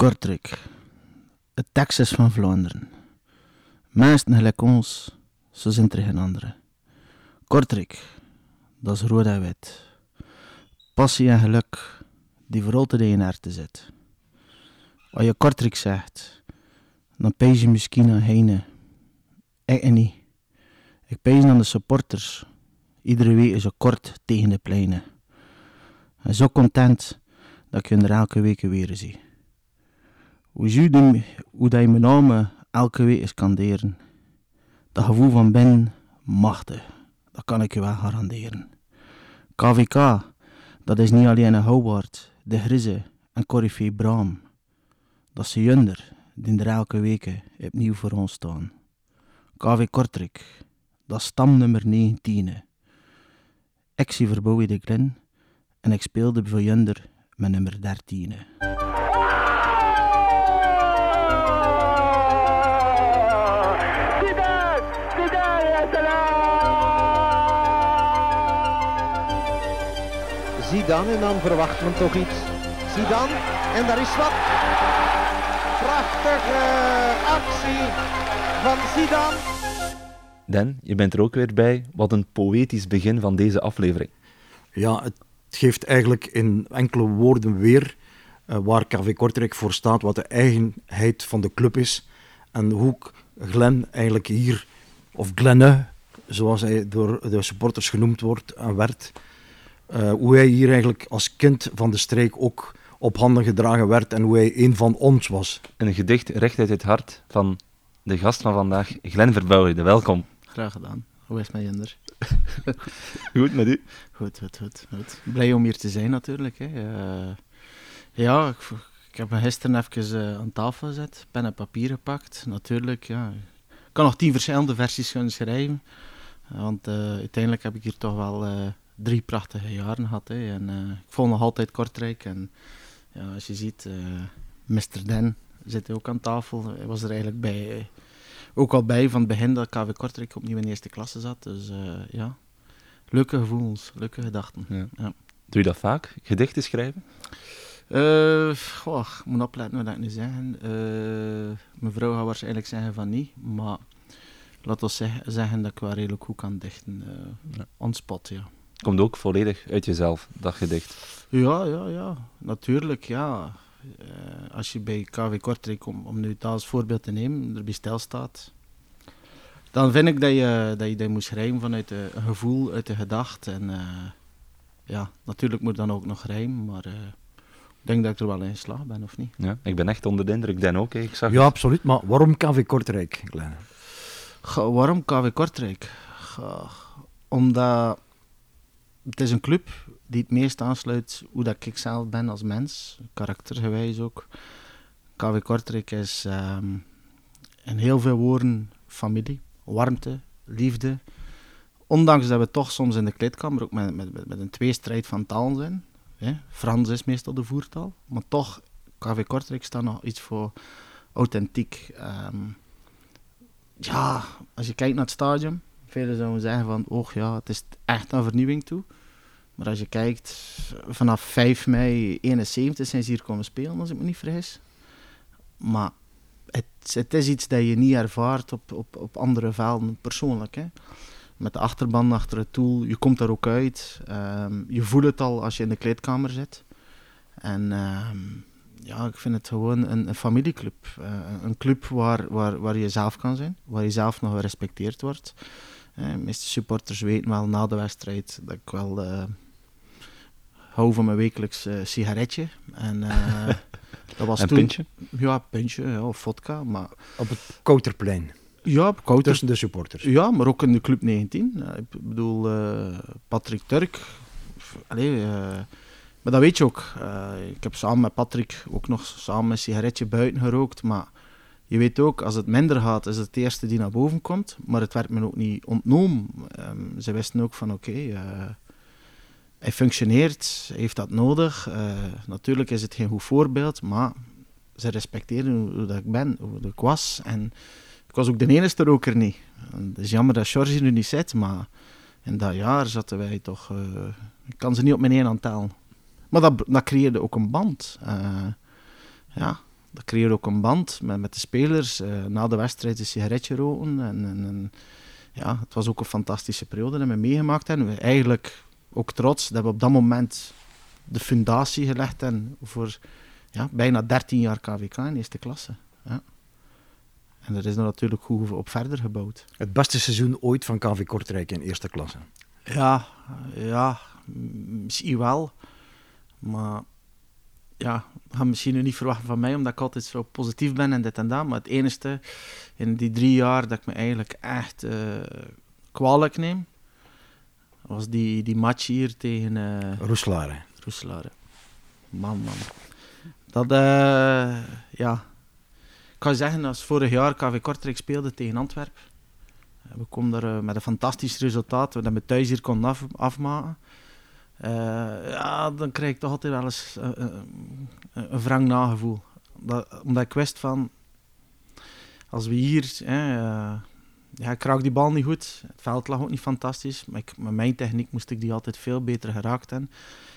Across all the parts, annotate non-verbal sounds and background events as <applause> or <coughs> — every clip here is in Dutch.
Kortrijk, het Texas van Vlaanderen. Mensen gelijk ons, zo zijn er geen andere. Kortrijk, dat is rood en wit. Passie en geluk, die voor altijd in je herten zit. Als je Kortrijk zegt, dan pees je misschien aan Heine. Ik niet. Ik pees aan de supporters. Iedere week is er kort tegen de pleinen. En zo content dat ik je er elke week weer zie. Hoe, zie je, hoe je mijn naam elke week is kanderen. Dat gevoel van binnen, machtig. Dat kan ik je wel garanderen. KVK, dat is niet alleen een Howard, de Grizze en Corifee Braam. Dat is Junder, die er elke week opnieuw voor ons staan. KV Kortrijk, dat is stamnummer 19. Ik zie verbouwen de Glen en ik speelde voor Junder met nummer 13. Zidane en dan verwacht men toch iets. Zidane en daar is wat. Prachtige actie van Zidane. Dan, je bent er ook weer bij. Wat een poëtisch begin van deze aflevering. Ja, het geeft eigenlijk in enkele woorden weer uh, waar KV Kortrijk voor staat, wat de eigenheid van de club is en hoe Glen eigenlijk hier, of Glenne, zoals hij door de supporters genoemd wordt en werd, uh, hoe hij hier eigenlijk als kind van de streek ook op handen gedragen werd en hoe hij een van ons was. Een gedicht recht uit het hart van de gast van vandaag, Glen Verbouwde. Welkom. Graag gedaan. Hoe is het met Jinder? <laughs> goed met u? Goed, goed, goed, goed. Blij om hier te zijn natuurlijk. Hè. Uh, ja, ik, ik, heb me gisteren even uh, aan tafel gezet, pen en papier gepakt. Natuurlijk, ja. Ik kan nog tien verschillende versies gaan schrijven. Want uh, uiteindelijk heb ik hier toch wel drie prachtige jaren gehad. Hè. En, uh, ik vond nog altijd Kortrijk. En ja, als je ziet, uh, Mr. Den zit ook aan tafel. Hij was er eigenlijk bij, uh, ook al bij van het begin dat KV Kortrijk opnieuw in de eerste klasse zat. Dus ja, leuke gevoelens, leuke gedachten. Ja. Ja. Doe je dat vaak, gedichten schrijven? goh, ik moet opletten wat ik nu zeggen. mijn vrouw gaat waarschijnlijk zeggen van niet, maar laat ons zeggen dat ik wel redelijk goed kan dichten. ja. On spot, ja komt ook volledig uit jezelf, dat gedicht. Ja, ja, ja. Natuurlijk, ja. Uh, als je bij KV Kortrijk, om, om nu dat als voorbeeld te nemen, erbij stilstaat, dan vind ik dat je dat, je dat moet schrijven vanuit een gevoel, uit de gedachte. En uh, ja, natuurlijk moet dan ook nog rijmen, maar uh, ik denk dat ik er wel in geslaagd ben, of niet? Ja, ik ben echt onder de indruk, Dan ook. Ik zag ja, absoluut. Maar waarom KV Kortrijk, Glenn? waarom KV Kortrijk? Ga, omdat het is een club die het meest aansluit hoe dat ik zelf ben als mens, karaktergewijs ook. KW Kortrijk is um, in heel veel woorden familie, warmte, liefde. Ondanks dat we toch soms in de kleedkamer ook met, met, met een tweestrijd van taal zijn. Hè. Frans is meestal de voertaal, maar toch, KV Kortrijk staat nog iets voor authentiek. Um, ja, als je kijkt naar het stadion, velen zouden zeggen van, oh ja, het is echt naar vernieuwing toe. Maar als je kijkt, vanaf 5 mei 71 zijn ze hier komen spelen, als ik me niet vergis. Maar het, het is iets dat je niet ervaart op, op, op andere velden persoonlijk. Hè. Met de achterban achter het doel, je komt er ook uit. Um, je voelt het al als je in de kleedkamer zit. En um, ja, ik vind het gewoon een, familieclub. Uh, een club waar, waar, waar je zelf kan zijn, waar je zelf nog gerespecteerd wordt. Uh, de meeste supporters weten wel na de wedstrijd dat ik wel uh, hou van mijn wekelijks uh, sigaretje. En, <laughs> dat was een toen, puntje? Ja, puntje ja, of vodka. Maar, op het Kouterplein? Ja, op Kouter, Tussen de supporters? Ja, maar ook in de Club 19. ik bedoel, Patrick Turk. Allee, maar dat weet je ook. ik heb samen met Patrick ook nog samen een sigaretje buiten gerookt. Maar je weet ook, als het minder gaat, is het het eerste die naar boven komt. Maar het werd me ook niet ontnomen. Um, ze wisten ook van oké, uh, hij functioneert, hij heeft dat nodig. Uh, natuurlijk is het geen goed voorbeeld, maar ze respecteren hoe, dat ik ben, hoe ik was. En ik was ook de enige roker niet. Het is jammer dat George nu niet zit, maar in dat jaar zaten wij toch... Uh, ik kan ze niet op mijn één aan tellen. Maar dat, dat creëerde ook een band. ja, dat creëert ook een band met, met de spelers. Eh, na de wedstrijd een sigaretje roken. En, en, en, ja, het was ook een fantastische periode dat we meegemaakt hebben. We eigenlijk ook trots dat we op dat moment de fundatie gelegd hebben voor ja, bijna 13 jaar KVK in eerste klasse. Ja. En er is er natuurlijk goed op verder gebouwd. Het beste seizoen ooit van KV Kortrijk in eerste klasse. Ja, ja misschien wel. Maar ja, ga misschien nu niet verwachten van mij, omdat ik altijd zo positief ben en dit en dat. Maar het enige in die drie jaar dat ik me eigenlijk echt uh, kwalijk neem, was die, die match hier tegen... Uh, Roeselare. Roeselare. Man, man. Dat, uh, ja... Ik kan zeggen, als vorig jaar KV Kortrijk speelde tegen Antwerpen, we komen er met een fantastisch resultaat, dat we thuis hier konden af, afmaken. Uh, ja, dan krijg ik toch altijd wel eens uh, uh, een wrang nagevoel. Dat, omdat ik wist van, als we hier, ja, ik raak die bal niet goed, het veld lag ook niet fantastisch, maar ik, met mijn techniek moest ik die altijd veel beter geraakt hebben.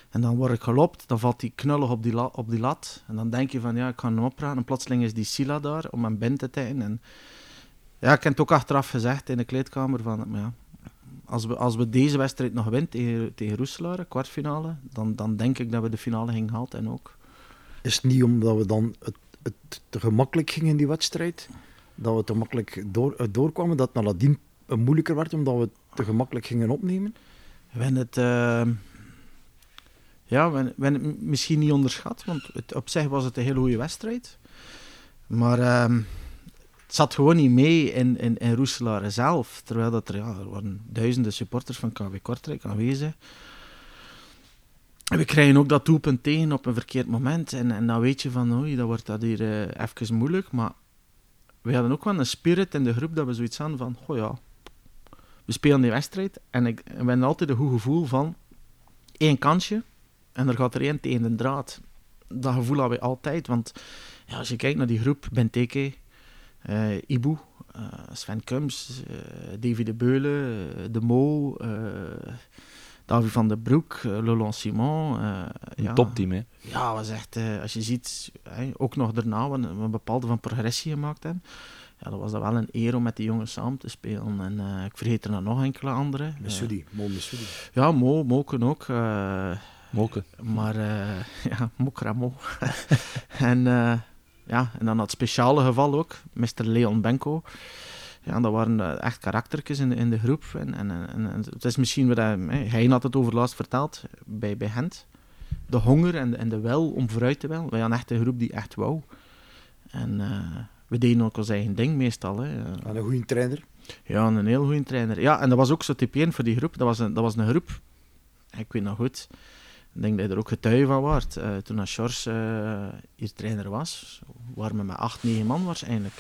En dan word ik gelopt, dan valt die knullig op die, op die lat. En dan denk je van, ja, ik kan hem opraken. En plotseling is die Sila daar om hem binnen te tijden. En ja, ik heb het ook achteraf gezegd in de kleedkamer van, ja, als we, als we deze wedstrijd nog winnen tegen, tegen kwartfinale, dan, dan denk ik dat we de finale gingen halen en ook. Is het niet omdat we dan het, het te gemakkelijk gingen in die wedstrijd, dat we te makkelijk door, uh, doorkwamen, dat het nadien moeilijker werd omdat we te gemakkelijk gingen opnemen? We het, uh, ja, we, we het misschien niet onderschat, want het, op zich was het een hele goede wedstrijd. Maar... Uh, het zat gewoon niet mee in, in, in Roeselaar zelf. Terwijl dat er, ja, er waren duizenden supporters van KW Kortrijk aanwezig. En we krijgen ook dat doelpunt tegen op een verkeerd moment. En, en dan weet je van, oei, dat wordt dat hier uh, even moeilijk. Maar we hadden ook wel een spirit in de groep dat we zoiets hadden van, oh ja, we spelen die wedstrijd. En ik, we hebben altijd een goed gevoel van, één kansje en er gaat er één tegen de draad. Dat gevoel hebben we altijd, want ja, als je kijkt naar die groep, Benteke, uh, Ibu, uh, Sven Kums, uh, David de Beulen, De Mo, David van den Broek, Laurent Simon. een ja. topteam, hè? Ja, was echt, als je ziet, ook nog daarna, we, een bepaalde van progressie gemaakt hebben. Ja, dat was dat wel een eer om met die jongens samen te spelen. En ik vergeet er dan nog enkele andere. Messoudi, Mo Messoudi. Ja, Mo, Moken ook. Moken. Maar <laughs> ja, Mokra Mo. <laughs> en ja, en dan dat speciale geval ook, Mr. Leon Benko. Ja, dat waren eh, echt karaktertjes in de, in de groep. En, en, en, het is misschien wat hij, hij had het over laatst verteld bij, bij Gent. De honger en de, en de wil om vooruit te willen. Wij hadden echt een groep die echt wou. En uh, we deden ook ons eigen ding meestal. Hè. En een goede trainer? Ja, een heel goede trainer. Ja, en dat was ook zo typerend voor die groep. Dat was een, dat was een groep, ik weet nog goed, ik denk dat je er ook getuige van waart. Uh, toen George uh, hier trainer was, waren we met acht, negen man waarschijnlijk.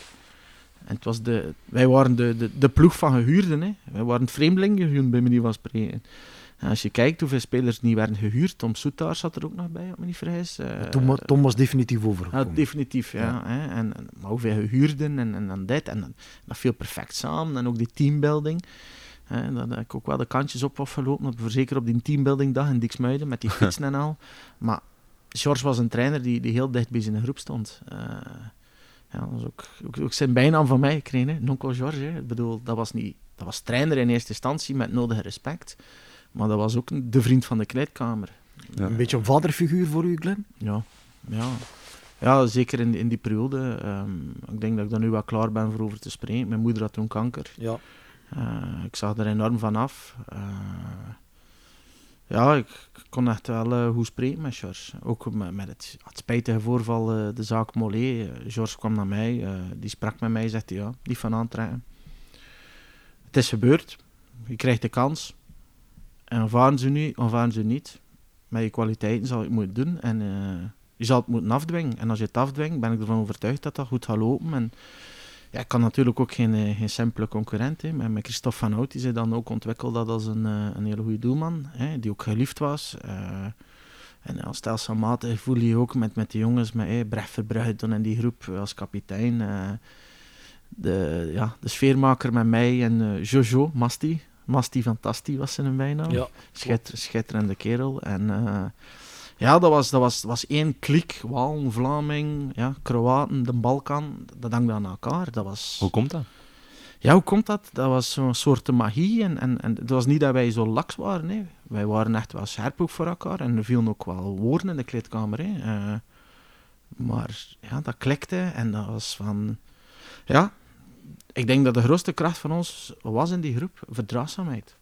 En het was de, wij waren de, de, de ploeg van gehuurden. Hè. Wij waren vreemdelingen bij manier van spreken. En als je kijkt hoeveel spelers niet werden gehuurd, Tom Soetaar zat er ook nog bij, op me niet vergis. Uh, Tom, Tom, was definitief over. Ja, definitief, ja. ja. Hè. En, maar hoeveel gehuurden en, en, en dit. En dat viel perfect samen. En ook die teambuilding. En dan heb ik ook wel de kantjes op afgelopen, zeker op die teambuilding dag in Diksmuiden met die <laughs> fietsen en al. Maar George was een trainer die, die heel dicht bij zijn groep stond. Uh, ja, dat was ook, ook, zijn bijnaam van mij gekregen, Nonkel George. Hè. Ik bedoel, dat was, niet, dat was trainer in eerste instantie met nodige respect. Maar dat was ook de vriend van de kleedkamer. Ja. Een beetje een vaderfiguur voor u, Glenn? Ja, ja. ja zeker in, in die periode. Um, ik denk dat ik daar nu wel klaar ben voor over te spreken. Mijn moeder had toen kanker. Ja. Uh, ik zag er enorm van af. Uh, ja, ik, ik, kon echt wel uh, goed spreken met George. Ook met, het, het, spijtige voorval, de zaak Mollet. George kwam naar mij, die sprak met mij, zegt hij, ja, die van aantrekken. Het is gebeurd, je krijgt de kans. En aanvaarden ze nu, aanvaarden ze niet. Met je kwaliteiten zal je het moeten doen en je zal het moeten afdwingen. En als je het afdwingt, ben ik ervan overtuigd dat dat goed gaat lopen. En, ja, ik kan natuurlijk ook geen, eh, geen simpele concurrent. Hè. Met, met Christophe van Hout, die zich dan ook ontwikkeld dat als een, eh, een hele goede doelman. Hè, die ook geliefd was. Uh, en als stelselmatig voel je ook met, met de jongens, met hey, Bref Verbruiden en die groep als kapitein. Uh, de, ja, de sfeermaker met mij en Jojo, Masti. Masti Fantasti was zijn bijnaam. Ja, Schitter, schitterende kerel. En Ja, dat was, dat was, was één klik. Walen, Vlaming, ja, Kroaten, de Balkan. Dat hangde aan elkaar. Dat was... Hoe komt dat? Ja, hoe komt dat? Dat was zo'n soort magie. En, en, en het was niet dat wij zo laks waren. Nee. Wij waren echt wel scherp ook voor elkaar. En er vielen ook wel woorden in de kleedkamer. Hè. Eh, maar ja, dat klikte. En dat was van... Ja, ik denk dat de grootste kracht van ons was in die groep verdraagzaamheid.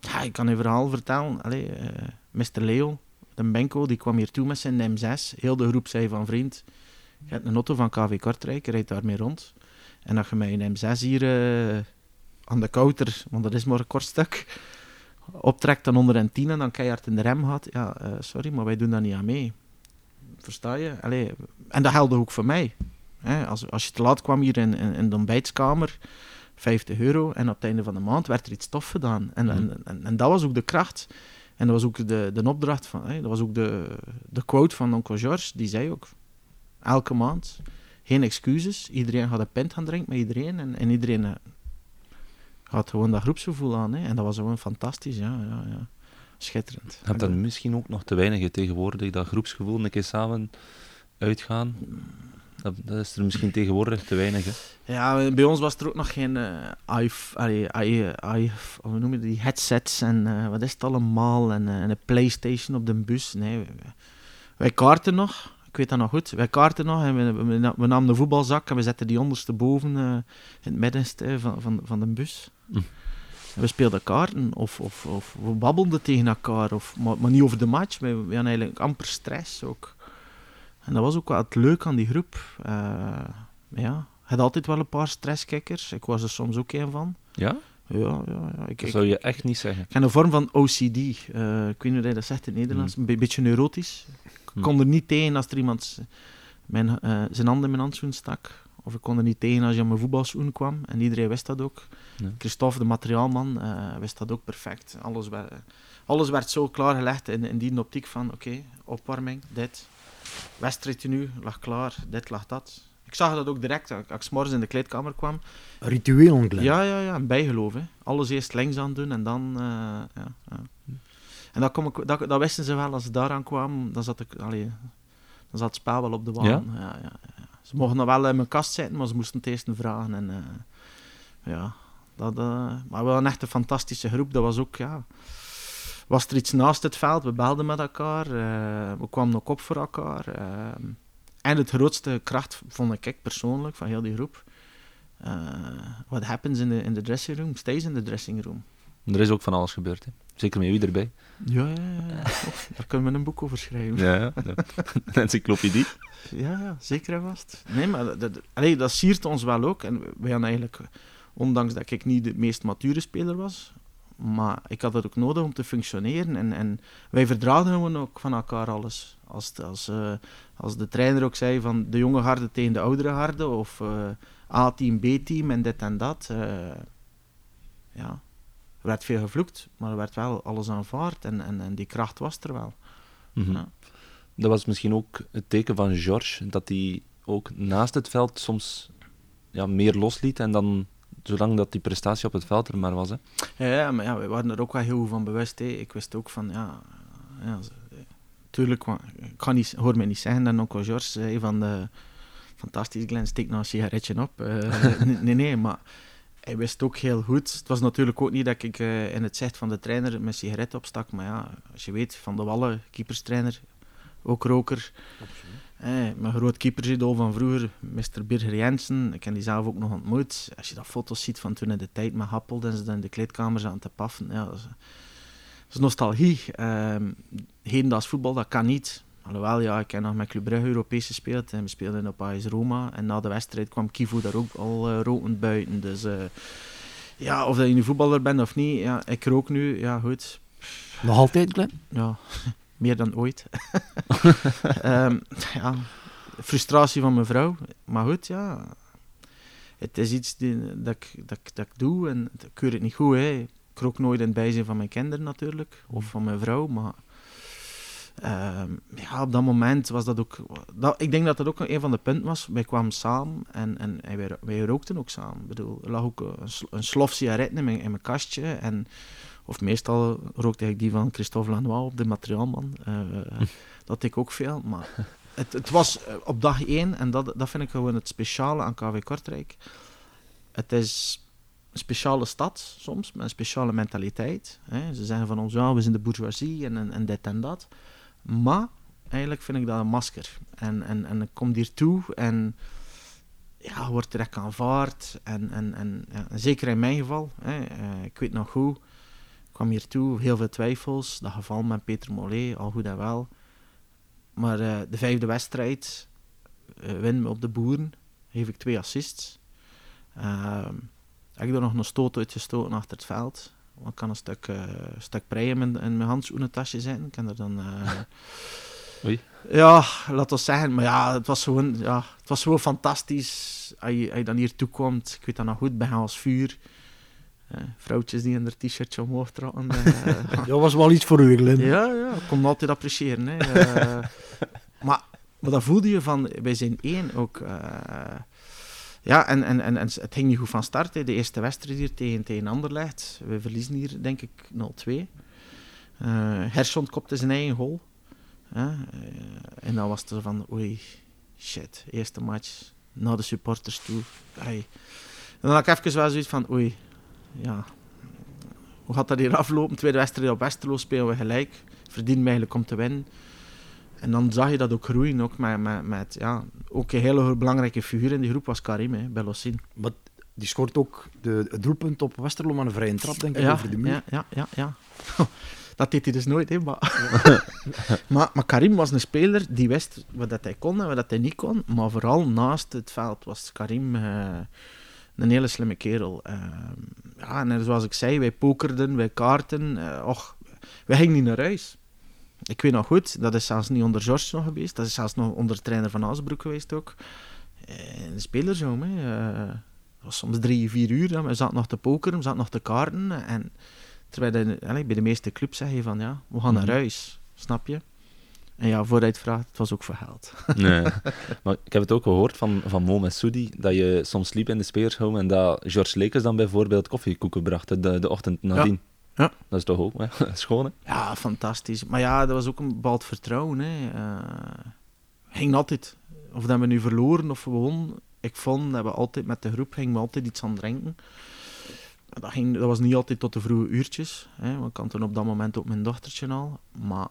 Ja, ik kan een verhaal vertellen. Allee, eh, Mr. Leo, de Benko, die kwam hier toe met zijn M6. Heel de groep zei van vriend, je hebt een auto van KV Kortrijk, je rijdt daarmee rond. En als je mij een M6 hier eh, aan de kouter, want dat is maar een kort stuk, optrekt dan onder een 10 en dan keihard in de rem gaat, ja, eh, sorry, maar wij doen daar niet aan mee. Versta je? Allee, en dat helde ook voor mij. Hè? Als, als je te laat kwam hier in, in, in de ontbijtskamer, 50 euro, en op het einde van de maand werd er iets tof gedaan. En, en, en, en dat was ook de kracht. En dat was ook de, de opdracht van, hè, dat was ook de, de quote van onkel George, die zei ook, elke maand, geen excuses, iedereen gaat een pint gaan drinken met iedereen, en, en iedereen uh, gaat gewoon dat groepsgevoel aan. Hè. En dat was gewoon fantastisch, ja, ja, ja. Schitterend. Je hebt dan misschien ook nog te weinig tegenwoordig, dat groepsgevoel een keer samen uitgaan? Dat, dat, is er misschien tegenwoordig te weinig. Hè? Ja, bij ons was er ook nog geen uh, i, hoe noem je die headsets en uh, wat is het allemaal en, uh, en, een PlayStation op de bus. Nee, wij kaarten nog. Ik weet dat nog goed. Wij kaarten nog en we, we, we namen de voetbalzak en we zetten die onderste boven in het middenste van, van, van de bus. Hm. En we speelden kaarten of, of, of we babbelden tegen elkaar, of, maar, maar niet over de match. We, we hadden eigenlijk amper stress ook. En dat was ook wel het leuk aan die groep. Uh, ja, had altijd wel een paar stresskikkers. Ik was er soms ook een van. Ja? Ja, ja, ja. Ik, dat zou je echt niet zeggen. Ik heb een vorm van OCD. Uh, ik weet niet hoe je dat zegt in het Nederlands. Mm. Een beetje neurotisch. Ik mm. kon er niet tegen als er iemand mijn, uh, zijn hand in mijn handschoen stak. Of ik kon er niet tegen als je aan mijn voetbalschoen kwam. En iedereen wist dat ook. Christophe, de materiaalman, uh, wist dat ook perfect. Alles werd, alles werd zo klaargelegd in, in die optiek van... Oké, okay, opwarming, dit, wedstrijdje nu, lag klaar, dit lag dat. Ik zag dat ook direct, als ik morgens in de kleedkamer kwam. Ritueel ontleed. Ja, ja, ja, een bijgeloof. Hè. Alles eerst links aan doen en dan... Uh, ja, ja. En dat, kom ik, dat, dat, wisten ze wel, als ze daaraan kwamen, dan zat, ik, allee, dan zat het spel wel op de baan. Ja? Ja, ja, Ze mochten nog wel in mijn kast zitten, maar ze moesten het eerst vragen. En, uh, ja, dat, uh, maar wel een echt een fantastische groep. Dat was ook, ja was er iets naast het veld. We belden met elkaar. Uh, we kwamen ook op voor elkaar. Uh, en het grootste kracht vond ik persoonlijk van heel die groep. Uh, what happens in the, in the dressing room, stays in the dressing room. Er is ook van alles gebeurd, hè? Zeker met u erbij. Ja, ja, ja. <laughs> daar kunnen we een boek over schrijven. Ja, ja. <laughs> Een encyclopedie. Ja, ja, zeker en vast. Nee, maar dat, dat, allee, dat siert ons wel ook. En wij hadden eigenlijk, ondanks dat ik niet de meest mature speler was, maar ik had dat ook nodig om te functioneren. En, en wij verdragen ook van elkaar alles. Als, als, uh, als de trainer ook zei van de jonge harde tegen de oudere harde, of uh, A-team, B-team en dit en dat. Uh, ja, er werd veel gevloekt, maar er werd wel alles aanvaard en, en, en die kracht was er wel. Mm -hmm. ja. Dat was misschien ook het teken van George, dat hij ook naast het veld soms ja, meer losliet en dan zolang dat die prestatie op het veld er maar was. Hè. Ja, maar ja, we waren er ook wel heel van bewust. Hè. Ik wist ook van, ja, ja tuurlijk, ik kan niet, hoor mij niet zeggen dat onkel George zei van de fantastisch Glenn, steek nou een sigaretje op. <laughs> Uh, nee, nee, maar hij wist ook heel goed. Het was natuurlijk ook niet dat ik uh, in het zicht van de trainer mijn sigaret opstak, maar ja, als je weet, Van de Wallen, keeperstrainer, ook roker. Absoluut. Hey, mijn groot keepersidol van vroeger, Mr. Birger Jensen, ik ken die zelf ook nog ontmoet. Als je dat foto's ziet van toen in de tijd met Happel en ze dan in de kleedkamers aan te paffen, ja, dat, is, dat is nostalgie. Um, hedendaags voetbal, dat kan niet. Alhoewel, ja, ik heb nog met Club Brugge Europees gespeeld en we speelden op AS Roma. En na de wedstrijd kwam Kivu daar ook al uh, rokend buiten. Dus uh, ja, of dat je nu voetballer bent of niet, ja, ik rook nu, ja goed. Nog altijd, Glenn? Ja, meer dan ooit. um, <laughs> <laughs> ja, frustratie van mijn vrouw. Maar goed, ja. Het is iets die, dat, ik, dat, dat ik doe en ik keur het niet goed. Hè. Ik rook nooit in het bijzijn van mijn kinderen natuurlijk, of van mijn vrouw. Maar um, ja, op dat moment was dat ook. Dat, ik denk dat dat ook een van de punten was. Wij kwamen samen en, en, en wij, wij rookten ook samen. Ik bedoel, er lag ook een, een slof sigaret in mijn, in mijn kastje. En of meestal rookte ik die van Christophe Lanois op de materiaalman. Eh, <laughs> dat ik ook veel, maar het, het was eh, op dag één, en dat, dat vind ik gewoon het speciale aan KV Kortrijk. Het is een speciale stad soms, met een speciale mentaliteit. Hè. Ze zeggen van ons, ja, we zijn de bourgeoisie en, en, en dit en dat. Maar eigenlijk vind ik dat een masker. En, en, en ik kom hier toe en ja, wordt direct aanvaard. En, en, en ja, zeker in mijn geval, hè, eh, ik weet nog ik kwam hier toe, heel veel twijfels. Dat geval met Peter Mollet, al goed en wel. Maar eh, de vijfde wedstrijd uh, we op de boeren, geef ik twee assists. Ehm, heb ik er nog een stoot uitgestoten achter het veld. Want ik kan een stuk, uh, stuk preien in, in mijn handschoenentasje zijn. Ik kan er dan... <laughs> Oei. Ja, laat ons zeggen. Maar ja, het was gewoon, ja, het was gewoon fantastisch. Als je, als je dan hier toekomt, ik weet dat nog goed, bij als vuur. Uh, vrouwtjes die in haar t-shirtje omhoog trokken. Uh, <laughs> dat was wel iets voor u, Glenn. Ja, ja, ik kon altijd appreciëren. Hè. Uh, <laughs> maar, maar dat voelde je van, wij zijn één ook. ja, en, en, en, en het ging niet goed van start. Hè. De eerste wedstrijd hier tegen, tegen Anderlecht. We verliezen hier, denk ik, 0-2. Herson kopte zijn eigen goal. en dan was het van, oei, shit, eerste match, naar de supporters toe. Hey. En dan had ik even wel zoiets van, oei, ja, hoe gaat dat hier aflopen? Tweede wedstrijd op Westerlo spelen we gelijk. Verdienen eigenlijk om te winnen. En dan zag je dat ook groeien, ook met, met, met ja, ook een hele belangrijke figuur in die groep was Karim, hè, Belossin. Maar die scoort ook de, het doelpunt op Westerlo met een vrije trap, denk ik, ja, over de muur. Ja, ja, ja. ja. <laughs> dat deed hij dus nooit, hè, maar... <laughs> maar, maar Karim was een speler die wist wat dat hij kon en wat dat hij niet kon. Maar vooral naast het veld was Karim... Uh, een hele slimme kerel. Uh, ja, en zoals ik zei, wij pokerden, wij kaarten. Uh, och, wij gingen niet naar huis. Ik weet nog goed, dat is zelfs niet onder George nog geweest. Dat is zelfs nog onder trainer van Asbroek geweest ook. Uh, een spelerzoom, hè. dat was soms drie, vier uur. We zaten nog te pokeren, we zaten nog te kaarten. En terwijl de, bij de meeste clubs zeg je van, ja, we gaan naar huis. Snap je? En ja, vooruit vraagt, het was ook geld. <laughs> Nee. Maar ik heb het ook gehoord van, van Mo Soudi dat je soms sliep in de spelershome en dat George Lekers dan bijvoorbeeld koffiekoeken bracht de, de ochtend nadien. Ja. ja. Dat is toch ook hè? <laughs> schoon, hè? Ja, fantastisch. Maar ja, dat was ook een bepaald vertrouwen. Hè. Uh, ging altijd. Of dat we nu verloren of gewoon. Ik vond dat we altijd met de groep gingen we altijd iets aan drinken. Dat, ging, dat was niet altijd tot de vroege uurtjes. Hè, want ik had toen op dat moment ook mijn dochtertje al. Maar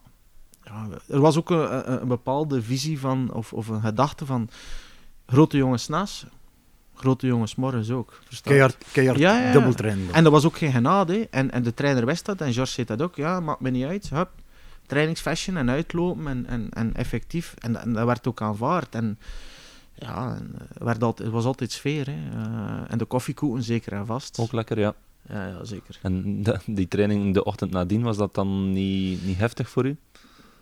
ja, er was ook een, een, een, bepaalde visie van, of, of een gedachte van grote jongens naast, grote jongens morgens ook. Keihard, keihard ja, ja. dubbeltrainen. En dat was ook geen genade. En, en de trainer wist dat en George zei dat ook. Ja, maakt me niet uit. Hup, trainingsfashion en uitlopen en, en, en effectief. En, en dat werd ook aanvaard. En ja, en, werd altijd, het was altijd sfeer. Hè. Uh, en de koffiekoeken zeker en vast. Ook lekker, ja. Ja, ja zeker. En de, die training de ochtend nadien, was dat dan niet, niet heftig voor u?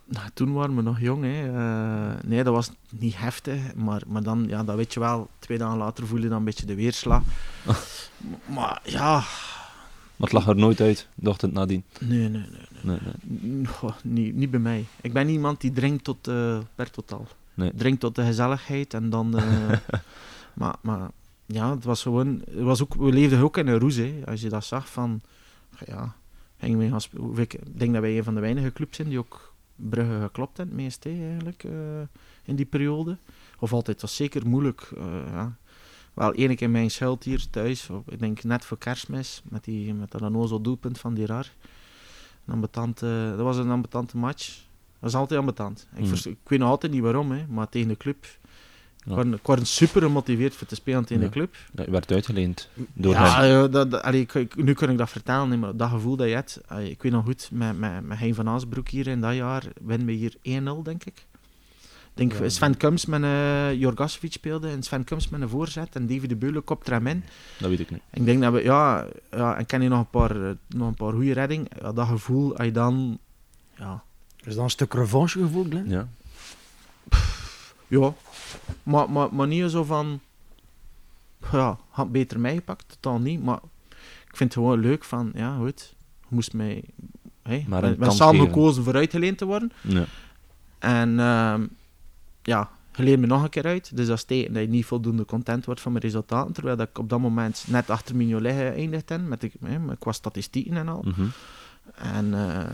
Nou, toen waren we nog jong. Hè. Uh, nee, dat was niet heftig. Maar, maar dan, ja, dat weet je wel. Twee dagen later voel je dan een beetje de weerslag. maar ja... Maar het lag er nooit uit, de ochtend nadien? Nee, nee, nee. nee. nee, nee. Niet, niet bij mij. Ik ben iemand die drinkt tot, uh, per totaal. Nee. Drinkt tot de gezelligheid en dan... Uh, <laughs> maar, maar ja, het was gewoon... Het was ook, we leefden ook in een roes, hè. Als je dat zag van... Ja, gingen we gaan Ik denk dat wij een van de weinige clubs zijn die ook Brugge geklopt in het meest eigenlijk uh, in die periode. Of altijd, was zeker moeilijk. Uh, ja. Wel, één keer mijn schuld hier thuis, ik denk net voor kerstmis, met, die, met dat onnozel doelpunt van die raar. Een ambetante, dat was een ambetante match. Dat is altijd ambetant. Ik, mm. ik weet nog altijd niet waarom, hè, maar tegen de club ja. Ik word super gemotiveerd voor te spelen tegen ja. de club. Je werd uitgeleend door ja, hem. Ja, dat, dat, allee, ik, nu kan ik dat vertellen, maar dat gevoel dat je hebt. Allee, ik weet nog goed, met, met, met Hein van Aasbroek hier in dat jaar winnen we hier 1-0, denk ik. denk ja, Sven Kums met een uh, Jorgasevic speelde en Sven Kums met een voorzet en David de Beulen kopt hem in. Dat weet ik niet. Ik denk dat we, ja, ja en ken je nog een paar, nog een paar goede redding. Ja, dat gevoel, als je dan, ja. Is dat een stuk revanchegevoel, Glenn? Ja. Ja, maar, maar, maar niet zo van... Ja, had beter meegepakt, totaal niet. Maar ik vind het gewoon leuk van... Ja, goed, moest mij... Hey, maar ben, ben samen geven. gekozen voor uitgeleend te worden. Ja. En uh, ja, je leert me nog een keer uit. Dus dat betekent dat je niet voldoende content wordt van mijn resultaten. Terwijl dat ik op dat moment net achter Mignolet geëindigd ben, met de, hè, qua statistieken en al. Mm -hmm. En eh,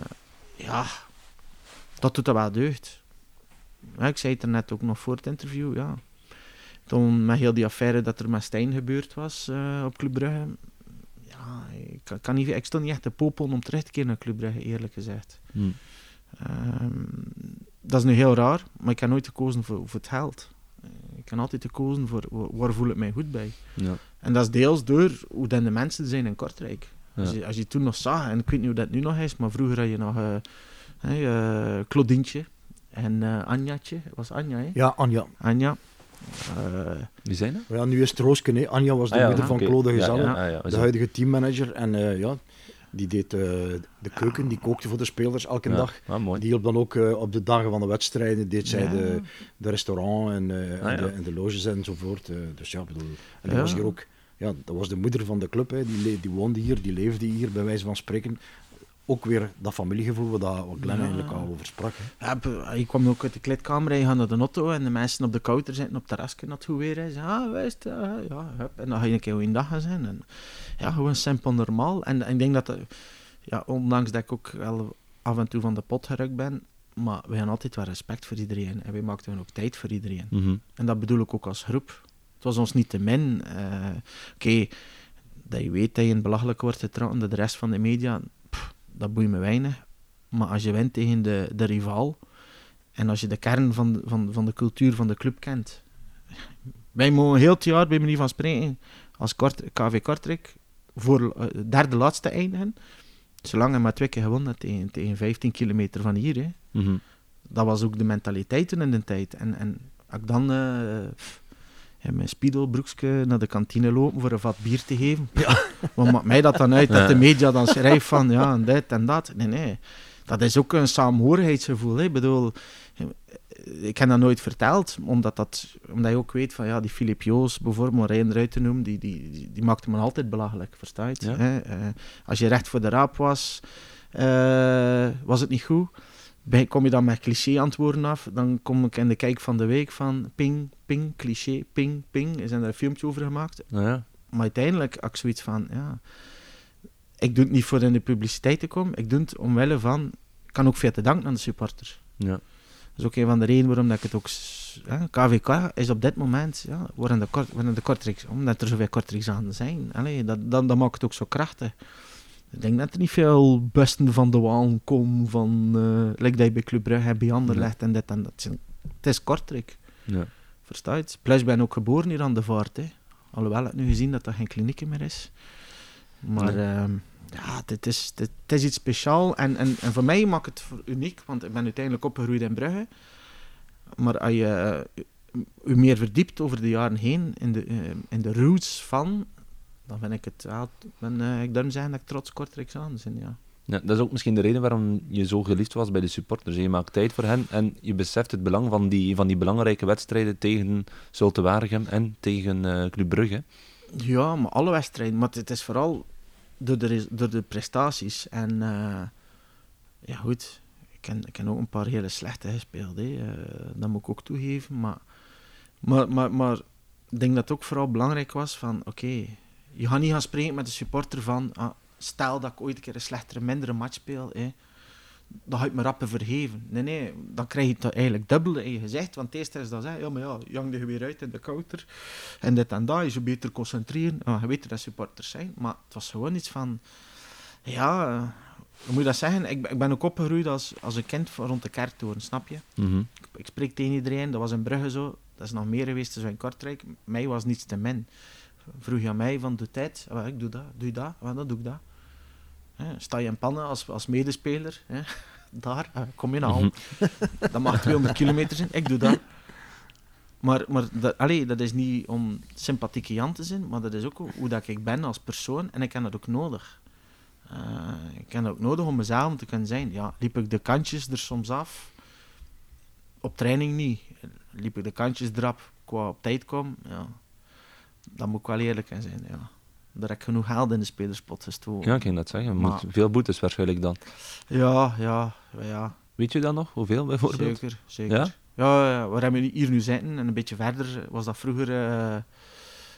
ja, dat doet er wel deugd. Ja, ik zei het er net ook nog voor het interview, ja. Toen met heel die affaire dat er met Stijn gebeurd was eh, op Club Brugge. Ja, ik kan, niet, ik stond niet echt te popelen om terug te keren naar Club Brugge, eerlijk gezegd. Hm. Ehm, dat is nu heel raar, maar ik heb nooit gekozen voor, voor het geld. Ik heb altijd gekozen voor wa- waar voel ik mij goed bij. Ja. En dat is deels door hoe dan de mensen zijn in Kortrijk. Als, je, als je toen nog zag, en ik weet niet hoe dat nu nog is, maar vroeger had je nog eh hey, eh, Claudientje en eh Anjatje. Was Anja, hè? Ja, Anja. Anja. Eh, Wie zijn dat? Ja, nu is het Roosken. hè. Anja was de Ah, ja, moeder van oké. Claude Gezelle, ja, ja, ja, de huidige teammanager. En eh, ja, die deed eh, de keuken, die kookte voor de spelers elke Ja. dag. Ah, mooi. Die hielp dan ook eh, op de dagen van de wedstrijden, deed zij Ja. de, de restaurant en, eh, Ah, en, de, en de loges enzovoort. eh, dus ja, bedoel, en die Ja. was hier ook, ja, dat was de moeder van de club, hè. Die, die woonde hier, die leefde hier, bij wijze van spreken. Ook weer dat familiegevoel waar, Glenn Ja. eigenlijk al over sprak. Ja, ik kwam ook uit de kleedkamer, en je gaat naar de auto en de mensen op de kouter zitten op het terrasje dat goed weer is. Ah, wijst, ja, ja. En dan ga je een keer een dag gaan zijn. En, ja, gewoon simpel normaal. En, en ik denk dat, dat- ja, ondanks dat ik ook wel af en toe van de pot gerukt ben, maar we hebben altijd wel respect voor iedereen. En wij maakten ook tijd voor iedereen. Mhm. En dat bedoel ik ook als groep. Het was ons niet te min. eh, Oké, dat je weet dat je in belachelijk wordt getrokken door de rest van de media, dat boeit me weinig. Maar als je wint tegen de, de rivaal en als je de kern van, de- van, van de cultuur van de club kent. Wij mogen heel het jaar, bij manier van spreken, als Kort, KV Kortrijk voor eh, derde laatste eindigen. Zolang hij maar twee keer gewonnen tegen, tegen 15 kilometer van hier. Hè Mhm. dat was ook de mentaliteit toen in de tijd. En, en als ik dan eh in mijn speedo-broekje naar de kantine lopen voor een vat bier te geven, <laughs> wat maakt mij dat dan uit dat de Ja. media dan schrijft van ja, en dit en dat? Nee, nee. Dat is ook een saamhorigheidsgevoel. Hè. Ik bedoel, eh, ik heb dat nooit verteld, omdat, dat, omdat je ook weet van ja, die Filip Joos bijvoorbeeld, om er eruit te noemen, die, die, die, die maakte me altijd belachelijk, versta je het? Ja. Hè? Eh, als je recht voor de raap was, eh, was het niet goed. Kom je dan met cliché-antwoorden af, dan kom ik in de kijk van de week van ping, ping, cliché, ping, ping. Er zijn er een filmpje over gemaakt. Ja. Maar uiteindelijk, had ik zoiets van, ja... Ik doe het niet voor in de publiciteit te komen, ik doe het omwille van... Ik kan ook veel te danken aan de supporters. Ja. Dat is ook een van de redenen waarom dat ik het ook... KVK is op dit moment, ja, worden de, kort, worden de omdat er zoveel Kortrijks aan zijn. Allee, dat, dat, dat maakt het ook zo krachtig. Ik denk dat er niet veel busten van de waan komen van... eh like dat je bij Club Brugge bij Anderlecht en dit en dat. Het is Kortrijk, Ja. versta je het? Plus, ik ben ook geboren hier aan de Vaart, hè. Alhoewel ik nu gezien dat dat geen kliniek meer is. Maar Nee. ehm, ja, dit is, dit, het is iets speciaals. En, en, en voor mij maakt het uniek, want ik ben uiteindelijk opgegroeid in Brugge. Maar als je eh, u meer verdiept over de jaren heen in de, eh, in de roots van, dan vind ik het, ja, ben, eh, ik durf zeggen dat ik trots Kortrijks aan ben, ja. Ja, dat is ook misschien de reden waarom je zo geliefd was bij de supporters. Je maakt tijd voor hen en je beseft het belang van die, van die belangrijke wedstrijden tegen Zulte Waregem en tegen eh Club Brugge. Ja, maar alle wedstrijden. Maar het is vooral door de, door de prestaties. En eh, ja, goed. Ik ken, ik ken ook een paar hele slechte gespeeld. Hè. dat moet ik ook toegeven. Maar, maar, maar, maar ik denk dat het ook vooral belangrijk was van... Oké, je gaat niet gaan spreken met de supporter van... ah, stel dat ik ooit een keer een slechtere, mindere match speel... Hè, dan ga ik me rappen vergeven. Nee, nee, dan krijg je het eigenlijk dubbel in je gezicht. Want het eerste is dat, hè, ja, maar ja, je hangt er weer uit in de counter. En dit en dat, je zou beter concentreren. Ja, je weet dat supporters zijn, maar het was gewoon iets van... Ja, hoe moet je dat zeggen? Ik, ben- ik ben ook opgegroeid als, als een kind rond de kerktoren, snap je? Mhm. Ik, ik spreek tegen iedereen, dat was in Brugge zo. Dat is nog meer geweest dan in Kortrijk. Mij was niets te min. Vroeg je aan mij van, doe tijd? Ah, ik doe dat. Doe je dat? Ah, dan doe ik dat. Hè, sta je in pannen als, als medespeler? Hè? <laughs> Daar, ah, kom je nou. <laughs> Dat mag 200 kilometer zijn. Ik doe dat. Maar, maar dat, allee, dat is niet om sympathieke Jan te zijn, maar dat is ook hoe dat ik ben als persoon en ik heb dat ook nodig. Eh, ik heb dat ook nodig om mezelf te kunnen zijn. Ja, liep ik de kantjes er soms af? Op training niet. Liep ik de kantjes eraf qua op tijd kom? Ja. Dan moet ik wel eerlijk in zijn. Ja. Daar heb ik genoeg geld in de spelerspot gestoken. Ja, ik kan dat zeggen. Je Maar- moet veel boetes waarschijnlijk dan. ja, ja, ja. Weet je dat nog? Hoeveel bijvoorbeeld? Zeker, zeker. Ja? Ja, ja, waar hebben we hier nu zitten en een beetje verder was dat vroeger eh,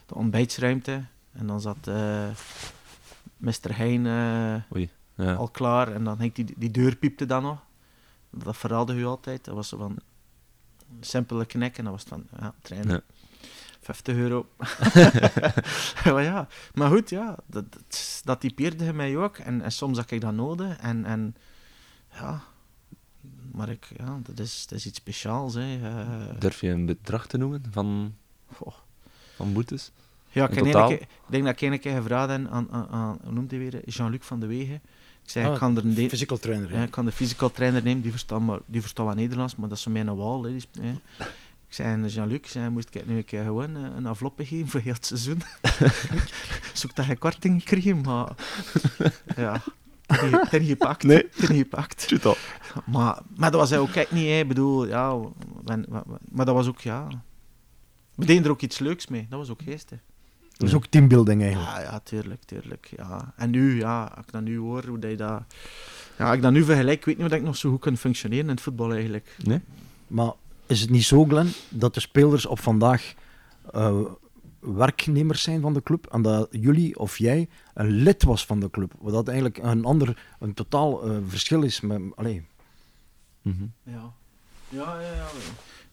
de ontbijtsruimte. En dan zat eh Mr. Heijn eh, Oei. Ja. al klaar. En dan ging die, die deur piepte dan nog. Dat verhaalde u altijd. Dat was zo van simpele knik en dat was het van, ja, trein. Ja. 50 euro. <laughs> maar ja, maar goed, ja, dat, dat, dat typeerde mij ook. En, en soms had ik dat nodig. En, en ja, maar ik, ja, dat is, dat is iets speciaals. Hè. Eh, Durf je een bedrag te noemen van, goh. van boetes? Ja, ik, keer- ik denk dat ik een keer gevraagd heb aan, aan, aan hoe noemt hij weer? Jean-Luc van de Wegen. Ik zei, Ah, ik kan er een Physical trainer. ja, ik kan de physical trainer nemen, die verstaat, maar, die verstaat wel Nederlands, maar dat is mijn wal. Hè. Die sp- hè. Ik zei Jean-Luc, zei, moest ik nu een keer gewoon eh, een enveloppe geven voor heel het seizoen? <laughs> Zoek dat je korting kreeg, maar <laughs> ja, ten- ten gepakt. Nee. Ten gepakt. Maar, maar dat was hij ook echt niet, hè. Ik bedoel, ja, maar dat was ook, ja... We deden er ook iets leuks mee, dat was ook geestig. Dat is ook teambuilding eigenlijk. Ja, ja, tuurlijk, tuurlijk, ja. En nu, ja, als ik dat nu hoor, hoe dat je dat... Ja, als ik dat nu vergelijk, ik weet niet hoe dat ik nog zo goed kan functioneren in het voetbal eigenlijk. Nee? Maar is het niet zo, Glenn, dat de spelers op vandaag eh, werknemers zijn van de club en dat jullie of jij een lid was van de club? Wat dat eigenlijk een ander, een totaal eh, verschil is. Met, allee, Mhm. Ja. Ja, ja, ja.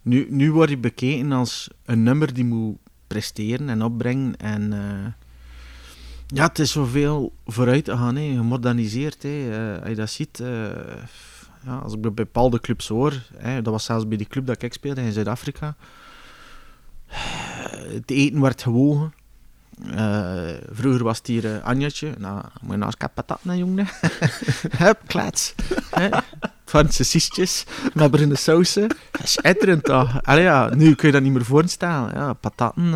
Nu, nu word je bekeken als een nummer die moet presteren en opbrengen. En eh, ja, het is zoveel vooruit te gaan, hè. gemoderniseerd. Hè. Als je dat ziet, eh, ja, als ik bij bepaalde clubs hoor, hè, dat was zelfs bij die club dat ik speelde in Zuid-Afrika. Het eten werd gewogen. Eh, vroeger was het hier eh, Anjatje. Nou, moet je naast patat, hè, jongen. <laughs> Hup, klets. Waren sausjes met bruine sausen. Schitterend toch? Allee, nu kun je dat niet meer voorstellen. Ja, patatten.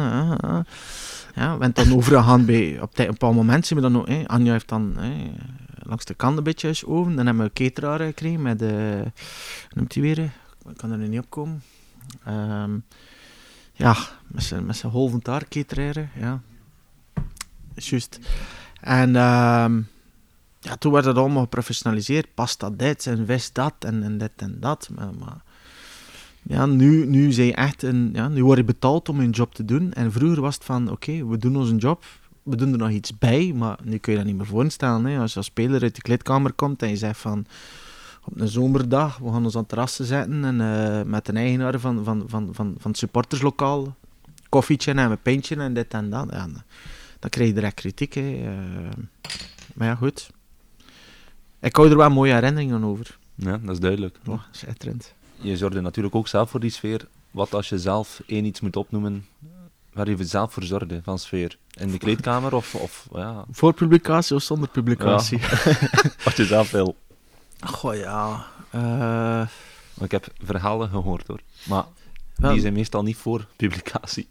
Ja, we dan overgegaan bij... Op een bepaald moment zien we dan ook... Anja heeft dan langs de kant een beetje eens oven. Dan hebben we een cateraar gekregen met... hoe noemt hij weer? Ik kan er nu niet op komen. Ehm, ja, met zijn, met haar cateraren. Ja. Juist. En... ehm, ja, toen werd het allemaal geprofessionaliseerd. Pasta dit en vis dat en, en dit en dat. Maar, ja, nu, nu, zijn echt een, ja, nu word je betaald om een job te doen. En vroeger was het van, oké, we doen onze job. We doen er nog iets bij, maar nu kun je dat niet meer voorstellen. Hè. Als je als speler uit de kleedkamer komt en je zegt van... Op een zomerdag, we gaan ons aan het terrassen zetten en eh, met een eigenaar van, van, van, van, van het supporterslokaal koffietje en een pintje en dit en dat. Ja, dan, dan krijg je direct kritiek. Hè. Eh, maar ja, goed. Ik hou er wel mooie herinneringen over. Ja, dat is duidelijk. Oh, schitterend. Je zorgde natuurlijk ook zelf voor die sfeer. Wat als je zelf één iets moet opnoemen waar je zelf voor zorgde, van sfeer? In de kleedkamer of, of ja, Voor publicatie of zonder publicatie? <laughs> wat je zelf wil? Goh, ja. Eh, ik heb verhalen gehoord hoor. Maar die zijn meestal niet voor publicatie.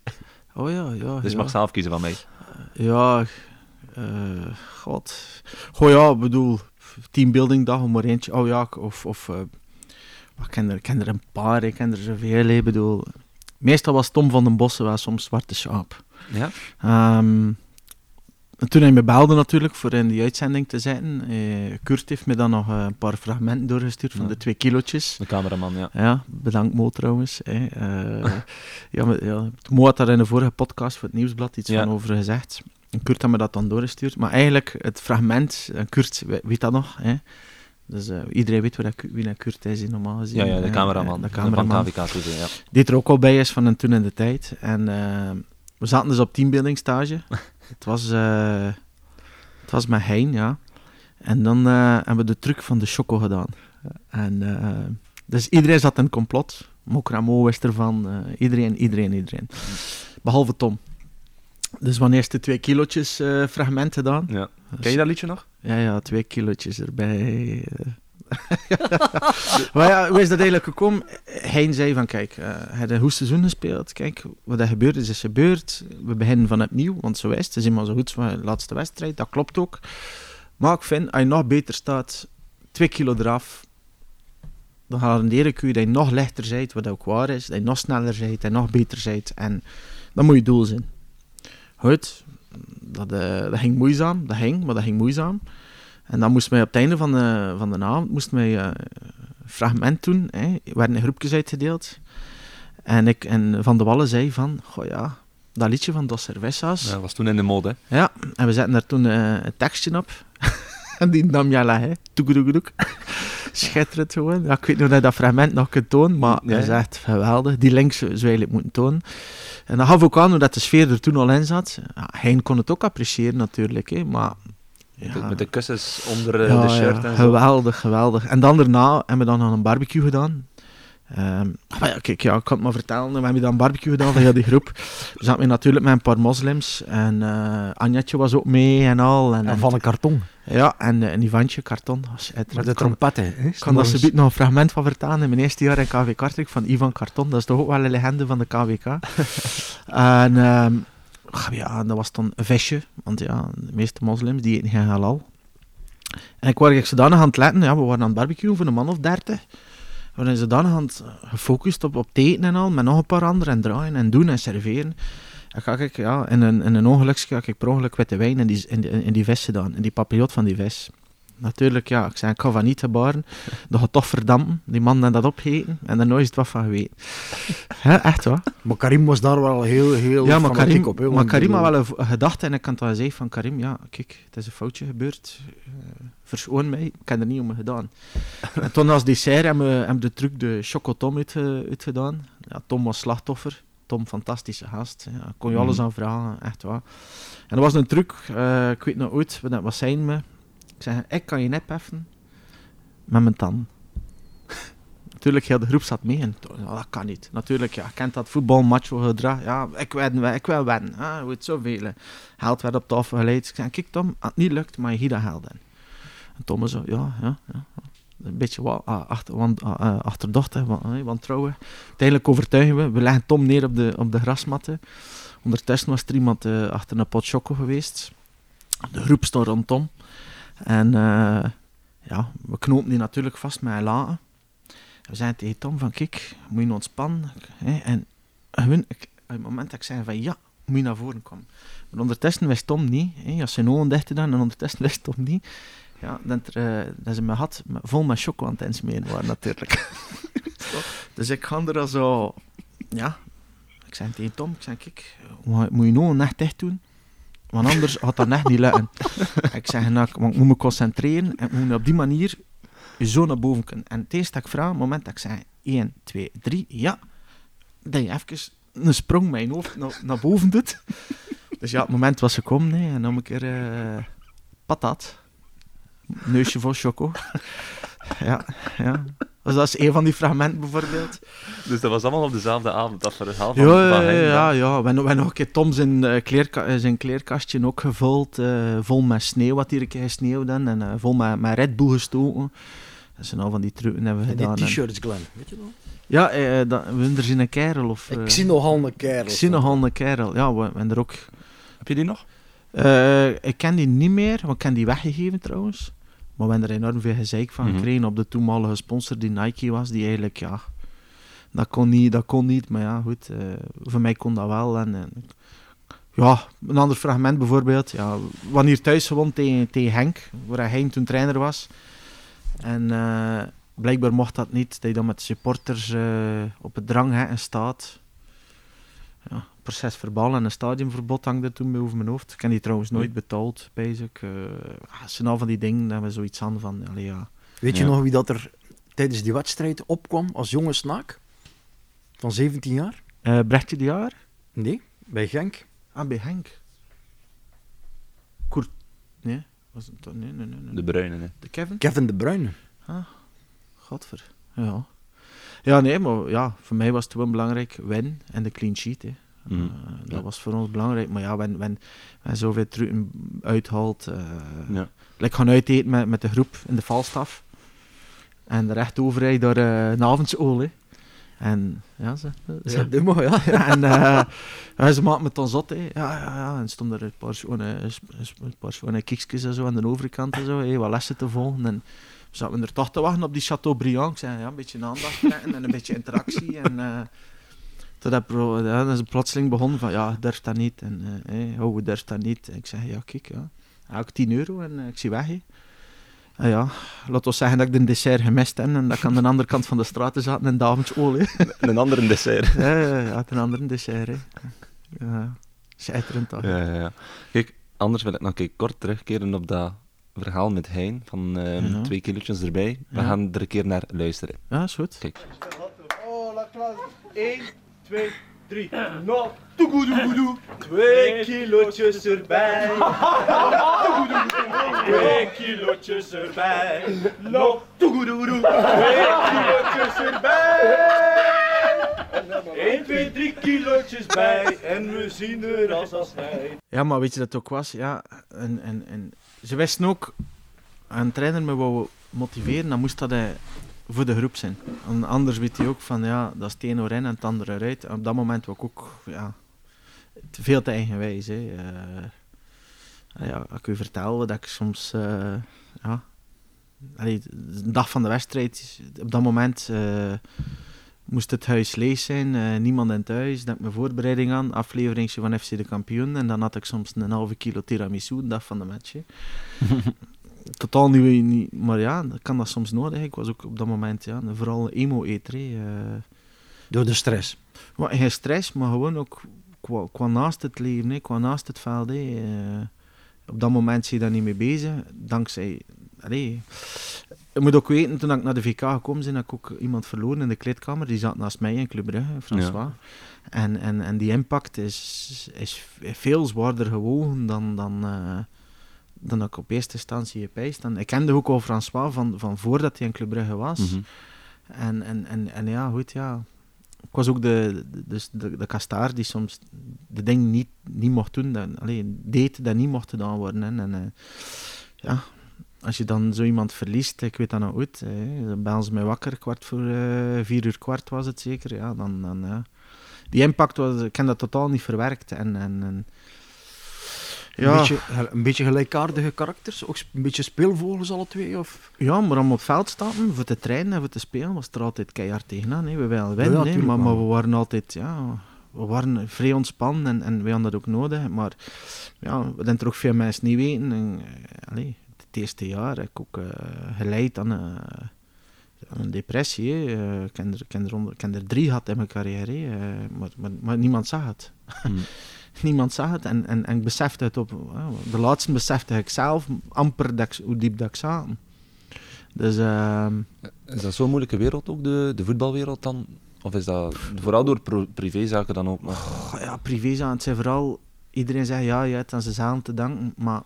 oh ja, ja. Dus je ja. mag zelf kiezen van mij. Ja, eh, god. Goh ja, ik bedoel, teambuilding dag om maar eentje. Oh ja, of, of eh, ik, ken er, ik ken er een paar, ik ken er zoveel. Ik bedoel, meestal was Tom van den Bossen wel soms Zwarte Schaap. Ja? Ehm, en toen hij me belde natuurlijk voor in die uitzending te zetten. Eh, Kurt heeft me dan nog eh, een paar fragmenten doorgestuurd van Ja. de twee kilootjes. De cameraman, ja. Ja, bedankt Mo trouwens. Eh, <laughs> ja, maar, ja, Mo had daar in de vorige podcast voor het Nieuwsblad iets Ja. van over gezegd. En Kurt had me dat dan doorgestuurd. Maar eigenlijk, het fragment, en Kurt we- weet dat nog. Hè. Dus eh, iedereen weet wie, dat, wie Kurt is, normaal gezien. Ja, ja, de cameraman. De Van cameraman. KVK TV, ja. Die er ook al bij is van een toen in de tijd. En eh, we zaten dus op teambuilding stage. <laughs> het, was, eh, het was met Hein, ja. En dan hebben we de truc van de choco gedaan. En, dus iedereen zat in complot. Mokramo wist ervan. iedereen, iedereen, iedereen. Behalve Tom. Dus wanneer is de twee kilootjes eh, fragment gedaan? ja. Ken je dat liedje nog? Ja, ja, twee kilootjes erbij. eh. <laughs> maar ja, hoe is dat eigenlijk gekomen? Hein zei van, kijk, eh hij had een goed seizoen gespeeld. Kijk, wat er gebeurd is, is gebeurd. We beginnen van opnieuw, want zo is het. Is eenmaal zo goed van de laatste wedstrijd, dat klopt ook. Maar ik vind, als je nog beter staat, twee kilo eraf, dan garandeer ik u dat je nog lichter bent, wat ook waar is. Dat je nog sneller bent en nog beter bent. En dat moet je doel zijn. Goed, dat, eh, dat ging moeizaam, dat ging, maar dat ging moeizaam. En dan moest mij op het einde van de, van de avond moest mij, eh, een fragment doen. Hè. Er werden groepjes uitgedeeld. En, ik, en Van de Wallen zei van, goh ja, dat liedje van Dos Cervezas. Ja, dat was toen in de mode, hè. Ja, en we zetten daar toen eh, een tekstje op. <laughs> en <laughs> die nam je hè. Toegedoegedoek. <laughs> Schitterend gewoon. Ja, ik weet niet of je dat fragment nog kunt tonen, maar Ja, dat is echt geweldig. Die links zou je eigenlijk moeten tonen. En dan gaf ook aan hoe dat de sfeer er toen al in zat. Ja, Hein kon het ook appreciëren natuurlijk, hè, maar... Met, de, ja. met de kussens onder eh, de shirt en zo. geweldig, geweldig. En dan daarna hebben we dan nog een barbecue gedaan. Ehm, maar ja, kijk, ja, ik kan het maar vertellen. We hebben dan een barbecue gedaan van heel die groep. We zaten natuurlijk met een paar moslims. En eh Anjatje was ook mee en al. En, En van een karton. Ja, en, eh, en Ivantje, karton. Was Met de trompetten. hè. Ik kan daar zometeen nog een fragment van vertalen. In mijn eerste jaar in KV Kartrijk van Ivan Karton. Dat is toch ook wel een legende van de KWK. <laughs> en ehm, ja, dat was dan een visje. Want ja, de meeste moslims die eten geen halal. En ik was zodanig aan het letten. Ja, we waren aan het barbecuen voor een man of dertig. We waren zodanig aan het eh, gefocust op, op eten en al. Met nog een paar anderen. En draaien en doen en serveren. En ga ik, ja, in een, in een ongeluk ga ik per ongeluk witte wijn in die, in, die, in die vis gedaan. In die papillot van die vis. Natuurlijk, ja, ik zei, ik ga van niet te baren. Dat gaat toch verdampen. Die man had dat opgegeten en daar nooit is het wat van geweten. <laughs> Hè, echt waar. Maar Karim was daar wel heel, heel Ja, maar Karim, op. maar Karim had wel een gedachte en ik kan het zei van Karim, ja, kijk, het is een foutje gebeurd. Verschoon mij, ik heb er niet om gedaan. <laughs> en toen als dessert hebben we, hebben we de truc de Chocotom uit, uitgedaan. Ja, Tom was slachtoffer. Tom, fantastische gast. Ja, kon je alles Mhm. aan vragen, echt waar. En dat was een truc, eh, ik weet nog ooit, wat, wat zijn me? Ik zeg, ik kan je nep heffen met mijn tanden. <laughs> Natuurlijk, heel de groep zat mee. En ja, dat kan niet. Natuurlijk, ja, je kent dat voetbalmacho gedrag. Ja, ik, win, ik wil winnen. Ah, hoe het zoveel. Geld werd op tafel geleid. Ik zei, kijk Tom, het niet lukt, maar je hier dat in. En Tom zo, ja, ja, ja. Een beetje wa- ah, achter, want, ah, wa- eh, wantrouwen. Uiteindelijk overtuigen we. We leggen Tom neer op de, op de grasmatten. Ondertussen was er iemand eh, achter een pot choco geweest. De groep stond rond Tom. En eh, ja, we knopen die natuurlijk vast met een laken. We zeiden tegen Tom van, kijk, moet je ontspannen. Hè? En gewoon, ik, op het moment dat ik zei van, ja, moet je naar voren komen. Maar ondertussen wist Tom niet. Hè? Als zijn ogen dicht gedaan en ondertussen wist Tom niet. Ja, dat, er, eh, dat ze me had vol met choco aan het insmeren waren natuurlijk. dus ik ga er al zo... Ja, ik zei tegen Tom, ik zei, kijk, moet je ogen echt dicht doen. Want anders gaat dat echt niet lukken. <laughs> ik zeg, nou, ik moet me concentreren en ik moet op die manier zo naar boven kunnen. En het eerste dat ik vraag, op het moment dat ik zeg 1, 2, 3, ja, dat je even een sprong met je hoofd naar, naar boven doet. Dus ja, het moment was gekomen hè, en dan een keer patat. Neusje vol choco. <laughs> ja, ja. Dus dat is een van die fragmenten bijvoorbeeld. Dus dat was allemaal op dezelfde avond, dat verhaal van, Ja, van ja, ja, ja. We hebben nog een keer Tom zijn, eh, kleerka- eh, zijn kleerkastje ook gevuld. eh, vol met sneeuw, wat hier een keer gesneeuwd en, en eh, vol met, met Red Bull gestoken. Dat zijn al van die trucken hebben we en die gedaan. en- t-shirts, Glenn. Weet je nog? Ja, eh, dat, we hebben er zien een kerel. Of, Ik zie nogal een kerel. ik zie nogal een kerel. Ja, we, we hebben er ook... Heb je die nog? Eh, ik ken die niet meer, want ik ken die weggegeven trouwens. Maar we hebben er enorm veel gezeik van Mhm. gekregen op de toenmalige sponsor die Nike was, die eigenlijk, ja... Dat kon niet, dat kon niet, maar ja, goed. eh, voor mij kon dat wel. En, en, ja, een ander fragment bijvoorbeeld. Ja, wanneer thuis gewon tegen, tegen Henk, waar hij toen trainer was. En eh, blijkbaar mocht dat niet, dat je dan met supporters eh, op het dranghekken staat. Ja, proces verbaal en een stadionverbod hangde toen bij over mijn hoofd. Ik heb die trouwens nooit betaald, basic. Uh, het zijn al van die dingen, daar hebben we zoiets aan van, allee, ja. Weet je Ja. nog wie dat er tijdens die wedstrijd opkwam als jonge snaak? Van 17 jaar? Eh Brechtje de Jaar? Nee, bij Genk. Ah, bij Henk. Koert... Nee, was het toch? Nee, nee, nee. nee. De bruine, hè. De Kevin? Kevin de Bruyne. Godver. Ja. Ja, nee, maar ja, voor mij was het gewoon belangrijk win en de clean sheet. Hè. Mhm. Eh, dat Ja. was voor ons belangrijk. Maar ja, wenn, wenn zoveel trucken uithaalt... eh Ja. Ik gaan uiteten met, met de groep in de valstaf. En de rechtoverheid door uh, een avondsool. hè. En ja, ze... ze Ja, doe maar, ja. <laughs> en ja, ze maakten met ons zot, hè. Ja, ja, ja. En stonden er een paar schone, een paar schone kiekjes en zo aan de overkant en zo, hè, wat lessen te volgen. En we zaten er toch te wachten op die Chateaubriand. Ik zei, ja, een beetje aandacht trekken en een beetje interactie. En uh, toen dat ja, dan is het plotseling begonnen van, ja, durf dat niet. En, uh, hey, oh, durf dat niet. En ik zei, ja, kijk, ja. ook 10 euro en uh, ik zie weg, hè. Ah ja, laat ons zeggen dat ik de dessert gemist heb en dat ik aan de andere kant van de straat zat in Davidsolie. <laughs> Een andere dessert. Ja, ja, ja, een andere dessert. Hè. Ja, schitterend toch? Ja, ja, ja. Kijk, anders wil ik nog een keer kort terugkeren op dat verhaal met Hein van ehm, Ja. twee kilootjes erbij. We Ja. gaan er een keer naar luisteren. Ja, is goed. Kijk. Oh, la klas. 1, 2, 3. Nou, toegoedoegoedoe. Twee kilootjes erbij. <laughs> Twee kilootjes erbij. Nou, toegoedoegoedoe. Twee kilootjes erbij. 1, 2, 3 kilootjes bij. En we zien er als als wij. Ja, maar weet je dat het ook was? Ja, en, en, en ze wisten ook, een trainer me wou motiveren, dan moest dat eh, voor de groep zijn. En anders weet hij ook van, ja, dat is het ene erin en het andere eruit. Op dat moment was ik ook, ja, veel te eigenwijs. Hè. Eh, ja, ik u vertelde dat ik soms, eh, ja, allee, de dag van de wedstrijd, op dat moment... eh, moest het huis leeg zijn, eh, niemand in het huis. Dat ik mijn voorbereiding aan, afleveringsje van FC de Kampioen. En dan had ik soms een halve kilo tiramisu de dag van de match. <laughs> Totaal niet, niet, maar ja, dat kan dat soms nodig. Ik was ook op dat moment ja, vooral emo-eter. Eh, Door de stress. maar geen stress, maar gewoon ook qua, qua naast het leven, hè, qua naast het veld. hè. Eh, op dat moment zie je daar niet mee bezig. Dankzij. Allee, je moet ook weten, toen ik naar de VK gekomen ben, heb ik ook iemand verloren in de kleedkamer. Die zat naast mij in Club Brugge, François. En, en, en die impact is, is veel zwaarder gewogen dan, dan, eh, dan ik op eerste instantie heb bijstaan. Ik kende ook al François van, van voordat hij in Club Brugge was. Mhm. En, en, en, en ja, goed, ja. Ik was ook de, dus de, de kastaar die soms de dingen niet, niet mocht doen. Dat, alleen deed dat niet mocht gedaan worden. hè. En, eh, ja, als je dan zo iemand verliest, ik weet dat nog goed. hè, bellen ze mij wakker, kwart voor eh, vier uur kwart was het zeker. Ja, dan, dan, ja. Die impact was, ik heb dat totaal niet verwerkt. En, en, en, Een, ja, beetje, een beetje gelijkaardige karakters, ook een beetje speelvogels alle twee? Of? Ja, maar om op het veld te staan, voor te trainen en voor te spelen, was er altijd keihard tegenaan. Hè. We wilden winnen, Ja, hè, tuurlijk maar, maar we waren altijd ja, we waren vrij ontspannen en, en we hadden dat ook nodig. Maar ja, we denken er ook veel mensen niet weten. En, eh, allee, het eerste jaar heb ik ook eh, geleid aan, eh, aan een depressie. hè. Eh, ik heb er, ik heb er onder- ik heb er drie gehad in mijn carrière, maar, maar, maar niemand zag het. Hmm. <laughs> niemand zag het en, en, en ik besefte het op... de laatste besefte ik zelf amper dat ik, hoe diep dat ik zat. Dus ehm, Is dat zo'n moeilijke wereld ook, de, de voetbalwereld dan? Of is dat vooral door pro- privézaken dan ook? Ja, privé zijn het zijn vooral... Iedereen zegt ja, je hebt aan zijn te danken, maar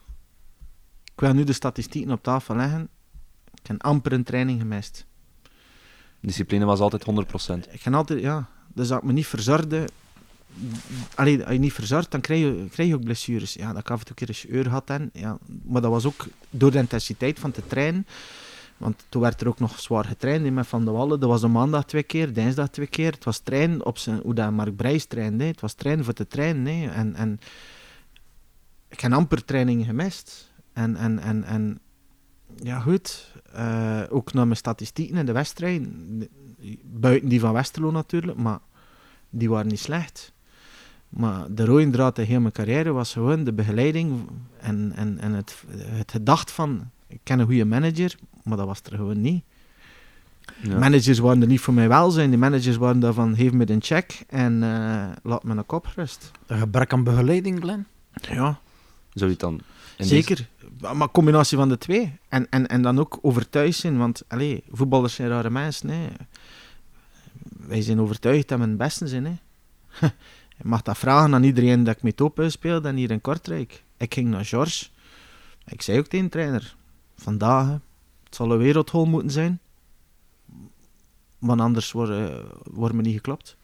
ik wil nu de statistieken op tafel leggen. Ik heb amper een training gemist. Discipline was altijd 100%. Ik ga altijd, ja, dus als ik me niet verzorgde... Allee, als je niet verzorgt, dan krijg je, krijg je ook blessures. Ja, dat ik af en toe een keer een uur had. En, ja, maar dat was ook door de intensiteit van te trainen. Want toen werd er ook nog zwaar getraind met Van de Wallen. Dat was een maandag twee keer, dinsdag twee keer. Het was trainen op zijn, hoe dat Mark Brijs trainde. Het was trainen voor te trainen. hè. En, en ik heb amper trainingen gemist. En, en, en, en ja, goed. eh, ook naar mijn statistieken in de wedstrijd. Buiten die van Westerlo natuurlijk, maar die waren niet slecht. Maar de rode draad in heel mijn carrière was gewoon de begeleiding en, en, en het, het gedacht van, ik ken een goede manager, maar dat was er gewoon niet. Ja. Managers waren er niet voor mij wel zijn, die managers waren daarvan, geef me een check en eh, laat me een kop rust. Een gebrek aan begeleiding, Glenn? Ja, Zou je het dan... zeker. Maar combinatie van de twee. En, en, en dan ook overtuigd zijn, want allee, voetballers zijn rare mensen. Hè. Wij zijn overtuigd dat we het beste zijn. Hè. <laughs> Je mag dat vragen aan iedereen dat ik met op speel dan hier in Kortrijk. Ik ging naar George. Ik zei ook tegen de trainer, vandaag, het zal een wereldhol moeten zijn. Want anders wordt uh, wordt me niet geklopt.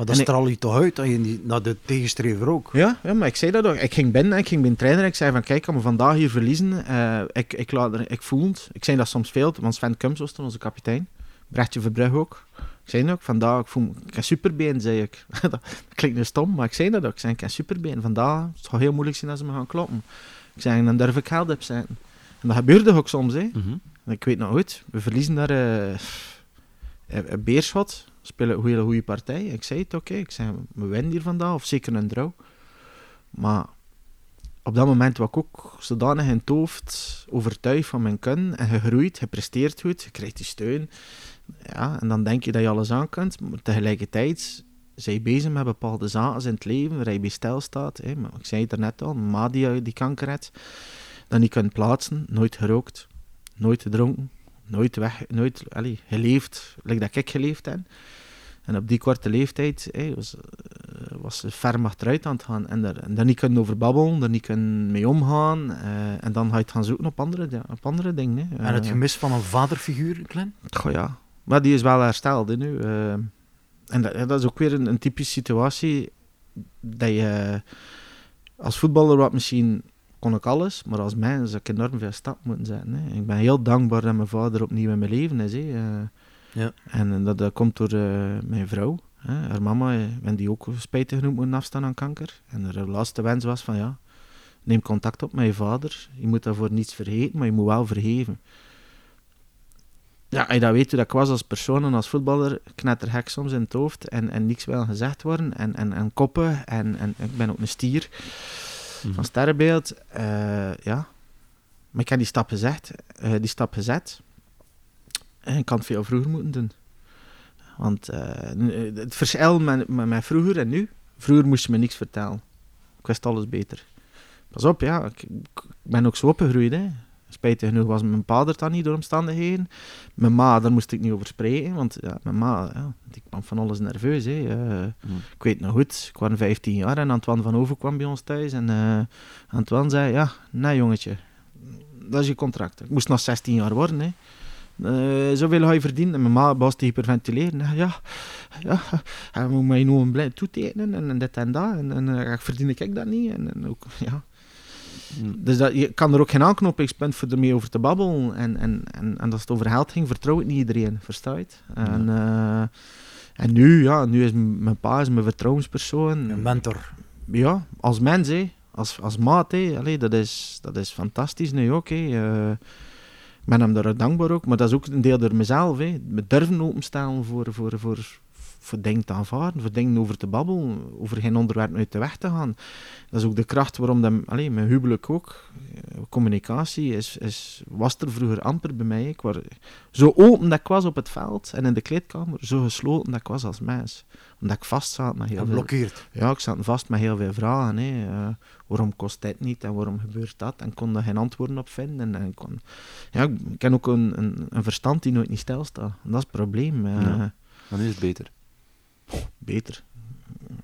Maar dat En ik- straal je toch uit dat je niet, naar de tegenstrever ook. Ja, ja, maar ik zei dat ook. Ik ging binnen, ik ging bij een trainer. Ik zei van, kijk, ik kan me vandaag hier verliezen. Eh, ik, ik, laat er, ik voel het. Ik zei dat soms veel, want Sven Kums was toen onze kapitein. Brechtje Verbrugge ook. Ik zei dat ook, vandaag, ik voel me- ik heb superbeen, zei ik. <laughs> dat klinkt nu stom, maar ik zei dat ook. Ik zei, ik heb superbeen. Vandaag, het zal heel moeilijk zijn als ze me gaan kloppen. Ik zei, dan durf ik geld op zetten. En dat gebeurde ook soms, hè. Mhm. Ik weet nog goed, we verliezen daar eh, een een Beerschot. Spelen een hele goede partij. Ik zei het, oké. Ik zei, we winnen hier vandaag, of zeker een draw. Maar op dat moment was ik ook zodanig in het hoofd overtuigd van mijn kunnen en gegroeid, gepresteerd goed, je krijgt die steun. Ja, en dan denk je dat je alles aan kunt, maar tegelijkertijd zijn je bezig met bepaalde zaken in het leven waar je bij stil staat. Ik zei het er net al, ma die, die kanker had. dat niet kunt plaatsen, nooit gerookt, nooit gedronken, nooit weg, nooit allee, geleefd, like dat ik geleefd heb. En op die korte leeftijd hey, was, eh, was ze ver achteruit aan het gaan. En daar, en daar niet kunnen over babbelen, daar niet kunnen mee omgaan. eh, en dan ga je het gaan zoeken op andere, op andere dingen. hè. En het Eh, gemis van een vaderfiguur, Glenn? Goh, ja. Maar die is wel hersteld hè, nu. en dat, dat is ook weer een, een typische situatie dat je als voetballer wat misschien kon ik alles, maar als mens heb ik enorm veel stap moeten zetten. Hè. Ik ben heel dankbaar dat mijn vader opnieuw in mijn leven is. Hè. eh. Ja. En dat, dat komt door eh, mijn vrouw. Hè. Haar mama, eh, en die ook spijtig genoeg moeten afstaan aan kanker. En haar laatste wens was van ja, neem contact op met je vader. Je moet daarvoor niets vergeten, maar je moet wel vergeven. Ja, als je dat weet hoe dat ik was als persoon en als voetballer, knettergek soms in het hoofd en, en niks wil gezegd worden en, en, en koppen en, en ik ben ook een stier van sterrenbeeld. eh, ja, maar ik heb die stap gezegd, eh, die stap gezet en ik had het veel vroeger moeten doen. Want eh, het verschil met, met, met vroeger en nu, vroeger moest je me niks vertellen. Ik wist alles beter. Pas op, ja, ik, ik ben ook zo opgegroeid. Hè. Spijtig genoeg was mijn pa er dan niet door omstandigheden. Mijn ma, daar moest ik niet over spreken, want ja, mijn ma, ja, die kwam van alles nerveus. Hè. Eh, Ik weet nog goed, ik was 15 jaar en Antoine van Over kwam bij ons thuis. En eh, Antoine zei, ja, nee jongetje, dat is je contract. Ik moest nog 16 jaar worden. Hè. Eh, zoveel ga je verdienen. En mijn ma was te hyperventileren. Ja, ja, hij moet mij nu een blij toetekenen en, en dit en dat. En, en eh, verdien ik dat niet. En, en ook, ja. Dus dat, je kan er ook geen aanknopingspunt voor ermee over te babbelen. En, en, en, en als het over geld ging, vertrouwt niet iedereen. Versta je het? En, eh, en nu, ja, nu is mijn pa is mijn vertrouwenspersoon. Een mentor. Ja, als mens, hè. Als, als maat. Allee, dat, is, dat is fantastisch nu ook. Eh, ik ben hem daar dankbaar ook, maar dat is ook een deel door mezelf. Hè. Me durven openstellen voor, voor, voor, voor dingen te aanvaarden, voor dingen over te babbelen, over geen onderwerp uit de weg te gaan. Dat is ook de kracht waarom dat, allee, mijn huwelijk ook, eh, communicatie, is, is, was er vroeger amper bij mij. Ik was zo open dat ik was op het veld en in de kleedkamer, zo gesloten dat ik was als mens. Omdat ik vast zat met heel veel... Geblokkeerd. Ja, ik zat vast met heel veel vragen. Hè. Eh, waarom kost dit niet en waarom gebeurt dat? En kon daar geen antwoorden op vinden. En kon... ja, ik heb ook een, een, een verstand die nooit niet stilstaat. En dat is het probleem. eh. Ja. Nu is het beter. Beter.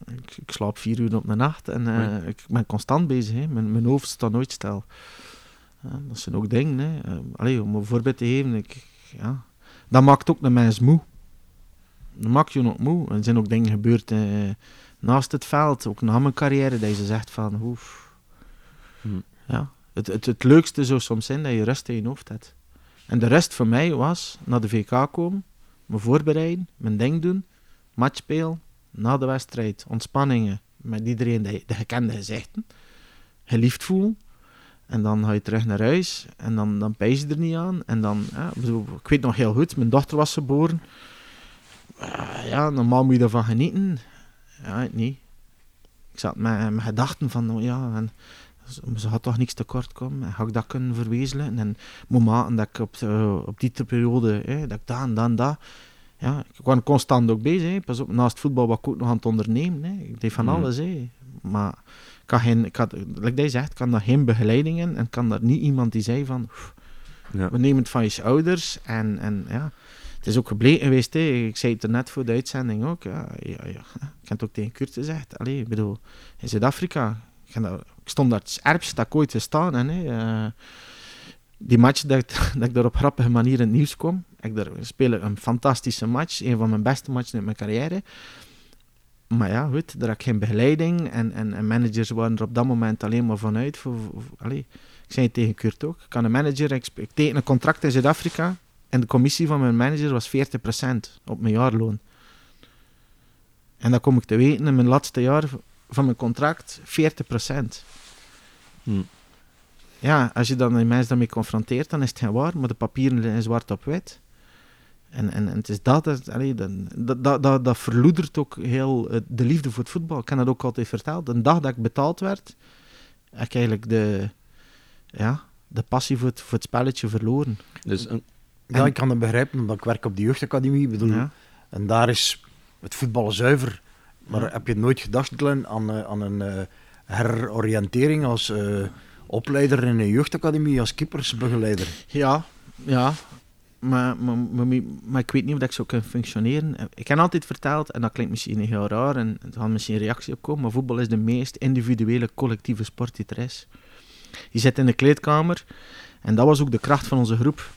Ik, ik slaap vier uur op de nacht en eh, ik ben constant bezig. Hè. Mijn, mijn hoofd staat nooit stil. Ja, dat zijn ook dingen. Hè. Eh, allee, om een voorbeeld te geven, ik, ja, dat maakt ook de mens moe. Dat maakt je ook moe. Er zijn ook dingen gebeurd eh, naast het veld, ook na mijn carrière, dat je zegt van, oef. Hm. Ja. Het, het, het leukste zou soms zijn dat je rust in je hoofd hebt. En de rest voor mij was naar de VK komen, me voorbereiden, mijn ding doen, match spelen, na de wedstrijd, ontspanningen met iedereen, de, de gekende gezichten, geliefd voelen. En dan ga je terug naar huis en dan, dan pijs je er niet aan. En dan, ik weet nog heel goed, mijn dochter was geboren. Eh, ja, normaal moet je ervan genieten. Ja, niet. Ik zat met mijn gedachten van, oh ja, en ze- had toch niks tekort komen. En ga ik dat kunnen verwezenlijken? En maken dat ik op, de- op die periode, dat ik dat en dat en dat. Ja, ik was constant ook bezig. Hè. Pas op, naast voetbal was ik ook nog aan het ondernemen. Hè. Ik deed van Mhm. alles. Hè. Maar ik had geen, ik had, like hij zegt, ik had daar geen begeleiding in. En kan daar niet iemand die zei van, "Pff, Ja. we nemen het van je ouders. En, en ja, het is ook gebleken geweest. Hè. Ik zei het er net voor de uitzending ook. Ja, ja, ja. <laughs> Ik heb het ook tegen Kurt gezegd. Allee, ik bedoel, in Zuid-Afrika, ik, stond daar het ergst dat ik ooit gestaan. heb, Hè. Eh, die match dat, <laughs> dat ik daar op grappige manier in het nieuws kwam. Ik daar spelen een fantastische match. Een van mijn beste matchen in mijn carrière. Maar ja, goed, daar had ik geen begeleiding. En, en, en managers waren er op dat moment alleen maar vanuit. Voor, allee, ik zei het tegen Kurt ook. Ik kan een manager, ik, ik teken een contract in Zuid-Afrika. En de commissie van mijn manager was 40% op mijn jaarloon. En dan kom ik te weten in mijn laatste jaar van mijn contract 40%. Hm. Ja, als je dan die mensen daarmee confronteert, dan is het geen waar, maar de papieren zijn zwart op wit. En, en, en het is dat, dat, dat, dat, dat, verloedert ook heel eh, de liefde voor het voetbal. Ik heb dat ook altijd verteld. De dag dat ik betaald werd, heb ik eigenlijk de, ja, de passie voor het, voor het spelletje verloren. Dus een, Ja, En- ik kan het begrijpen, omdat ik werk op de jeugdacademie. Ik bedoel, Ja. En daar is het voetballen zuiver. Maar Ja. heb je nooit gedacht, Glenn, aan, eh, aan een eh, heroriëntering als, eh, opleider in een jeugdacademie als keepersbegeleider. Ja, ja. Maar, maar, maar, ik weet niet of ik zo kan functioneren. Ik heb altijd verteld, en dat klinkt misschien heel raar, en er gaat misschien een reactie op komen, maar voetbal is de meest individuele collectieve sport die er is. Je zit in de kleedkamer, en dat was ook de kracht van onze groep.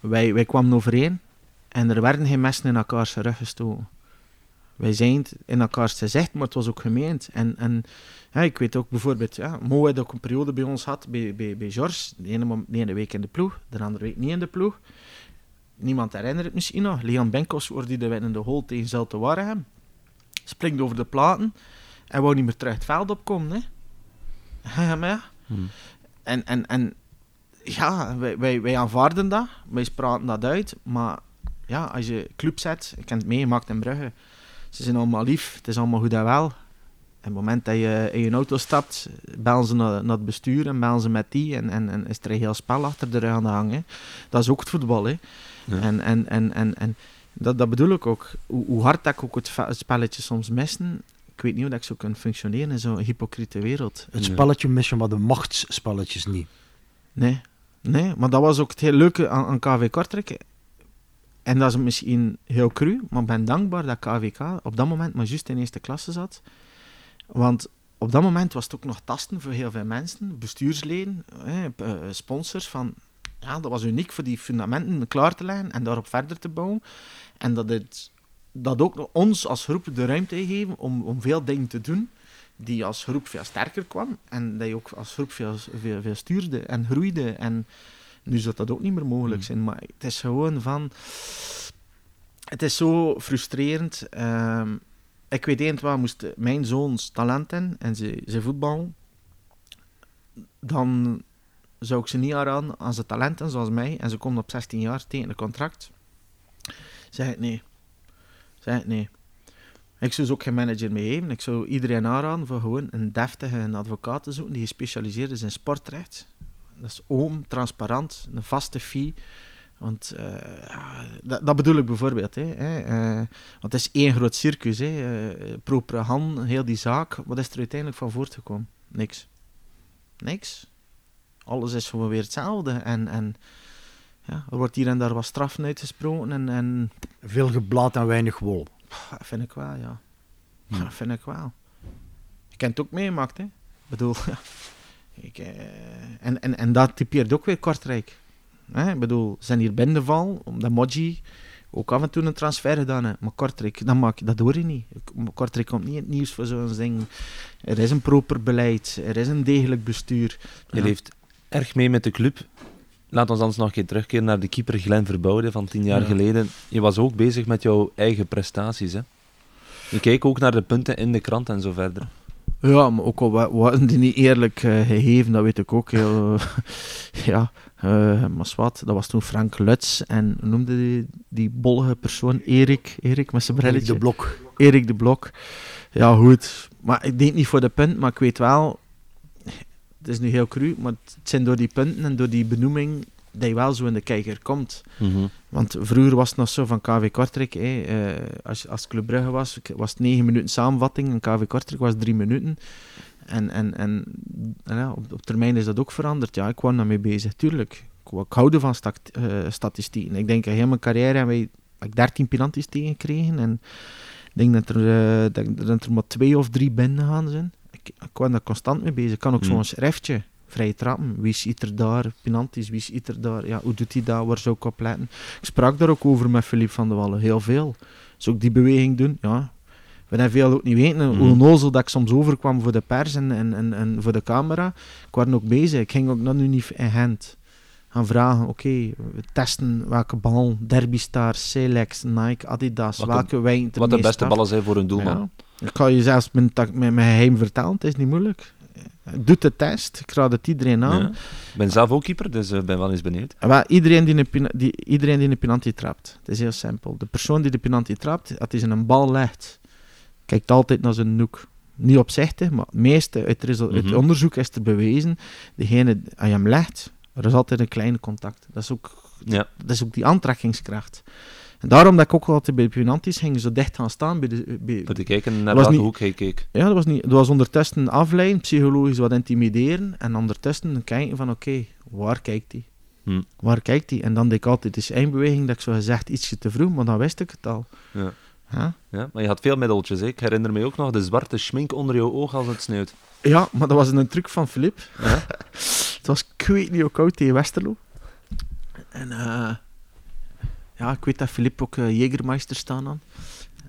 Wij, wij kwamen overeen, en er werden geen messen in elkaars rug gestoken. Wij zijn in elkaars gezegd, maar het was ook gemeend. En, en ja, ik weet ook bijvoorbeeld, ja, Mo had ook een periode bij ons gehad, bij, bij, George. Ene, de ene week in de ploeg, de andere week niet in de ploeg. Niemand herinnert het misschien nog. Leon Benkos wordt de winnende hol tegen Zulte Waregem. Springt over de platen en wou niet meer terug het veld opkomen. Hè. Ja, <laughs> maar ja. Hmm. En, en, en ja, wij, wij, wij aanvaarden dat. Wij praten dat uit. Maar ja, als je club zet, ik heb het meegemaakt in Brugge. Ze zijn allemaal lief, het is allemaal goed en wel. En op het moment dat je in je auto stapt, bellen ze naar, naar het bestuur en bellen ze met die. En, en, en is er een heel spel achter de rug aan de hang. hè. Dat is ook het voetbal. Hè. Ja. En, en, en, en, en dat, dat bedoel ik ook. Hoe, hoe hard dat ik ook het, spelletje soms missen, ik weet niet hoe dat ik zo kan functioneren in zo'n hypocriete wereld. Het spelletje mis je, maar de machtsspelletjes niet. Nee, nee, maar dat was ook het heel leuke aan, aan KV Kortrijk. En dat is misschien heel cru, maar ik ben dankbaar dat KVK op dat moment maar juist in eerste klasse zat. Want op dat moment was het ook nog tasten voor heel veel mensen, bestuursleden, eh, sponsors. Van, ja, dat was uniek voor die fundamenten klaar te leggen en daarop verder te bouwen. En dat het dat ook ons als groep de ruimte gegeven om, om veel dingen te doen die als groep veel sterker kwam en dat je ook als groep veel, veel, veel stuurde en groeide. En nu zou dat ook niet meer mogelijk zijn, maar het is gewoon van... Het is zo frustrerend. Ehm, ik weet één, waar moest mijn zoons talent in en ze, ze voetbal, dan zou ik ze niet aanraden als ze talent hebben zoals mij en ze komen op 16 jaar tegen een contract. Zeg het nee. Zeg het nee. Ik zou ze ook geen manager mee geven. Ik zou iedereen aanraden voor gewoon een deftige advocaat te zoeken die gespecialiseerd is in sportrecht. Dat is open, transparant, een vaste fee. Want eh, dat, bedoel ik bijvoorbeeld. Hè, hè, eh, want het is één groot circus. Hè, eh, propere hand, heel die zaak. Wat is er uiteindelijk van voortgekomen? Niks. Niks. Alles is gewoon weer hetzelfde. En, en ja, er wordt hier en daar wat straffen uitgesproken. En, en Veel geblaad en weinig wol. dat vind ik wel, ja. Hm. Dat vind ik wel. Ik heb het ook meegemaakt, hè. Ik bedoel, <laughs> ik, eh, en, en, en dat typeert ook weer Kortrijk. Hè? Ik bedoel, ze zijn hier binnenval, omdat Moji ook af en toe een transfer gedaan heeft. Maar Kortrijk, dat, maak, dat hoor je niet. Kortrijk komt niet in het nieuws voor zo'n ding. Er is een proper beleid, er is een degelijk bestuur. Je Ja. leeft erg mee met de club. Laat ons anders nog een keer terugkeren naar de keeper Glenn Verbouwde van tien jaar Ja. geleden. Je was ook bezig met jouw eigen prestaties. Hè? Je keek ook naar de punten in de krant en zo verder. Ja, maar ook al wa- waren die niet eerlijk eh, gegeven, dat weet ik ook heel. <laughs> ja, eh, maar wat, dat was toen Frank Lutz en hoe noemde die, die bollige persoon Erik, Erik met zijn brilletje. De blok. Erik de Blok. Ja, goed. Maar ik denk niet voor de punt, maar ik weet wel, het is nu heel cru, maar het zijn door die punten en door die benoeming dat je wel zo in de kijker komt. Want vroeger was het nog zo van KV Kortrijk, eh, als, als Club Brugge was, was het 9 minuten samenvatting en KV Kortrijk was 3 minuten. En, en, en, en ja, op, op termijn is dat ook veranderd. Ja, ik was daarmee bezig, tuurlijk. Ik, ik houde van eh, statistieken. Ik denk, in heel mijn carrière hebben wij heb ik 13 penalties tegengekregen. En ik denk dat er, eh, dat, dat er maar twee of drie binnen gaan zijn. Ik, ik was daar constant mee bezig. Ik kan ook Hmm. zo'n schriftje, vrije trappen. Wie schiet er daar? Penalties, wie schiet er daar? Ja, hoe doet hij dat? Waar zou ik op letten? Ik sprak daar ook over met Philippe van der Wallen, heel veel. Zou ik die beweging doen? Ja. We hebben veel ook niet weten. Hoe onnozel dat ik soms overkwam voor de pers en, en, en, en voor de camera. Ik was ook bezig. Ik ging ook naar Unif in Gent gaan vragen, oké, we testen welke bal, Derby Star, Selex, Nike, Adidas, Wat de- welke wijn Wat de beste ballen zijn voor een doelman. Ja. Ik kan je zelfs mijn, mijn, mijn geheim vertellen, het is niet moeilijk. Doe de test, ik raad het iedereen aan. Ja. Ik ben zelf ook keeper, dus ik ben wel eens benieuwd. En wel, iedereen, die een, die, iedereen die een penalty trapt, het is heel simpel. De persoon die de penalty trapt, hij zijn een bal legt, kijkt altijd naar zijn noek. Niet opzichtig, maar het meeste uit, uit Mhm. onderzoek is er bewezen, degene, je hem legt, er is altijd een kleine contact. Dat is ook, Ja. dat is ook die aantrekkingskracht. En daarom dat ik ook altijd bij de penalties ging zo dicht gaan staan. Bij de, bij, te kijken naar welke hoek hij keek. ja, dat was, niet, dat was ondertussen afleiden, psychologisch wat intimideren. En ondertussen kijken van, oké, waar kijkt hij? Hm. Waar kijkt hij? En dan deed ik altijd de schijnbeweging dat ik zo gezegd ietsje te vroeg, maar dan wist ik het al. Ja. Ja, Ja, maar je had veel middeltjes. Hè. Ik herinner me ook nog de zwarte schmink onder jouw oog als het sneeuwt. ja maar dat was een truc van Filip. Ja? <laughs> Het was, ik weet niet hoe koud tegen Westerlo. En eh, ja, ik weet dat Filip ook uh, staan aan.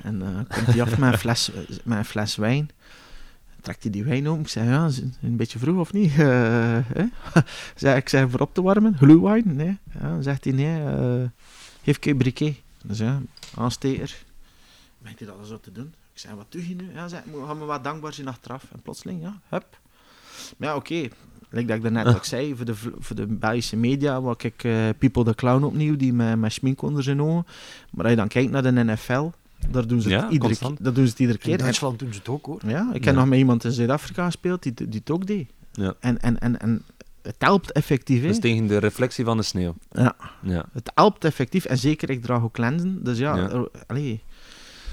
En eh komt hij af met een fles, eh, met een fles wijn. Trekt hij die wijn om. Ik zei, ja, een beetje vroeg of niet? <laughs> <laughs> Zei, ik zei, voor op te warmen. Glühwein? Nee. Ja, zegt hij, nee, eh geef ik een briquet. Dus ja, aansteker. Meent hij dat zo te doen? Ik zei, wat doe je nu? Ja, zei, we gaan me wat dankbaar zijn achteraf. En plotseling, ja, hup. Maar ja, oké. Like dat ik daarnet ook zei, voor de, voor de Belgische media, wat ik eh, People the Clown opnieuw, die met, met schmink onder zijn ogen. Maar als je dan kijkt naar de NFL, daar doen ze het, iedere, doen ze het iedere In keer. En- Duitsland doen ze het ook hoor. ja, ik heb Ja. nog met iemand in Zuid-Afrika gespeeld die, die het ook deed. Ja. En, en, en, en het helpt effectief. hè. Dus tegen de reflectie van de sneeuw. Ja. Ja. Het helpt effectief. En zeker, ik draag ook lenzen. Dus ja, Ja. er- allee.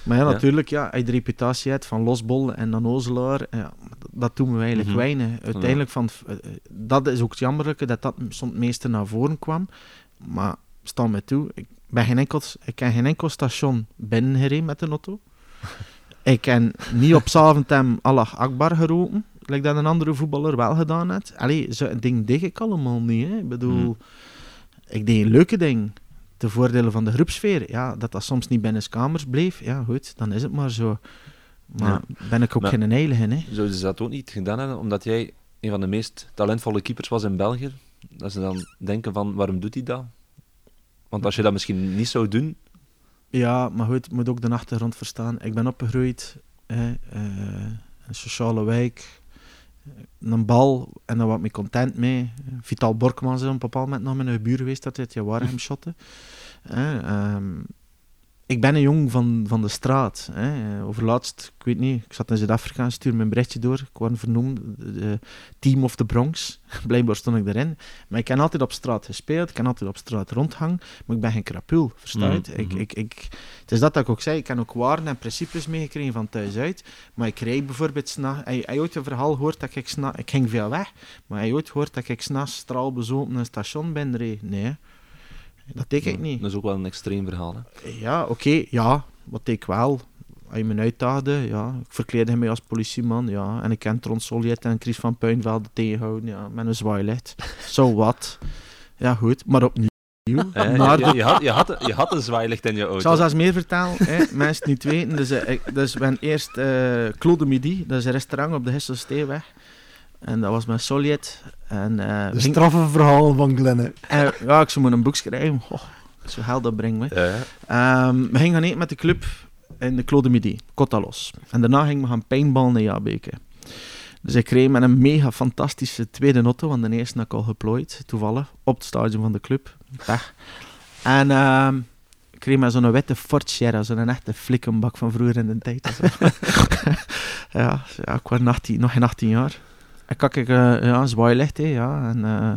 Maar ja, natuurlijk, ja, als je de reputatie hebt van losbol en dan ozelaar, ja, dat doen we eigenlijk Mhm. weinig. Uiteindelijk, van, het- eh, dat is ook het jammerlijke, dat dat soms het meeste naar voren kwam. Maar sta me toe, ik, ben geen enkel, ik ken geen enkel station binnengereden met de auto. <laughs> ik ken niet op Zaventem Allah Akbar geroken, like dat een andere voetballer wel gedaan heeft. Allee, zo'n ding deed ik allemaal niet. Hè. Ik bedoel, Mhm. ik deed een leuke ding. De voordelen van de groepsfeer, ja, dat dat soms niet binnen kamers bleef, ja goed, dan is het maar zo. Maar ben ik ook Maar- geen heilige, hè. Zouden ze dat ook niet gedaan hebben, omdat jij een van de meest talentvolle keepers was in België? Dat ze dan denken van, waarom doet hij dat? Want als je dat misschien niet zou doen... Ja, maar goed, je moet ook de achtergrond verstaan. Ik ben opgegroeid, hè, eh, een sociale wijk, een bal en daar was ik content mee. Vital Borkmans is op een bepaald moment nog met een buur geweest dat hij het Jawarhem shotte. Ehm, ik ben een jong van, van de straat. Hè. Overlaatst, ik weet niet, ik zat in Zuid-Afrika en stuurde mijn berichtje door. Ik word vernoemd, de, de Team of the Bronx. <laughs> Blijkbaar stond ik erin. Maar ik heb altijd op straat gespeeld, ik kan altijd op straat rondhangen, maar ik ben geen krapul, versta je? het? Mhm, ik, mhm. ik, ik, het is dat dat ik ook zei, ik heb ook waarden en principes meegekregen van thuis uit, maar ik rijd bijvoorbeeld s'nachts, heb je ooit een verhaal gehoord dat ik s'nachts, ik ging veel weg, maar je ooit gehoord dat ik s'nachts straalbezopen een station ben reed? Nee. Dat deed ik niet. Dat is ook wel een extreem verhaal. Hè? Ja, oké, ja, wat ik wel. Als je me uitdaagde, ja, ik verkleedde mij als politieman, ja, en ik ken Tron Soljet en Chris van Puinvelde tegenhouden, ja, met een zwaailicht. <laughs> Zo wat. Ja, goed, maar opnieuw. Eh, <laughs> je, had, je, had, je had een zwaailicht in je auto. ik zal zelfs meer vertellen, hè, mensen niet weten. Dus, eh, ik, dus hebben eerst eh Claude Midi, dat is een restaurant op de Hesselsteeweg. En dat was met Soljet. En, eh, we De verhaal van Glenn. en, ja, ik zou een boek schrijven. Oh, zo geld dat brengt me. Ja, Ehm, we gingen gaan eten met de club in de Clos de Midi, Cottalos. En daarna gingen we gaan paintballen in Jabeke. Dus ik reed met een mega fantastische tweede auto, want de eerste had ik al geplooid, toevallig, op het stadion van de club. Weg. En ehm, ik reed met zo'n witte Ford Sierra, zo'n echte flikkenbak van vroeger in de tijd. <laughs> ja, ja, ik was 18, nog geen 18 jaar. En kijk, ik, eh, ja, zwaailicht, hè, ja. En, eh,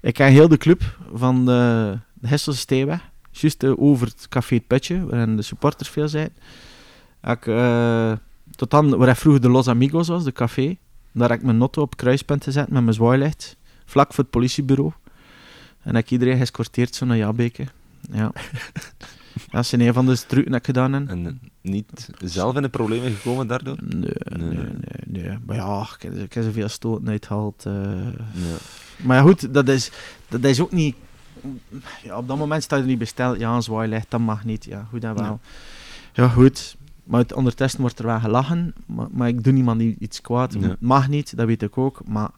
ik ken heel de club van de, de Hesselse Steeweg. Juist eh, over het café Het Putje, waarin de supporters veel zijn. Ik, tot dan, waar ik vroeger de Los Amigos was, de café. Daar heb ik mijn notto op kruispunt gezet met mijn zwaailicht. Vlak voor het politiebureau. En heb ik iedereen geëscorteerd zo naar Jabeke. Ja. <laughs> dat is een van de dat ik gedaan heb. En eh, niet zelf in de problemen gekomen daardoor? Nee, nee, nee, nee, Maar ja, ik heb, ik heb zoveel stoten uitgehaald. eh. Ja. Maar ja, goed, dat is, dat is ook niet... Ja, op dat moment staat er niet besteld. Ja, een zwaailicht, dat mag niet. Ja, goed en wel. Ja, goed. Maar het- ondertussen wordt er wel gelachen. Maar, maar ik doe niemand iets kwaad. Ja. Mag niet, dat weet ik ook. Maar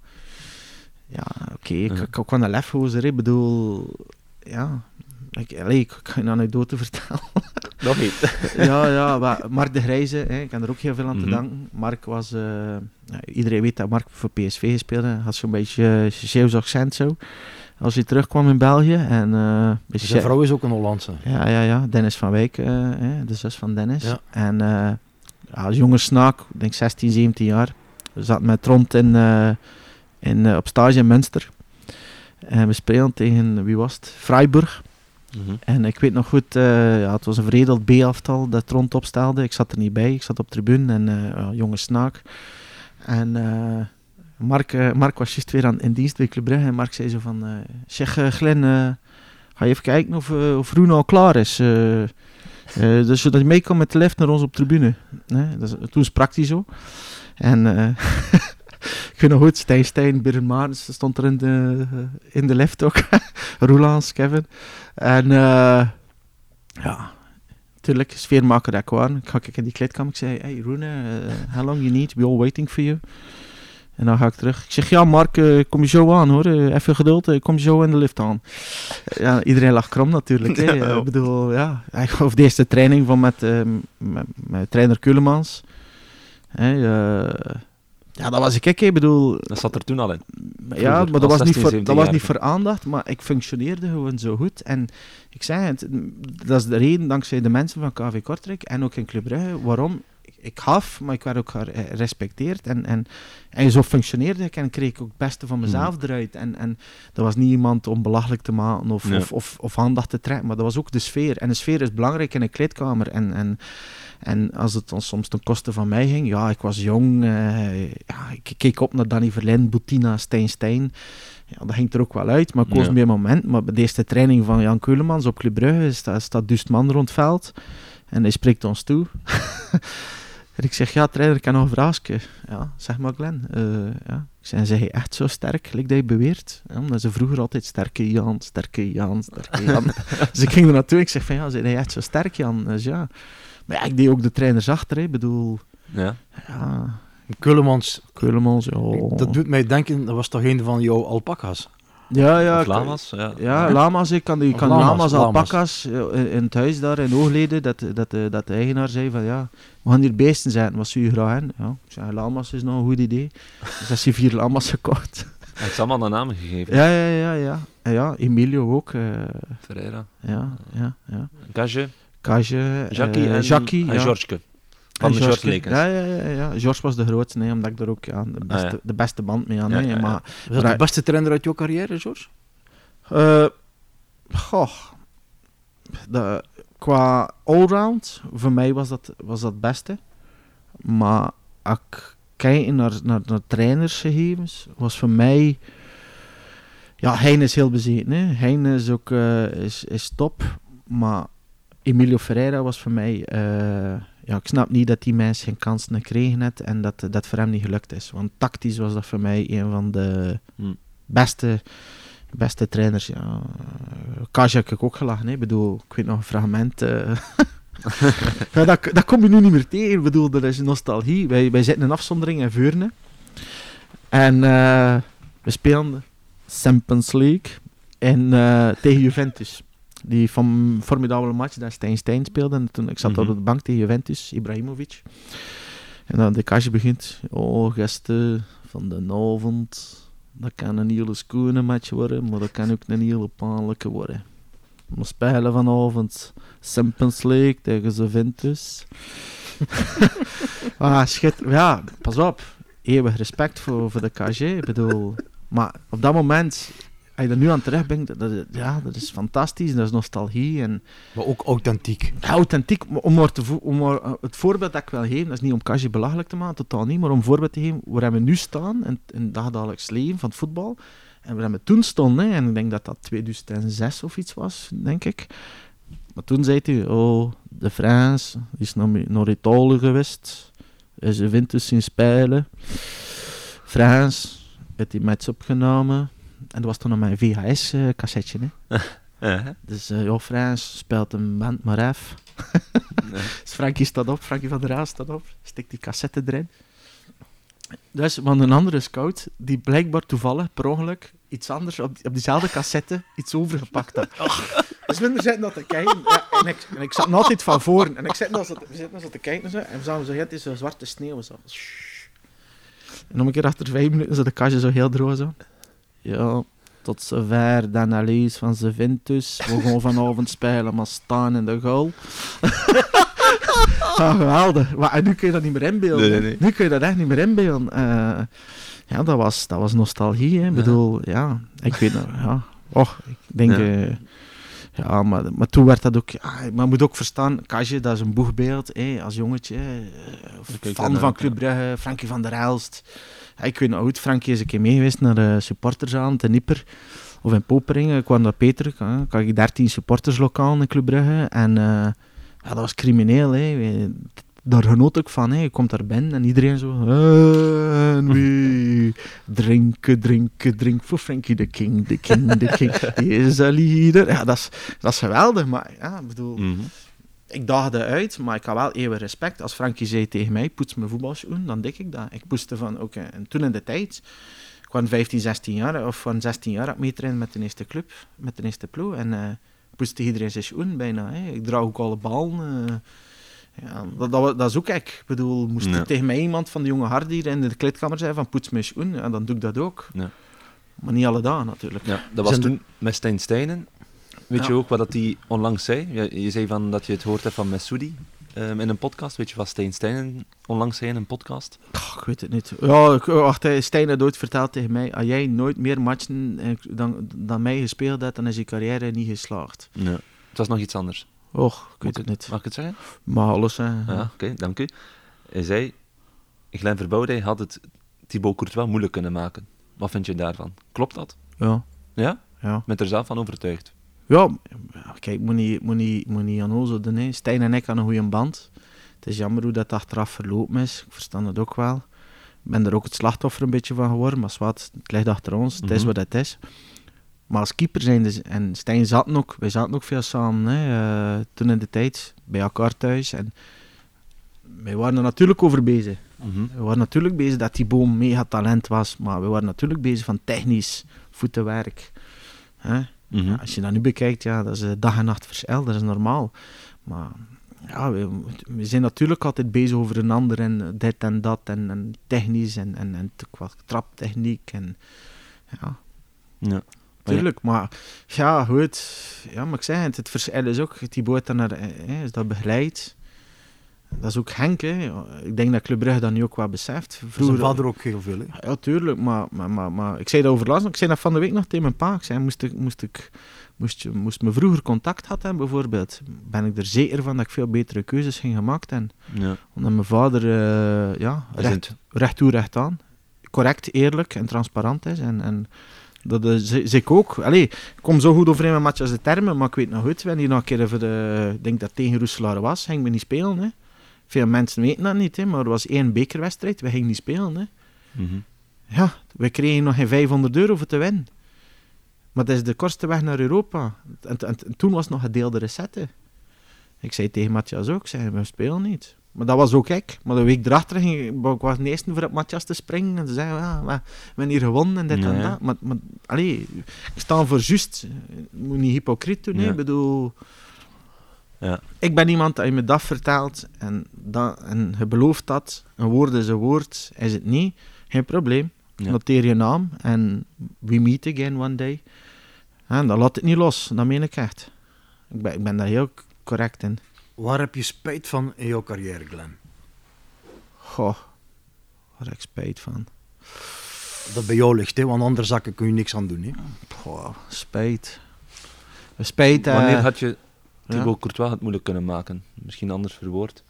ja, oké, ik, Ja. ik, ik kan een lefgozer. Ik bedoel, ja... Ik, allee, ik kan je een anekdote vertellen. <laughs> Nog niet. <laughs> ja, ja, maar Mark de Grijze, hè, ik kan er ook heel veel aan te Mhm. danken. Mark was, eh, ja, iedereen weet dat Mark voor PSV gespeeld heeft. Had zo'n beetje uh, Zeeuws accent zo. Als hij terugkwam in België. En, eh, Zijn vrouw is ook een Hollandse. ja, ja, ja, Dennis van Wijk, eh, hè, de zus van Dennis. Ja. En als jonge snaak, ik denk 16, 17 jaar, we zaten met rond in, in, op stage in Münster. En we speelden tegen, wie was het? Freiburg. Mhm. En ik weet nog goed, eh, ja, het was een veredeld B-aftal dat rond opstelde. Ik zat er niet bij, ik zat op tribune en eh, jonge snaak. En eh, Mark, Mark was juist weer aan, in dienst bij Club Brugge en Mark zei zo van... zeg eh, ga je even kijken of, of Roen al klaar is. dus zodat hij mee kan met de lift naar ons op tribune. Is, toen sprak hij zo. En <laughs> ik weet nog goed, Stijn Stijn, Birren stond er in de, in de lift ook. <laughs> Roelans, Kevin. En eh, ja, natuurlijk, sfeermaker dat ik was. Ik ga ik in die kleedkamer, ik zei, hey Roene, eh, how long you need? We all waiting for you. En dan ga ik terug. Ik zeg, ja Mark, eh, kom je zo aan hoor. Even geduld, kom je zo in de lift aan. ja, iedereen lag krom natuurlijk. <laughs> Ja. Ik bedoel, ja. Of de eerste training van met, met, met trainer Kulemans. Hè, eh, ja, dat was ik, ik bedoel, Dat zat er toen al in. ja, maar dat was, niet 16, voor, 17 dat was niet voor aandacht, maar ik functioneerde gewoon zo goed. En ik zei het, dat is de reden dankzij de mensen van KV Kortrijk en ook in Club Brugge, waarom ik, gaf, maar ik werd ook gerespecteerd. En, en, en zo functioneerde ik en kreeg ik ook het beste van mezelf eruit. En, en dat was niet iemand om belachelijk te maken of, of, of aandacht te trekken, maar dat was ook de sfeer. En de sfeer is belangrijk in een kleedkamer. En, en, en als het dan soms ten koste van mij ging, ja, ik was jong, eh, ja, ik keek op naar Danny Verlijn, Boutina, Stijn Stijn. Ja, dat ging er ook wel uit, maar ik koos Ja. meer moment. Maar bij de eerste training van Jan Keulemans op Club Brugge staat, staat duist man rond het veld. En hij spreekt ons toe. <laughs> en ik zeg, ja trainer, ik heb nog een vraagje. Ja, zeg maar Glenn. Eh, ja. Ik zei, je echt zo sterk, like dat je beweert? Ja, omdat ze vroeger altijd sterke Jan, sterke Jan, sterke Jan. <laughs> dus ik ging er naartoe en ik zeg van, ja, zijn jij echt zo sterk Jan? Dus ja. Maar ja, ik deed ook de trainers achter, hè. Ik bedoel, Ja. ja, Keulemans, dat doet mij denken, dat was toch een van jouw alpaca's? Ja, ja. Of lama's. Ja. Ja, lama's. Ik kan, die kan lama's, lama's, lama's. alpaca's in, in het huis daar in Oogleden, dat, dat, eh, dat de eigenaar zei van ja, we gaan hier beesten zetten, wat zou je graag hebben? Ja, ik zei, lama's is nog een goed idee. Dus dat is hier vier lama's gekocht. Hij heeft ze allemaal een naam gegeven. ja, ja, ja, ja. En ja, Emilio ook. eh, Ferreira, ja, ja, ja. Gage, Kage, eh, Jackie en, Jackie, en ja. Georgeke. Van En de George George, Lekens. Ja, ja, ja, ja. George was de grootste, nee, omdat ik daar ook ja, de, beste, Ah, ja. de beste band mee aan. Maar Was dat de beste trainer uit jouw carrière, George? Eh, goh. De, qua allround, voor mij was dat, was dat het beste. Maar als ik kijk naar, naar, naar trainersgegevens, was voor mij... Ja, Hein is heel bezeten. Hè. Hein is ook eh, is, is top. Maar Emilio Ferreira was voor mij... eh, ja, ik snap niet dat die mensen geen kansen gekregen heeft en dat dat voor hem niet gelukt is. Want tactisch was dat voor mij een van de Hmm. beste, beste trainers. Ja. Kaja heb ik ook gelachen. Hè. Ik bedoel, ik weet nog een fragment. eh. <laughs> ja, dat, dat kom je nu niet meer tegen. Ik bedoel, dat is nostalgie. Wij, wij zitten in afzondering in Veurne. En eh, we spelen Champions League en, tegen Juventus. Die van formidabele match dat Stijn Stijn speelde. En toen, ik zat Mhm. op de bank tegen Juventus, Ibrahimovic. En dan de kastje begint. Oh, gasten van de avond. Dat kan een hele schone match worden, maar dat kan ook een hele pijnlijke worden. We spelen vanavond Champions League tegen Juventus. <laughs> ah, shit. Ja, pas op. Eeuwig respect voor, voor de KG. Ik bedoel, maar op dat moment, als je er nu aan terugdenkt, dat, dat, ja, dat is fantastisch. Dat is nostalgie en Maar ook authentiek. ja, authentiek. Om maar te vo- om maar, eh, het voorbeeld dat ik wil geven, dat is niet om KG belachelijk te maken, totaal niet, maar om een voorbeeld te geven waar we nu staan in, in het dagelijks leven van het voetbal. En waar we toen stonden, en ik denk dat dat 2006 of iets was, denk ik. Maar toen zei hij, oh, de Frans is naar, naar Italië geweest. En ze vindt dus zien spelen. Frans heeft die match opgenomen. En dat was toen nog mijn VHS-cassetje. hè. <laughs> Ja, Dus uh, ja, Frans speelt een band maar af. Nee. <laughs> Dus Frankie staat op, Frankie van der Raas staat op, stikt die cassette erin. Dus, want een andere scout, die blijkbaar toevallig, per ongeluk, iets anders op, die- op diezelfde cassette iets overgepakt had. <laughs> Dus we zitten dat te kijken. Ja, en, ik, en ik zat nog altijd van voren. En ik zit nog zo zitten zo te kijken. en Zo, en we zagen zo, het is zo zwarte sneeuw. Zo. En nog een keer achter vijf minuten zo de kastje zo heel droog zo. Ja, tot zover de analyse van Juventus. We gaan <laughs> vanavond spelen, maar staan in de goal. <laughs> ah, geweldig. Maar en nu kun je dat niet meer inbeelden. Nee, nee, nee. Nu kun je dat echt niet meer inbeelden. Eh, ja, dat was, dat was nostalgie. Hè. Ik bedoel, ja, ik weet nog, ja. Och, ik denk... Ja. eh, Ja, maar, maar toen werd dat ook... Ja, maar moet ook verstaan, Kajje, dat is een boegbeeld, als jongetje. eh, fan van. Club Brugge, Frankie van der Elst. Ik weet nog goed, Frankie is een keer mee geweest naar de supportersaan te Nipper. Of in Poperingen, ik kwam naar Peter, ja, ik had 13 supporterslokaal in Club Brugge. En eh, ja, dat was crimineel, hè. Daar genoot ik van, hè. Je komt daar binnen en iedereen zo... "Eh, En wie <laughs> drinken, drinken, drinken voor Frankie de King, de King, de King. <laughs> He is a leader. Ja, dat is, dat is geweldig, maar ja, ik bedoel... Mhm. Ik daagde uit, maar ik had wel eeuwig respect. Als Frankie zei tegen mij, poets mijn voetbalschoen, dan dik ik dat. Ik poeste van, oké. En toen in de tijd, ik was 15, 16 jaar, of van 16 jaar, had ik meetrainen met de eerste club, met de eerste ploeg. En eh poeste iedereen zijn schoen bijna. Hè. Ik draag ook alle ballen. eh. ja, dat, dat, is ook ik. Ik bedoel, moest Ja. er tegen mij iemand van de jonge hard hier in de kleedkamer zeggen van poets mijn schoen, ja, dan doe ik dat ook. Ja. Maar niet alle dagen natuurlijk. Ja, dat was Zijn toen met Stijn Steinen. Weet je ook wat dat hij onlangs zei? Je, je zei van dat je het hoort hebt van Messoudi ehm, in een podcast. Weet je wat Stijn Steinen onlangs zei in een podcast? Ik weet het niet. Ja, ik- wacht, Stijn had ooit verteld tegen mij, als jij nooit meer matchen eh, dan, dan mij gespeeld hebt, dan is je carrière niet geslaagd. Ja. Het was nog iets anders. Och, ik weet het niet. Mag ik het zeggen? Maar alles, hè. Ja, oké, dank u. Hij zei, Glenn Verbouwdij had het Thibaut Courtois moeilijk kunnen maken. Wat vind je daarvan? Klopt dat? Ja, Ja? ja. Met er zelf van overtuigd? Ja, kijk, moet niet, moet niet, moet niet aan ons doen. Hè. Stijn en ik hadden een goede band. Het is jammer hoe dat achteraf verlopen is. Ik verstand het ook wel. Ik ben er ook het slachtoffer een beetje van geworden, maar zwart, het ligt achter ons. Het is Mhm. wat het is. Maar als keeper zijn dus, en Stijn zaten ook, wij zaten ook veel samen, hè, eh, toen in de tijd, bij elkaar thuis. En wij waren er natuurlijk over bezig. Mhm. We waren natuurlijk bezig dat die boom mega talent was, maar we waren natuurlijk bezig van technisch voetenwerk. Hè? Mhm. Ja, als je dat nu bekijkt, ja, dat is eh, dag en nacht verschil, dat is normaal. Maar ja, we, we zijn natuurlijk altijd bezig over een ander en eh, dit en dat en, en technisch en, en, en qua traptechniek. En, ja, Ja. tuurlijk. Maar ja, goed. Ja, maar ik zeg het, het verschil is ook, die boot dan naar, eh, is dat begeleid. Dat is ook Henk, hè. Ik denk dat Club Brugge dat nu ook wel beseft. Zijn vader ook heel veel. Hè? Ja, tuurlijk, maar, maar, maar, maar ik zei dat overlast. Ik zei dat van de week nog tegen mijn pa. Ik zei, moest, ik, moest, ik, moest, je, moest me vroeger contact had hebben, bijvoorbeeld, ben ik er zeker van dat ik veel betere keuzes ging gemaakt hebben. Ja. Omdat mijn vader eh, ja, recht, recht toe, recht aan, correct, eerlijk en transparant is. En, en dat is zie ik ook. Allee, ik kom zo goed overeen met matches de termen, maar ik weet nog goed, we hier nog een keer even de, ik denk dat tegen Roeselaar was, ging we niet spelen. Hè. Veel mensen weten dat niet, hè, maar er was één bekerwedstrijd, we gingen niet spelen. Hè. Mhm. Ja, we kregen nog geen 500 euro voor te winnen. Maar dat is de kortste weg naar Europa. En, en- en toen was het nog gedeelde recette. Ik zei tegen Matthias ook, ik zei, we spelen niet. Maar dat was ook ik. Maar de week erachter ging ik, ik was de voor op Matthias te springen. En ze zeiden, ja, we, we hebben hier gewonnen en dit Ja, en ja. dat. Maar, maar allee, ik sta voor juist. Je moet niet hypocriet doen. Ja. Ik bedoel... Ja. Ik ben iemand je me dat vertelt en, dat, en je belooft dat. Een woord is een woord, is het niet. Geen probleem. Ja. Noteer je naam en we meet again one day. En dan laat het niet los, dat meen ik echt. Ik ben, ik ben daar heel correct in. Waar heb je spijt van in jouw carrière, Glenn? Goh, waar heb ik spijt van. Dat bij jou ligt, hè? want andere zaken kun je niks aan doen. Hè? Goh, spijt. Spijt, eh, Wanneer had je ja. Thibaut Courtois het moeilijk kunnen maken? Misschien anders verwoord.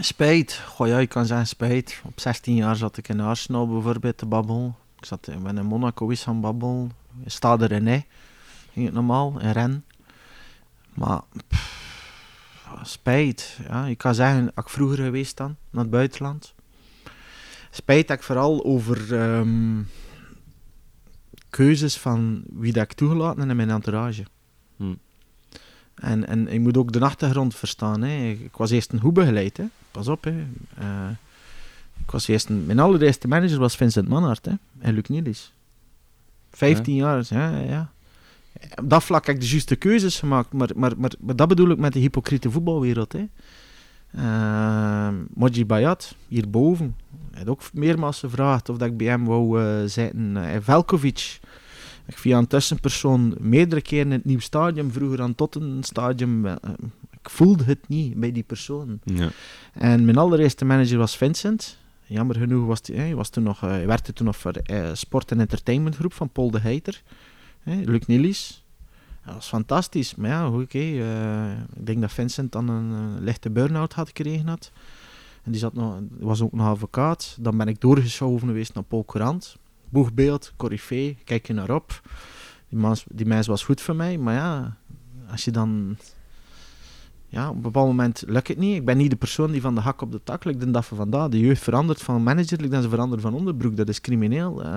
Spijt. Goh ja, ik kan zeggen spijt. Op 16 jaar zat ik in Arsenal bijvoorbeeld te babbelen. Ik zat in, ben in Monaco eens gaan babbelen. In Stade Rennais ging het normaal, in Ren. Maar pff, spijt. Ja, ik kan zeggen, ik vroeger geweest dan, naar het buitenland. Spijt dat ik vooral over ehm, keuzes van wie dat ik toegelaten heb in mijn entourage. Hm. En, en ik moet ook de achtergrond verstaan. Hè. Ik was eerst een hoe begeleid. Hè. Pas op. Hè. Eh, ik was eerst een, mijn allereerste manager was Vincent Manhart hè. en Luc Nielis. 15 jaar. Ja, ja. Op dat vlak heb ik de juiste keuzes gemaakt. Maar, maar, maar, maar dat bedoel ik met de hypocriete voetbalwereld. Hè. Eh, Moji Bayat, hierboven. Hij had ook meermaals gevraagd of dat ik bij hem wou eh zitten. Eh, Velkovic. Ik via een tussenpersoon meerdere keren in het nieuw stadium, vroeger aan Tottenstadium. eh, ik voelde het niet bij die persoon. Ja. En mijn allereerste manager was Vincent. Jammer genoeg was hij, hij, was toen nog, eh, hij werkte toen nog voor eh, Sport en Entertainment Groep van Paul de Heiter. Luc Nielis. dat was fantastisch. Maar ja, oké. eh, ik denk dat Vincent dan een eh, lichte burn-out had gekregen had. En die zat nog, was ook nog advocaat. Dan ben ik doorgeschoven geweest naar Paul Courant. Boegbeeld, corifee, kijk je naar op. Die mens, die mens was goed voor mij, maar ja, als je dan... Ja, op een bepaald moment lukt het niet. Ik ben niet de persoon die van de hak op de tak ligt de dag van vandaag. De jeugd verandert van manager, dan ze veranderen van onderbroek. Dat is crimineel. Eh,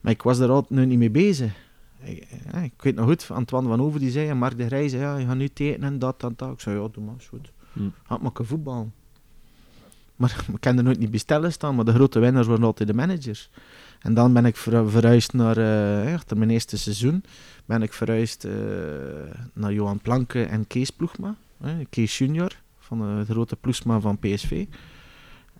maar ik was daar altijd nu niet mee bezig. Ik, ik weet nog goed, Antoine van Over die zei, en Mark de Grij zei, ja, je gaat nu tekenen en dat en dat. Ik zei, ja, doe maar, is goed. Hm. Had maar voetbal. Maar <laughs> ik kan er nooit niet bij stellen staan, maar de grote winnaars worden altijd de managers. En dan ben ik ver- verhuisd naar, eh, achter mijn eerste seizoen, ben ik verhuisd eh, naar Johan Planke en Kees Ploegma. Kees junior, van de grote ploegsma van PSV.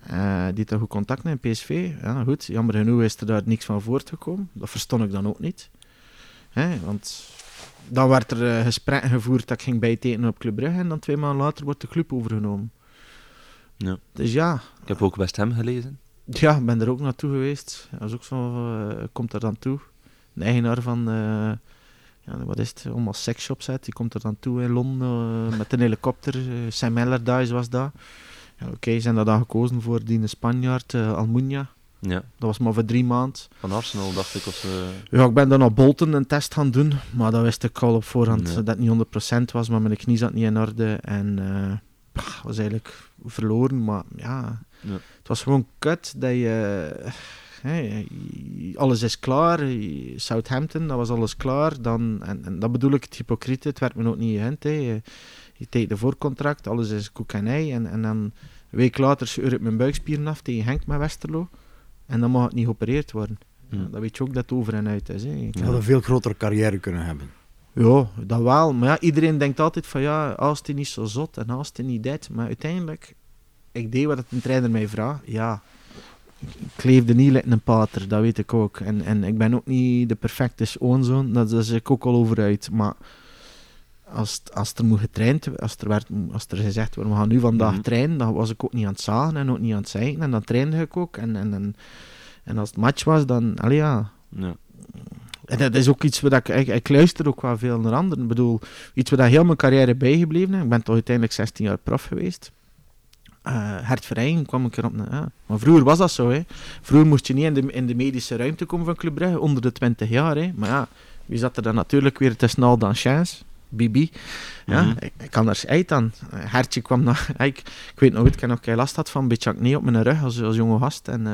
Eh, die had goed contact met PSV. Ja, goed, jammer genoeg is er daar niks van voortgekomen. Dat verstond ik dan ook niet. Hè, want dan werd er gesprekken gevoerd dat ik ging bijtekenen op Club Brugge en dan twee maanden later wordt de club overgenomen. Ja. Dus ja, Ik heb ook West Ham gelezen. Ja, ik ben er ook naartoe geweest. Dat is ook zo, eh, komt er dan toe. De eigenaar van, eh, ja, wat is het, allemaal sexshops uit, die komt er dan toe in Londen eh, met een helikopter. Sam Allardyce was dat. Ja, Oké, zijn dat dan gekozen voor die Spanjaard, Almunia. Ja, Dat was maar voor drie maanden. van Arsenal dacht ik. Of, Ja, ik ben dan op Bolton een test gaan doen, maar dat wist ik al op voorhand Nee. dat het niet 100% was, maar mijn knie zat niet in orde en was eigenlijk verloren, maar ja, Ja. het was gewoon kut dat je, alles is klaar, Southampton, dat was alles klaar, dan, en, en dat bedoel ik het hypocriete, het werd me ook niet geënt, hè. je, je tekent een voorcontract, alles is koek en ei, en, en dan een week later scheur ik mijn buikspieren af tegen Henk met Westerlo, en dan mag het niet geopereerd worden. Ja, dan weet je ook dat het over en uit is. Hè. Ik- Je had een veel grotere carrière kunnen hebben. Ja, dat wel. Maar ja, iedereen denkt altijd van ja, als het niet zo zot en als het niet dit. Maar uiteindelijk, ik deed wat het een trainer mij vraagt. Ja, ik leefde niet like een pater, dat weet ik ook. En, en ik ben ook niet de perfecte schoonzoon, dat is ik ook al over uit. Maar als, als er moet getraind als er, werd, als er gezegd wordt, we gaan nu vandaag Mhm. trainen, dan was ik ook niet aan het zagen en ook niet aan het zeiken. En dan trainde ik ook. En, en, en, en als het match was, dan, allee ja, ja. en dat is ook iets wat ik, ik, ik luister ook wel veel naar anderen. Ik bedoel, iets wat heel mijn carrière bijgebleven is. Ik ben toch uiteindelijk 16 jaar prof geweest. Eh hertvereniging kwam ik erop. Ja. Maar vroeger was dat zo. Hè. Vroeger moest je niet in de, in de medische ruimte komen van Club Brugge, onder de 20 jaar. Hè. Maar ja, wie zat er dan natuurlijk weer te snel dan Chance? Bibi. Ja, Mhm. ik, ik kan er uit aan. Eh, Hertje kwam nog... <laughs> Ik, ik weet nog goed, ik heb nog kei last had van een beetje acne op mijn rug als, als jonge gast. En eh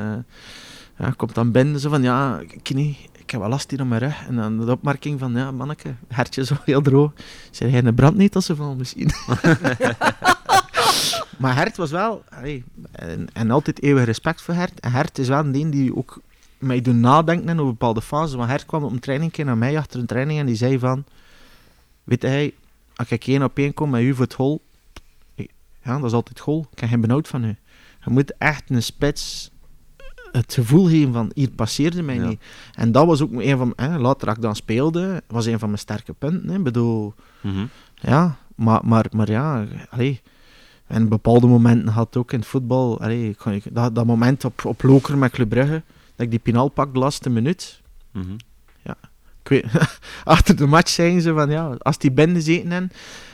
ja, komt dan binnen zo van, ja, knie, ik heb wel last hier op mijn rug. En dan de opmerking van, ja, manneke, hertje zo heel droog. Zei hij, een brandnetel van misschien. <laughs> maar Hert was wel, allee, en, en altijd eeuwig respect voor Hert. En Hert is wel een ding die ook mij doet nadenken over bepaalde fases. Want Hert kwam op een training naar mij achter een training en die zei van, weet hij, als ik één op één kom met u voor het hol, ja, dat is altijd goal. Ik heb geen benauwd van u. Je moet echt een spits het gevoel geven van hier passeerde mij Ja. niet. En dat was ook een van, hè, later dat ik dan speelde, was een van mijn sterke punten. Hè. Ik bedoel, Mhm. ja, maar, maar, maar ja, allee. En bepaalde momenten had ook in het voetbal. Allee, ik dat, dat moment op, op Loker met Club Brugge, dat ik die pinaal pak de laatste minuut. Mhm. Ik weet, <laughs> achter de match zeiden ze van ja, als die binnen zitten en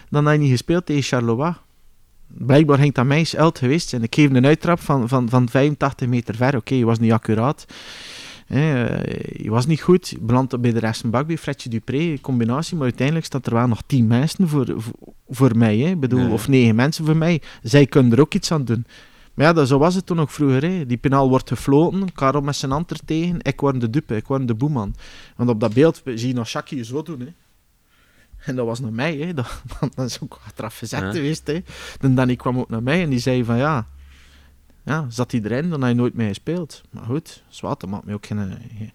dan had je niet gespeeld tegen Charleroi. Blijkbaar ging dat meisje uit geweest zijn. Ik geef een uittrap van, van, van 85 meter ver. Oké, je was niet accuraat. Hè, eh, je was niet goed. Je belandt bij de rechtsenbak bij Fredje Dupré, combinatie. Maar uiteindelijk staat er wel nog 10 mensen voor, voor, voor mij. Hè. Bedoel. Of 9 mensen voor mij. Zij kunnen er ook iets aan doen. Maar ja, dat, zo was het toen ook vroeger. Hè. Die penaal wordt gefloten. Karel met zijn hand er tegen. Ik word de dupe. Ik word de boeman. Want op dat beeld zie je nog Shaki zo doen. Hè. En dat was naar mij. Hè. <laughs> Dat, dat is ook Ja. geweest. Hè. Danny kwam ook naar mij en die zei van ja... Ja, zat hij erin, dan had je nooit meer gespeeld. Maar goed, zwart, dat maakt mij ook geen... geen-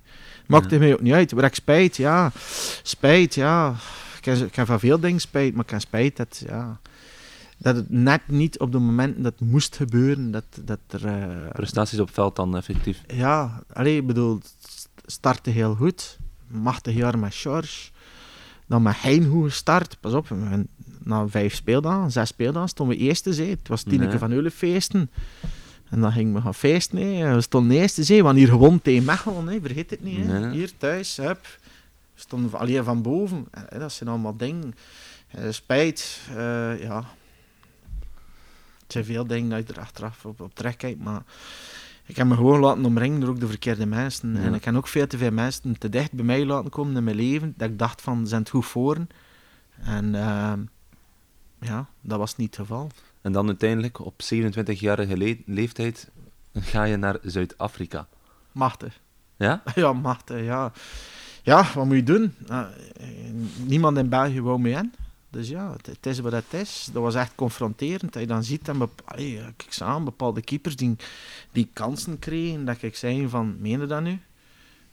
Maakt Ja. mij ook niet uit. Waar ik spijt, ja. Spijt, ja. Ik heb, ik heb van veel dingen spijt, maar ik heb spijt dat... Ja, dat het net niet op de momenten dat het moest gebeuren, dat, dat er... eh, Prestaties op veld dan effectief. ja, allee, ik bedoel, startte heel goed. Machtig jaar met George. Dan met Hein goed gestart. Pas op, na vijf speeldagen, zes speeldagen, stonden we eerste zee. Het was Tineke Nee. van Eulenfeesten. En dan gingen we gaan feesten. Hè. We stonden eerste zee, want hier gewonnen tegen Mechelen. Hè. Vergeet het niet. Hè. Nee. Hier thuis, hup. stonden alleen van boven. Eh, dat zijn allemaal dingen. Eh, spijt, eh, ja. Het zijn veel dingen dat je er achteraf op, op terugkijkt, maar ik heb me gewoon laten omringen door ook de verkeerde mensen. Ja. En ik heb ook veel te veel mensen te dicht bij mij laten komen in mijn leven, dat ik dacht van, ze zijn het goed voor. En ehm, ja, dat was niet het geval. En dan uiteindelijk, op 27-jarige le- leeftijd, ga je naar Zuid-Afrika. Machtig. Ja? <laughs> Ja, machtig, ja. Ja, wat moet je doen? Eh, eh, niemand in België wou mee in. Dus ja, het, het is wat het is. Dat was echt confronterend. Dat je dan ziet, en kijk eens aan, bepaalde keepers die, die kansen kregen, dat ik zei van, meen je dat nu?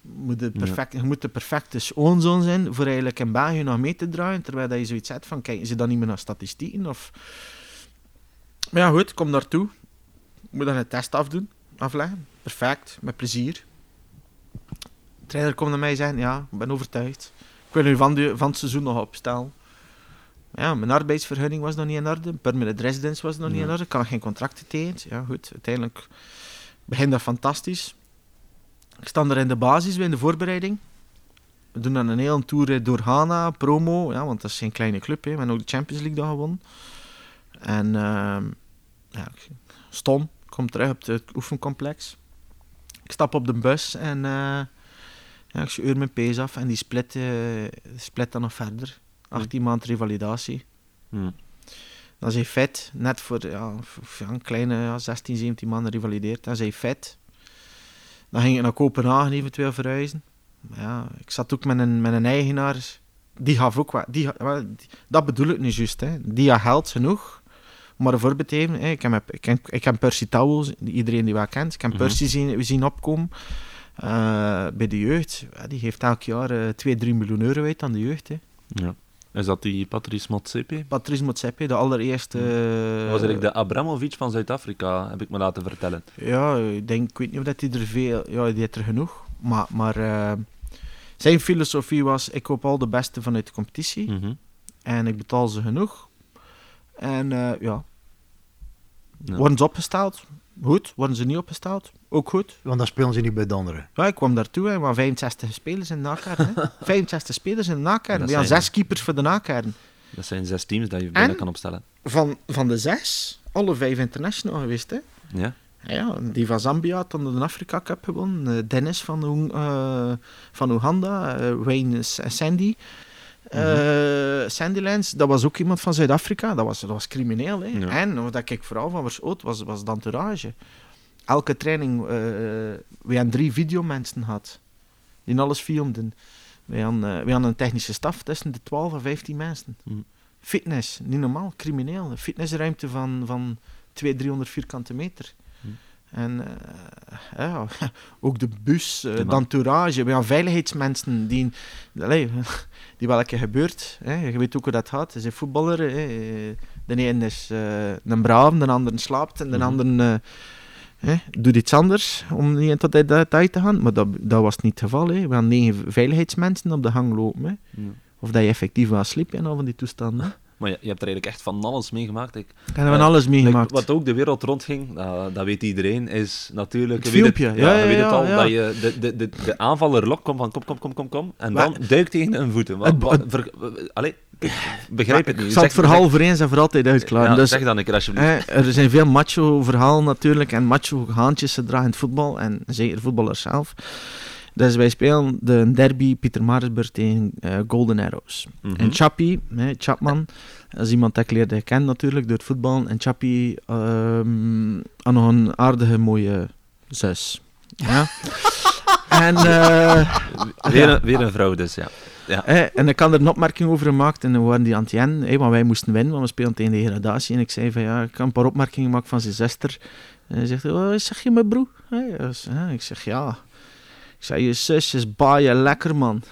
Moet de perfect, Je moet de perfecte schoonzoon zijn voor eigenlijk in België nog mee te draaien, terwijl dat je zoiets zegt van, kijken ze dan niet meer naar statistieken? Of... Maar ja, goed, kom daartoe. Ik moet dan een test afdoen, afleggen. Perfect, met plezier. De trainer komt naar mij en zeggen, ja, ik ben overtuigd. Ik wil u van, de, van het seizoen nog opstellen. Ja, mijn arbeidsvergunning was nog niet in orde. Permanent residence was nog niet in orde. Ik kan geen contracten tegen. Ja, goed. Uiteindelijk begint dat fantastisch. Ik sta er in de basis, bij in de voorbereiding. We doen dan een hele tour door Ghana, promo. Ja, want dat is geen kleine club. Hè. We hebben ook de Champions League daar gewonnen. En ehm ja, stom. Ik kom terug op het oefencomplex. Ik stap op de bus en eh, ja, ik scheur mijn pees af. En die split, eh, split dan nog verder. 18 maanden revalidatie. Hm. Dan is hij vet, net voor ja, een kleine ja, 16, 17 maanden revalideerd. Dan hij vet. Dan ging ik naar Kopenhagen eventueel verhuizen. Maar ja, ik zat ook met een, met een eigenaar. Die gaf ook wat. Die- dat bedoel ik nu juist. Hè. Die had geld genoeg. Om maar een voorbeeld te geven. Hè. Ik, heb, ik, heb Percy iedereen die wel kent. Ik heb Mhm. Percy zien, zien opkomen eh, bij de jeugd. Ja, die geeft elk jaar eh 2, 3 miljoen euro uit aan de jeugd. Hè. Ja. Is dat die Patrice Motsepe? Patrice Motsepe, de allereerste... Dat eh, was eigenlijk de Abramovic van Zuid-Afrika, heb ik me laten vertellen. Ja, ik denk, ik weet niet of dat hij er veel... Ja, die heeft er genoeg. Maar, maar eh, zijn filosofie was, ik hoop al de beste vanuit de competitie. Mhm. En ik betaal ze genoeg. En eh, ja, Ja. worden ze opgesteld? Goed. Worden ze niet opgesteld? Ook goed. Want dan spelen ze niet bij de anderen. Ja, ik kwam daartoe, hè, maar 65 spelers in de nakern. hè. <laughs> 65 spelers in de nakern. Hadden zes keepers voor de nakern. Dat zijn zes teams dat je binnen kan opstellen. Van, van de zes, alle vijf international geweest. Hè. Ja? Ja, die van Zambia had dan de Afrika Cup gewonnen. Eh, Dennis van, eh, van Oeganda, eh, Wayne S- Sandy. Eh, Sandylands, dat was ook iemand van Zuid-Afrika. Dat was, dat was crimineel. Hè. Ja. En wat ik vooral van verschoot, was, was de entourage. Elke training, eh we hadden drie videomensen gehad. Die alles filmden. We hadden, eh, we hadden een technische staf tussen de 12 en 15 mensen. Mhm. Fitness, niet normaal, crimineel. Een fitnessruimte van, van 200, 300 vierkante meter. En eh, ja, <laughs> ook de bus, eh, De entourage. We hebben veiligheidsmensen die... Allee, <laughs> die welke gebeurt. Hè. Je weet ook hoe dat gaat. Ze zijn voetballer. Hè. De een is eh, een braaf, de ander slaapt en de Mhm. ander doet iets anders om niet tot de detail te gaan. Maar dat, dat was niet het geval. Hè. We hadden negen veiligheidsmensen op de gang lopen. Hè. Ja. Of dat je effectief wel sliep in al van die toestanden. Maar je, je hebt er eigenlijk echt van alles meegemaakt. Ik, En we hebben Eh, alles meegemaakt. Like, wat ook de wereld rondging, dat, dat weet iedereen, is natuurlijk... Het weet het, ja, je ja, weet het ja, al, ja. dat je de, de, de, de aanvaller lokt, komt van kom, kom, kom, kom, kom, en Maar- dan duikt tegen hun voeten. Wat, ver- allee, ik begrijp het ik niet. zal het Zeg- verhaal zeg- voor eens en voor altijd uitklaren. Ja, dus, zeg dan een keer alsjeblieft. er zijn veel macho-verhalen natuurlijk en macho-haantjes zodra in het voetbal en zeker voetballers zelf. Dus wij spelen de derby Pieter Marisburg tegen eh, Golden Arrows. Mhm. En Chappie, hè, Chapman, dat is iemand dat ik leerde kennen natuurlijk door het voetbal. En Chappie ehm had nog een aardige mooie zus. Ja. <laughs> en, eh, weer, een, weer een vrouw dus, ja. ja. hè, en ik had er een opmerking over gemaakt en dan waren die aan het jen, hè, want wij moesten winnen, want we spelen tegen de degradatie. En ik zei van ja, ik kan een paar opmerkingen maken van zijn zuster. En hij zegt, oh, zeg je mijn broer? Hè, dus, ik zeg ja. Ik zei, je zus is baaien lekker man. <laughs>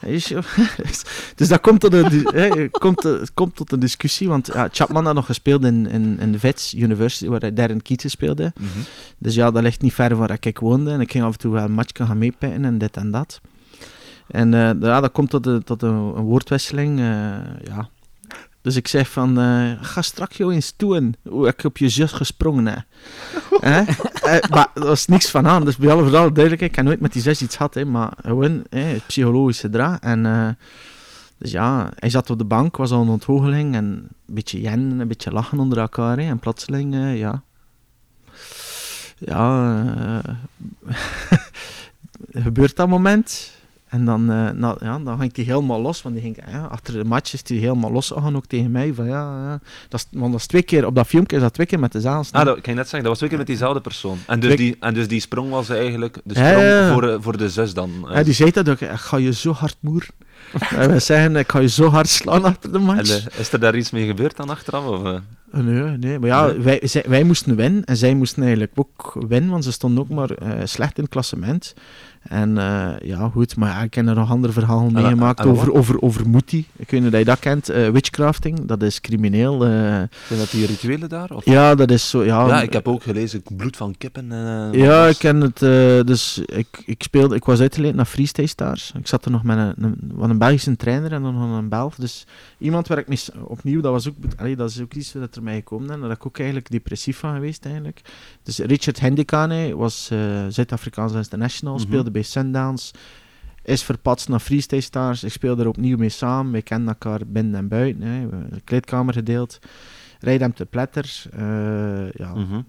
<laughs> Dus dat komt tot een, hè, komt, eh, komt tot een discussie, want ja, Chapman had nog gespeeld in, in, in de Vets University, waar hij daar in Kieten speelde. Mhm. Dus ja, dat ligt niet ver van waar ik woonde. En ik ging af en toe wel een match gaan meepijten en dit en dat. En eh, ja, dat komt tot, de, tot een, een woordwisseling. eh, ja. Dus ik zeg van, eh, ga straks jou eens doen hoe ik op je zus gesprongen heb. <laughs> Hè? Eh, maar er was niks van aan. Dus bij alle vooral duidelijk, ik heb nooit met die zus iets gehad, hè, maar gewoon hè, het psychologische draag. En eh, dus ja, hij zat op de bank, was al een ontgoocheling en een beetje jennen, een beetje lachen onder elkaar. Hè, en plotseling, ja... Ja, <laughs> gebeurt dat moment. En dan, nou, ja, dan ging hij helemaal los. Want die ging, ja, achter de match is hij helemaal los gegaan, ook tegen mij. Van, ja, ja. Dat is, want dat is twee keer, op dat filmpje is dat twee keer met dezelfde. Ah, dat kan je net zeggen, dat was twee keer met diezelfde persoon. En dus, Twee- die, en dus die sprong was eigenlijk de sprong. Voor, eh, voor de zus dan. eh. Ja, die zei dat ook. Ik ga je zo hard moer. <laughs> en we zeggen, ik ga je zo hard slaan achter de match. is er daar iets mee gebeurd dan achteraf? Of, Nee, nee. Maar ja. Wij, zij- wij moesten winnen en zij moesten eigenlijk ook winnen, want ze stonden ook maar slecht in het klassement. En eh, ja, goed, maar ja, ik heb er nog andere verhalen En- meegemaakt over, over, over Moetie. Ik weet niet of je dat kent, eh, witchcrafting, dat is crimineel. eh. Zijn dat die rituelen daar? Of? ja, dat is zo, ja. Ja, ik heb ook gelezen bloed van kippen. En, Ja, ik ken het. dus ik, ik speelde, ik was uitgeleend naar Freestyle Stars. Ik zat er nog met een, een, Belgische trainer en dan nog een Belg. Dus iemand waar ik mee, s- opnieuw, dat was ook, allee, dat is ook iets dat er mij gekomen is. Daar ik ook eigenlijk depressief van geweest eigenlijk. Dus Richard Hendikane was Zuid-Afrikaans international, Mhm. speelde bij Sundowns. Is verpatst naar Freestyle Stars. Ik speelde er opnieuw mee samen. We kenden elkaar binnen en buiten. Hè. We hebben de kleedkamer gedeeld. Rijd hem te pletter. Eh, ja, Mhm.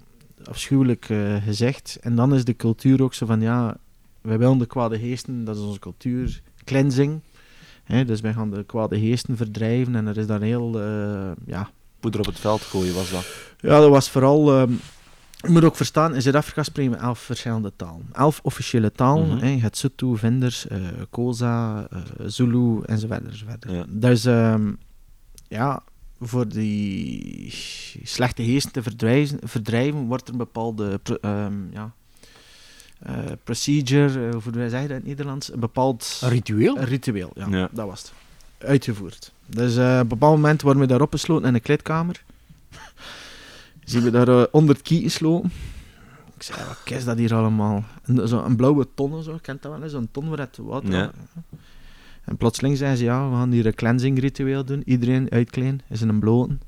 afschuwelijk eh, gezegd. En dan is de cultuur ook zo van, ja, wij willen de kwade geesten, dat is onze cultuur, cleansing. Hè, dus wij gaan de kwade geesten verdrijven en er is dan heel, eh, ja... Poeder op het veld gooien was dat. Ja, dat was vooral... ehm, je moet ook verstaan, in Zuid-Afrika spreken we elf verschillende talen. Elf officiële talen. Mhm. hè, je hebt Sotho, Vinders, eh Koza, eh, Zulu en zo verder. Zo verder. Ja. Dus ehm, ja, voor die slechte geesten te verdrijven, verdrijven wordt er een bepaalde ehm, ja, eh, procedure, hoe wij zeggen dat in het Nederlands, een bepaald Een ritueel? een ritueel. Ja, Ja. dat was het. Uitgevoerd. Dus op een bepaald moment worden we daar opgesloten in een kleedkamer. Zien we daar eh, onder het kie gesloten. Ik zei, wat is dat hier allemaal? En zo een blauwe ton, zo, kent dat wel eens? Zo'n ton waar het water... Ja. En plotseling zei ze, ja, we gaan hier een cleansing ritueel doen. Iedereen uitkleen, is in een bloten.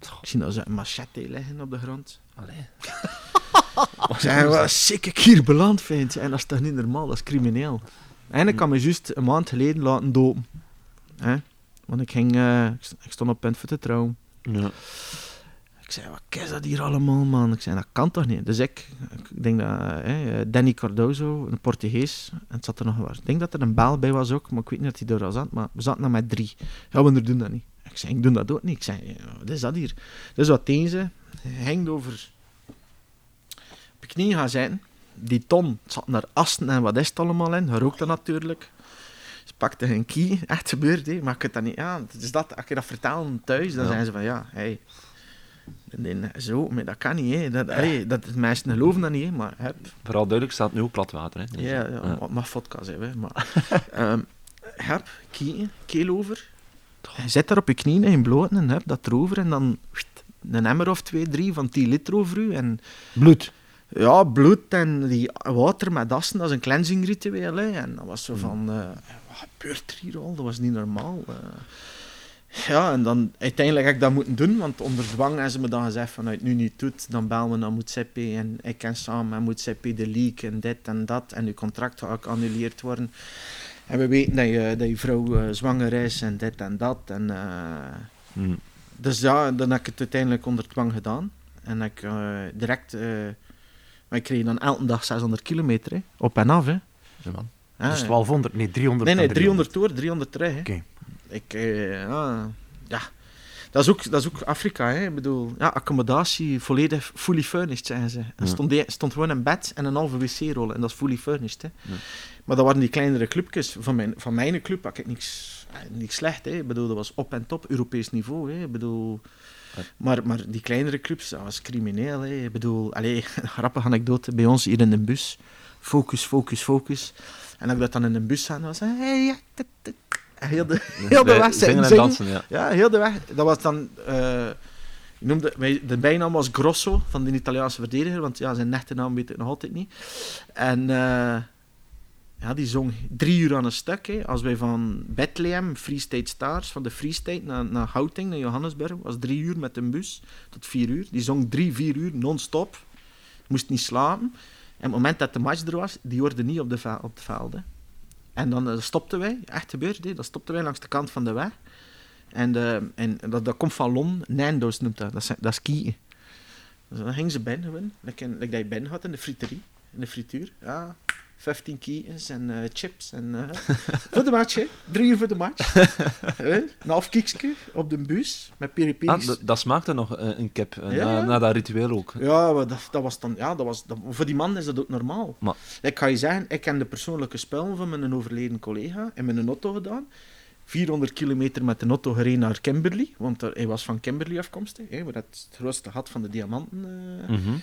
Ik zie dat ze een machete liggen op de grond. Allee. <laughs> Ik zei, wat sick ik hier beland vind. En dat is toch niet normaal, dat is crimineel. En ik kan me juist een maand geleden laten dopen. Hè? Want ik ging, eh, ik stond op punt voor te trouwen. Ja. Ik zei, wat is dat hier allemaal, man? Ik zei, dat kan toch niet? Dus ik, ik denk dat eh, Danny Cardozo, een Portugees, en het zat er nog wat. Ik denk dat er een Baal bij was ook, maar ik weet niet dat hij er al zat. Maar we zaten er met drie. Ja, we doen dat niet. Ik zei, ik doe dat ook niet. Ik zei, wat is dat hier? Dus wat tegen ze, hij ging over op je knieën gaan zitten. Die ton zat naar asten en wat is het allemaal in? Je rookt dat natuurlijk. Ze pakte een key, echt gebeurd, hè. maar ik het dat niet aan. Is dat, als je dat vertellen thuis, dan Ja. zijn ze van ja, hey, nee, zo, maar dat kan niet. Hè. Dat, allee, dat, de mensen geloven dat niet, hè. maar heb, Vooral duidelijk staat nu ook plat water. Hè. Dus, ja, ja, ja. wat mag vodka zijn, hè. maar <laughs> ehm, heb, key, keel over. Je zit daar op je knieën in bloten en heb dat erover en dan een emmer of twee, drie van 10 liter over u en Bloed. ja, bloed en die water met assen, dat is een cleansing ritueel. Hè. En dat was zo van, eh, wat gebeurt er hier al? Dat was niet normaal. eh. Ja, en dan uiteindelijk heb ik dat moeten doen, want onder dwang hebben ze me dan gezegd van, als je het nu niet doet, dan bellen we naar Moetsepe en ik ken samen met Moetsepe de league en dit en dat en je contract gaat ook geannuleerd worden. En we weten dat je, dat je vrouw eh, zwanger is en dit en dat. En, eh, Hm. dus ja, dan heb ik het uiteindelijk onder dwang gedaan. En ik eh, direct... maar ik kreeg dan elke dag 600 kilometer, hè, op en af. Hè. Ja, man. Ja, Dus 1200, nee 300. nee, nee, en 300 door, 300 terug. Oké. Ik, eh, ja. Dat is, ook, dat is ook Afrika. Hè. Ik bedoel, ja, accommodatie volledig fully furnished, zeggen ze. Er stond, die- stond gewoon een bed en een halve wc-rol en dat is fully furnished. Hè. Ja. Maar dat waren die kleinere clubjes. Van mijn, van mijn club had ik niks, eh, niks slecht. Hè. Ik bedoel, dat was op en top Europees niveau. Hè. Ik bedoel, maar, maar die kleinere clubs, dat was crimineel. Hè. Ik bedoel, allez, <laughs> grappige anekdote bij ons hier in de bus. Focus, focus, focus. En als ik dat dan in een bus zat, dan was. Hey, ja, Heel de, <laughs> heel de weg zingen en dansen, ja. Ja, heel de weg. Dat was dan... eh, je noemde, de bijnaam was Grosso, van de Italiaanse verdediger, want ja, zijn echte naam weet ik nog altijd niet. En... eh, ja, die zong drie uur aan een stuk. Hè. Als wij van Bethlehem, Free State Stars, van de Free State naar, naar Houting, naar Johannesburg, was drie uur met een bus tot vier uur. Die zong drie, vier uur non-stop. Moest niet slapen. En op het moment dat de match er was, die hoorde niet op, de op het veld. En dan eh, stopten wij, echt gebeurd, hè. dan stopten wij langs de kant van de weg. En, eh, en dat, dat komt van Londen, Nando's noemt dat, dat is, skiën. Dus dan gingen ze binnen, like, in- like dat je binnen had in de friterie, in de frituur. Ja, 15 kies en eh, chips. En, eh, <laughs> voor de match, hè. Drie uur voor de match. <laughs> Eh, een half kiekje op de bus met Ah, piripiris. dat, dat smaakte nog een kip, Ja, na, ja. na dat ritueel ook. Ja, dat, dat was dan, ja dat was, dat, voor die man is dat ook normaal. Maar- Ik ga je zeggen, ik ken de persoonlijke spel van mijn overleden collega in mijn auto gedaan. 400 kilometer met de auto gereden naar Kimberley, want hij was van Kimberley afkomstig, hè, waar het, grootste gat van de diamanten. Mhm.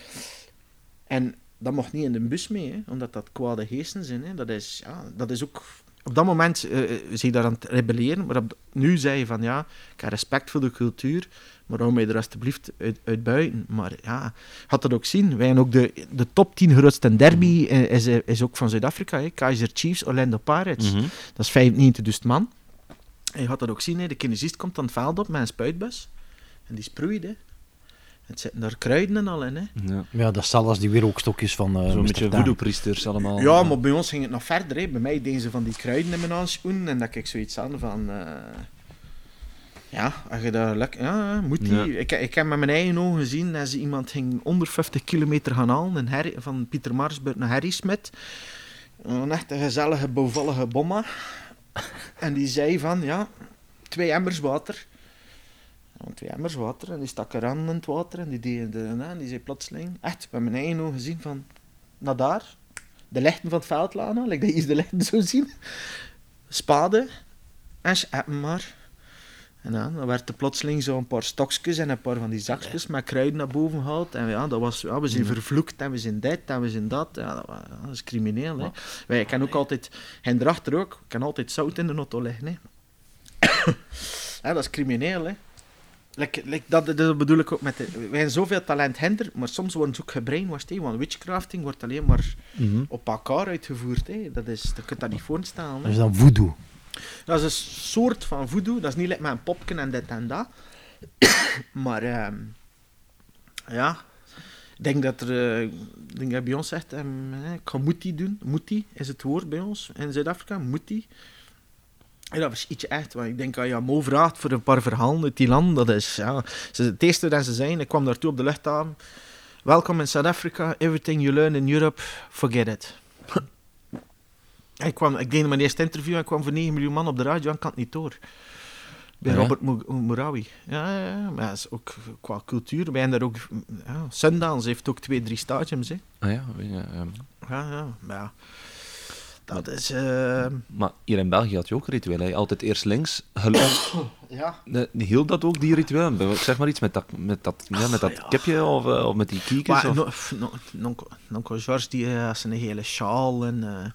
En dat mocht niet in de bus mee, hè, omdat dat kwade geesten zijn. Hè. Dat, is, ja, dat is ook... Op dat moment eh zie je daar aan het rebelleren, maar op, nu zei je van ja, ik heb respect voor de cultuur, maar hou mij er alsjeblieft uit, uit buiten. Maar ja, had dat ook zien. Wij hebben ook de, de top 10 grootste derby eh, is, is ook van Zuid-Afrika. Kaiser Chiefs, Orlando Pirates. Mhm. Dat is 95.000 man. En je had dat ook zien, hè. de kinesist komt aan het veld op met een spuitbus. En die sproeit, hè. Het zitten daar kruiden en al in, hè. Ja. Ja, dat zal als die wierookstokjes van eh Zo'n beetje voodoo-priesters allemaal. Ja, maar bij ons ging het nog verder. Hè. Bij mij deden ze van die kruiden in mijn handschoenen. En dat ik zoiets aan van... eh, ja, als je dat lekker... Ja, moet die... Ja. Ik, ik heb met mijn eigen ogen gezien dat ze iemand ging onder 50 kilometer gaan halen. Een Harry, van Pieter Marsburg naar Harry Smit. Een echt een gezellige, bouwvallige bomma. En die zei van, ja, twee emmers water. Ja, twee emmers water. En die stak er aan in het water. En die en die zei plotseling... Echt, met mijn eigen ogen gezien van... Naar daar de lichten van het veld laten, like dat je de lichten zo zien. Spade en scheppen maar. En ja, dan werd er plotseling zo een paar stokjes en een paar van die zakjes met kruiden naar boven gehaald. En ja, dat was, ja, we zijn vervloekt en we zijn dit en we zijn dat. Ja, dat, wa- ja, dat is crimineel. Hè. Wij, ik kan ook altijd, en erachter ook, ik kan altijd zout in de auto liggen. Hè. <coughs> ja, dat is crimineel. Hè. Like, like, dat, dat bedoel ik ook met... De, wij hebben zoveel talent hinder, maar soms worden ze ook gebrainwashed. hè, Want witchcrafting wordt alleen maar Mhm. op elkaar uitgevoerd. Dat is, je kunt dat niet voorstellen. Dat is dan voodoo. Dat is een soort van voodoo. Dat is niet like met een popken en dit en dat. <coughs> maar ehm, ja, ik denk dat er, eh, ik denk dat bij ons zegt, eh, ik ga muti doen. Muti is het woord bij ons in Zuid-Afrika, muti. En dat is iets echt, want ik denk als je Mo vraagt voor een paar verhalen uit die land, dat is, ja, ze, het eerste dat ze zijn, ik kwam daartoe op de luchthaven, welkom in South Africa, everything you learn in Europe, forget it. <laughs> Ik, kwam, ik deed mijn eerste interview en ik kwam voor 9 miljoen man op de radio en kan het niet door. Bij Ja? Robert Mu- Mourawi. Ja, ja, ja, maar dat is ook qua cultuur. Wij hebben daar ook... Ja, Sundance heeft ook twee, drie stadiums, hè. Ah ja, ja, ja. Ja, ja, maar ja. Dat is... eh, Maar hier in België had je ook ritueel. Hè. Altijd eerst links. Gelu- <coughs> ja. Ne- Hield dat ook, die ritueel? Zeg maar iets met dat, met dat, ja, met dat ja. kipje of, eh, of met die kiekjes? Maar Of... no, no, George, die eh, had zijn hele sjaal en... eh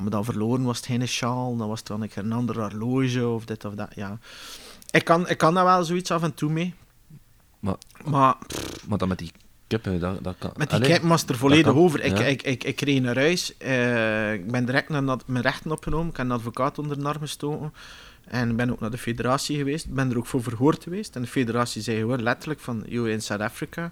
maar dan verloren was het geen sjaal, dan was het dan een keer een ander horloge of dit of dat, ja. Ik kan, ik kan daar wel zoiets af en toe mee. Maar- maar Maar dan met die kippen, dat, dat kan... Met die Allee, kip was er volledig kan, over. Ik, ja. ik, ik, ik reed naar huis. eh, ik ben direct naar, mijn rechten opgenomen. Ik heb een advocaat onder de arm gestoken. En ben ook naar de federatie geweest. Ik ben er ook voor verhoord geweest. En de federatie zei gewoon letterlijk van... You in South Africa.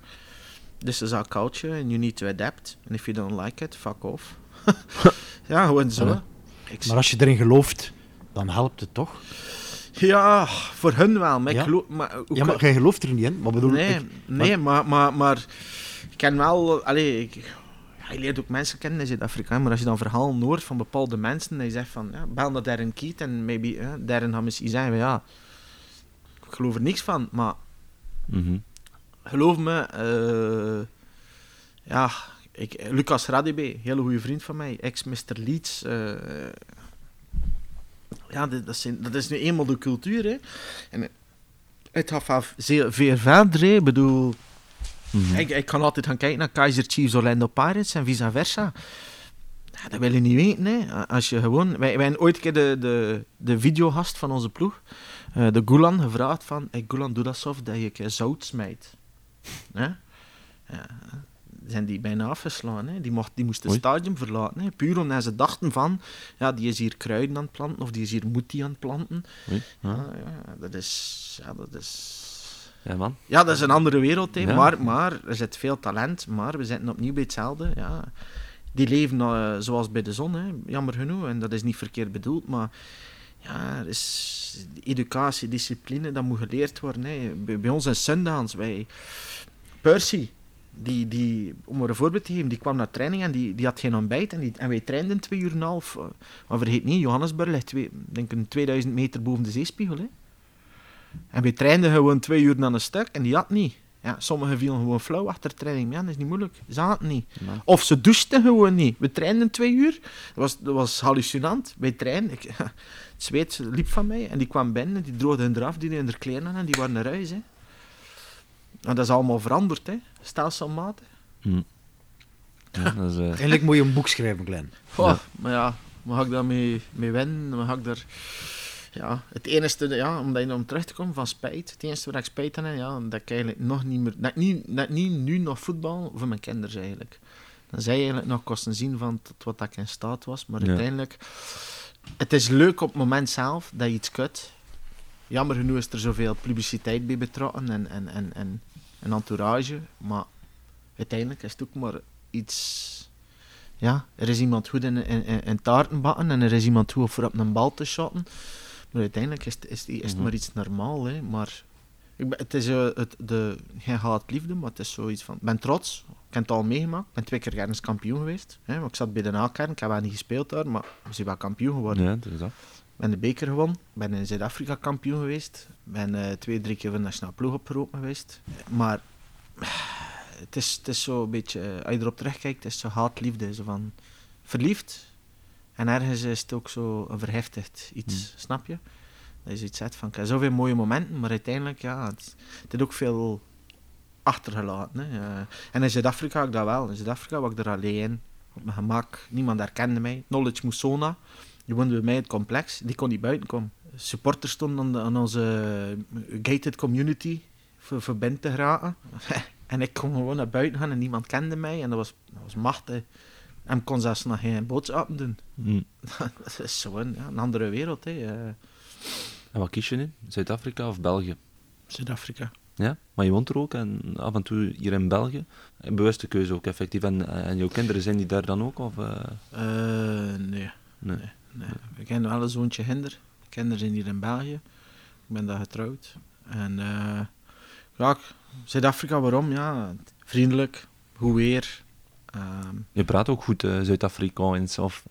This is our culture and you need to adapt. And if you don't like it, fuck off. <laughs> ja, gewoon zo. Ja. Ik, Maar als je erin gelooft, dan helpt het toch? Ja, voor hun wel. Maar Ja? geloof... Maar, Ja, maar jij gelooft er niet in. Wat bedoel Nee, ik? nee maar, maar, maar ik ken wel... Allee, ik, ja, je leert ook mensen kennen in Zuid-Afrika, maar als je dan verhalen hoort van bepaalde mensen, en je zegt van, ja, bel naar Darren Kiet en maybe ja, Darren gaat misschien zeggen, ja, ik geloof er niks van, maar Mhm. geloof me, eh, ja, ik, Lucas Radebe, hele goede vriend van mij, ex-Mr. Leeds, eh, ja, dat, dat, zijn, dat is nu eenmaal de cultuur, hè. En het gaat van zeer, veel verder. Ik bedoel, Mhm. ik, ik kan altijd gaan kijken naar Kaiser Chiefs Orlando Pirates en vice versa. Ja, dat wil je niet weten, hè. Als je gewoon... Wij, wij hebben ooit een keer de, de, de videogast van onze ploeg, eh, de Gulan, gevraagd van... Hey, Gulan, doe dat zo dat je zout smijt. <laughs> Ja. Zijn die bijna afgeslagen. Hè. Die, mocht, die moesten het Oei. stadion verlaten. Hè. Puur omdat ze dachten van, ja, die is hier kruiden aan het planten, of die is hier moetie aan het planten. Oei, ja. Ja, ja, dat is... Ja, dat is... ja, man. Ja, dat is een andere wereld, hè. Maar, maar er zit veel talent, maar we zitten opnieuw bij hetzelfde. Ja. Die leven eh, zoals bij de zon, hè. jammer genoeg. En dat is niet verkeerd bedoeld, maar ja, er is educatie, discipline, dat moet geleerd worden. Hè. Bij, bij ons in Sundance, wij... Percy, die, die, om maar een voorbeeld te geven, die kwam naar training en die, die had geen ontbijt. En, die, en wij trainden twee uur en een half. eh, Maar vergeet niet, Johannesburg ligt twee, denk een 2000 meter boven de zeespiegel. Hè. En wij trainden gewoon twee uur aan een stuk en die had niet. Ja, sommigen vielen gewoon flauw achter training. Ja, dat is niet moeilijk. Ze hadden het niet. Of ze douchten gewoon niet. We trainden twee uur. Dat was, dat was hallucinant. Wij trainden. Ik, <laughs> het zweet liep van mij. En die kwam binnen. Die droogden hun eraf. Die deden er kleren aan. En die waren naar huis. Hè. En dat is allemaal veranderd. Hè. Stelselmatig. Hm. Ja, dat is, eh, Eigenlijk moet je een boek schrijven, Glenn. Goh, Ja. Maar ja, mag ik daarmee mee winnen? Mag ik daar... Ja, het enige, ja, om, dat- om terug te komen van spijt. Het enige waar ik spijt aan heb, ja, dat ik eigenlijk nog niet meer... Dat ik niet, dat ik niet nu nog voetbal voor mijn kinderen eigenlijk. Dan zij eigenlijk nog kosten zien van tot wat ik in staat was. Maar Ja. uiteindelijk... Het is leuk op het moment zelf dat je iets kunt. Jammer genoeg is er zoveel publiciteit bij betrokken en, en, en, en, en entourage. Maar uiteindelijk is het ook maar iets... Ja, er is iemand goed in, in, in, in taarten bakken en er is iemand goed voor op een bal te shotten. Maar uiteindelijk is, het- is, het Mhm. maar iets normaal. Hè. Maar ik ben, het is eh, het, de, geen haat liefde, maar het is zoiets van... Ik ben trots, ik heb het al meegemaakt. Ik ben twee keer ergens kampioen geweest. Hè. Want Ik zat bij de A-kern, ik heb wel niet gespeeld daar, maar we zijn wel kampioen geworden. ja, dat is dat. Ik ben de beker gewonnen. Ik ben in Zuid-Afrika kampioen geweest. Ik ben eh, twee, drie keer voor de nationale ploeg opgeroepen geweest. Maar het is, het is zo een beetje, eh, als je erop terugkijkt, het is zo haat-liefde. Zo van verliefd. En ergens is het ook zo een verheftigd iets, snap je? Dat je iets zegt van, ik heb zoveel mooie momenten, maar uiteindelijk, ja, het, het heeft ook veel achtergelaten. Hè. Eh, en in Zuid-Afrika ik dat wel. In Zuid-Afrika was ik er alleen, op mijn gemak. Niemand herkende mij. Knowledge Musona, die woonde bij mij in het complex, die kon niet buiten komen. Supporters stonden aan, de- aan onze gated community voor, voor binnen te geraken. <laughs> en ik kon gewoon naar buiten gaan en niemand kende mij. En dat was, dat was machtig. En ik kon zelfs nog geen boodschappen doen. Hm. <laughs> dat is ja, een andere wereld. Hè. eh, En wat kies je nu? Zuid-Afrika of België? Zuid-Afrika. Ja, maar je woont er ook en af en toe hier in België. Een bewuste keuze ook effectief. En, en jouw kinderen zijn die daar dan ook? Of, eh, Eh, nee. nee. Nee, ik ken wel een zoontje Hinder. Kinderen zijn hier in België. Ik ben daar getrouwd. En eh, ja, ik- Zuid-Afrika, waarom? Ja, vriendelijk, goed weer. Ehm, Je praat ook goed eh, Zuid-Afrikaans. Of...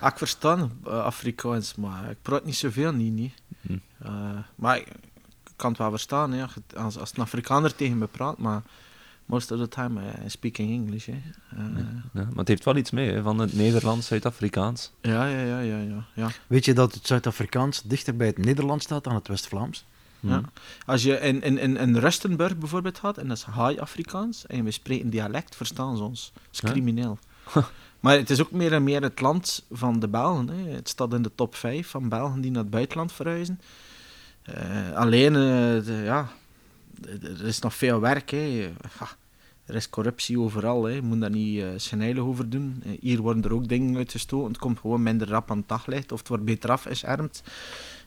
ah, ik versta eh, Afrikaans, maar ik praat niet zoveel, niet. niet. Hm. Maar ik, kan het wel verstaan, hè, als, als een Afrikaner tegen me praat, maar most of the time eh, I speak in English. Hè. Eh, Ja, maar het heeft wel iets mee hè, van het Nederlands, Zuid-Afrikaans. ja, ja, ja, ja, ja, ja. Weet je dat het Zuid-Afrikaans dichter bij het Nederlands staat dan het West-Vlaams? Ja. Als je in, in, in, in Rustenburg bijvoorbeeld gaat, en dat is High-Afrikaans, en we spreken dialect, verstaan ze ons. Dat is Ja. crimineel. maar het is ook meer en meer het land van de Belgen. Hè. Het staat in de top 5 van Belgen die naar het buitenland verhuizen. Eh, alleen, eh, de- ja, er is nog veel werk. Hè. Ha, er is corruptie overal. Hè. Je moet daar niet uh, over doen. Eh, hier worden er ook dingen uitgestoten. Het komt gewoon minder rap aan het daglicht, of het wordt beter afgeschermd.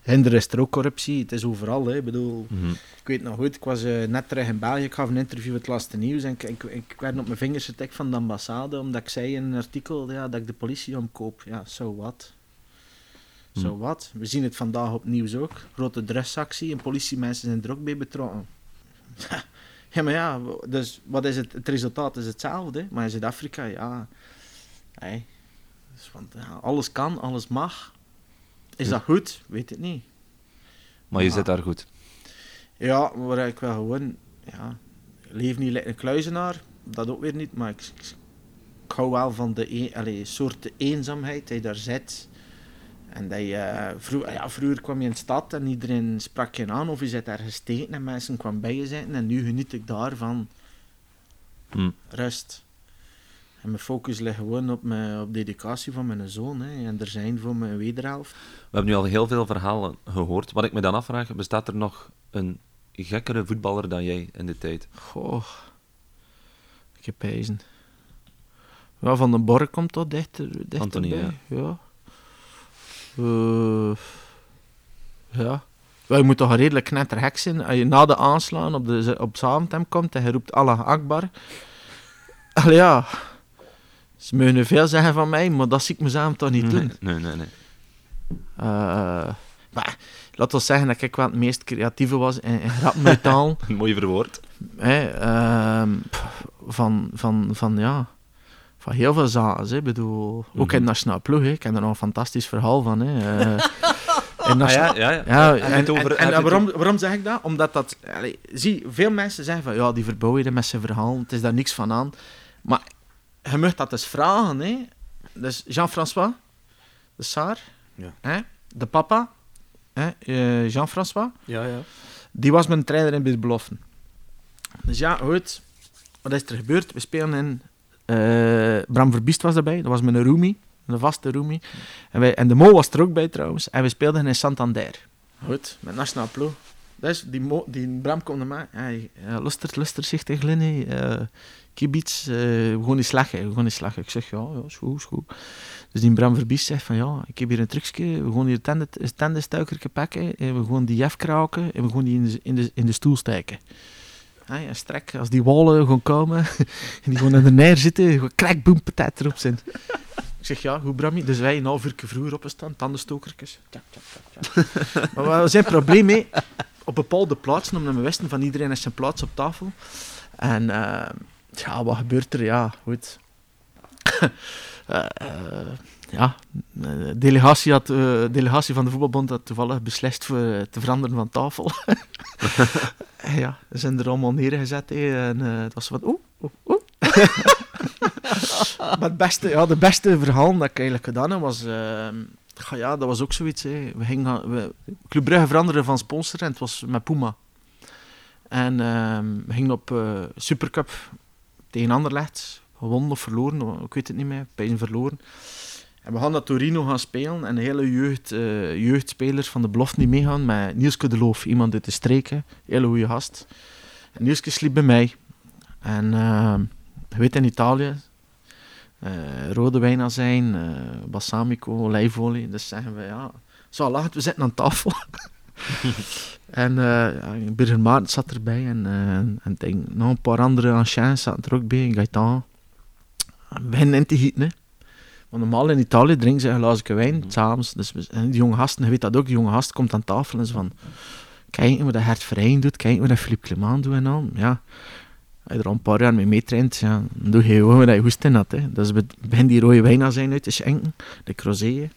Hinder is er ook corruptie. Het is overal. Hè. Ik bedoel, Mhm. ik weet nog goed, ik was eh, net terug in België, ik gaf een interview met het laatste nieuws en ik, ik, ik werd op mijn vingers getikt van de ambassade, omdat ik zei in een artikel ja, dat ik de politie omkoop. Ja, zo wat. Zo Hm. wat. We zien het vandaag op nieuws ook. Grote drugsactie en politiemensen zijn er ook bij betrokken. <laughs> ja, maar ja, dus wat is het? Het resultaat is hetzelfde, maar in Zuid-Afrika, ja... Hey, dus, want, ja, alles kan, alles mag. Is dat goed? Weet het niet. Maar je Ja. zit daar goed. Ja, maar ik wil gewoon, ja, ik leef niet like een kluizenaar, dat ook weer niet, maar ik, hou wel van de een, allee, soort eenzaamheid je daar zit. En dat je, eh, vroeg, ja, vroeger kwam je in de stad en iedereen sprak je aan of je zit daar gesteken en mensen kwamen bij je zitten en nu geniet ik daarvan Hm. rust. En mijn focus ligt gewoon op, mijn, op de educatie van mijn zoon hè, en er zijn voor mijn wederhelft. We hebben nu al heel veel verhalen gehoord. Wat ik me dan afvraag, bestaat er nog een gekkere voetballer dan jij in de tijd? Goh, ik heb pijzen. Ja, Van den Borre komt toch dichter, dichterbij. Anthony, ja. Ja. Eh, ja. Wel, je moet toch redelijk knetterhek zijn. Als je na de aanslaan op, de, op Zaventem komt en je roept Allah Akbar. Allee, ja. Ze mogen veel zeggen van mij, maar dat zie ik mezelf toch niet doen. Nee, nee, nee. nee. Eh, maar laat ons zeggen dat ik wel het meest creatieve was in, in grapmetaal. <laughs> Mooi verwoord. ehm, van, van, van, ja, van heel veel zaken. hè. Ik bedoel, ook in Mhm. Nationaal Ploeg. hè. Ik heb er nog een fantastisch verhaal van. Hè. Eh, in <laughs> Ah, Nationaal- ja, ja, ja. ja, en, over- en, en waarom, waarom zeg ik dat? Omdat dat... allee, zie, veel mensen zeggen van, ja, die verbouwen je met zijn verhaal, het is daar niks van aan. Maar je mag dat eens vragen, hè. Dus Jean-François, de Saar, Ja. hè, de papa, hè, eh, Jean-François, Ja, ja. die was mijn trainer in Beer Beloften. Dus ja, goed. Wat is er gebeurd? We spelen in... eh, Bram Verbiest was erbij. Dat was mijn roomie. Een vaste roomie. En, wij, en de Mo was er ook bij trouwens. En we speelden in Santander. Goed, met nationaal ploeg. Dus die, Mo, die Bram komt naar mij. Ja, lustert, lustert zich tegen Lenny. eh Kibits, eh, we gaan niet slagen. We gaan niet slagen. Ik zeg, ja, ja, is goed, is goed. Dus die Bram Verbiest zegt van, ja, ik heb hier een trucje. We gaan hier een tendenstuikerke pakken. En we gaan die jef kraken. En we gaan die in de, in de, in de stoel steken. Ja, en strek, als die wallen gaan komen. <laughs> en die gaan in de neer zitten. Gewoon krak, boem, erop zijn. Ik zeg, ja, hoe Brammy? Dus wij een half uur vroeger opgestaan, tandenstokertjes. Maar was zijn probleem mee? Op bepaalde plaatsen, omdat we wisten van iedereen heeft zijn plaats op tafel. En eh, ja, wat gebeurt er? Ja, goed. <laughs> Eh, ja, de delegatie, had, eh, delegatie van de voetbalbond had toevallig beslist voor, eh, te veranderen van tafel. <laughs> ja, ze zijn er allemaal neergezet. en eh, het was wat... Oeh, oeh, oeh. <laughs> maar het beste, ja, de beste verhaal dat ik eigenlijk gedaan heb, was... ja, dat was ook zoiets. Hè. We gingen, we, Club Brugge veranderen van sponsor en het was met Puma. En ehm, we gingen op eh, Supercup tegen Anderlecht. Gewonnen of verloren, ik weet het niet meer. Pijn verloren. We gaan naar Torino gaan spelen. En de hele jeugd, eh, jeugdspelers van de belofte die meegaan. Met Nielske de Loof, iemand uit de streken. Hele goede gast. En Nielske sliep bij mij. En ehm, je weet in Italië, eh, rode wijnazijn, balsamico, olijfolie. Dus zeggen we, ja, zo laat, we zitten aan tafel. <laughs> en uh, Birger Maarten zat erbij en, en denk, nog een paar andere anciens zaten er ook bij, Gaetan. We beginnen in te gieten, hè. Want normaal in Italië drinken ze een glaasje wijn, s'avonds. Dus en die jonge gasten, je weet dat ook, die jonge gast komt aan tafel en ze van... Kijk hoe dat Hert Verheyen doet, kijk hoe dat Philippe Clement doet en al. Ja, als je er al een paar jaar mee meetraint, ja, dan doe je gewoon wat je hoest in had. Hè. Dus we beginnen die rode wijn zijn uit te schenken, de crozet.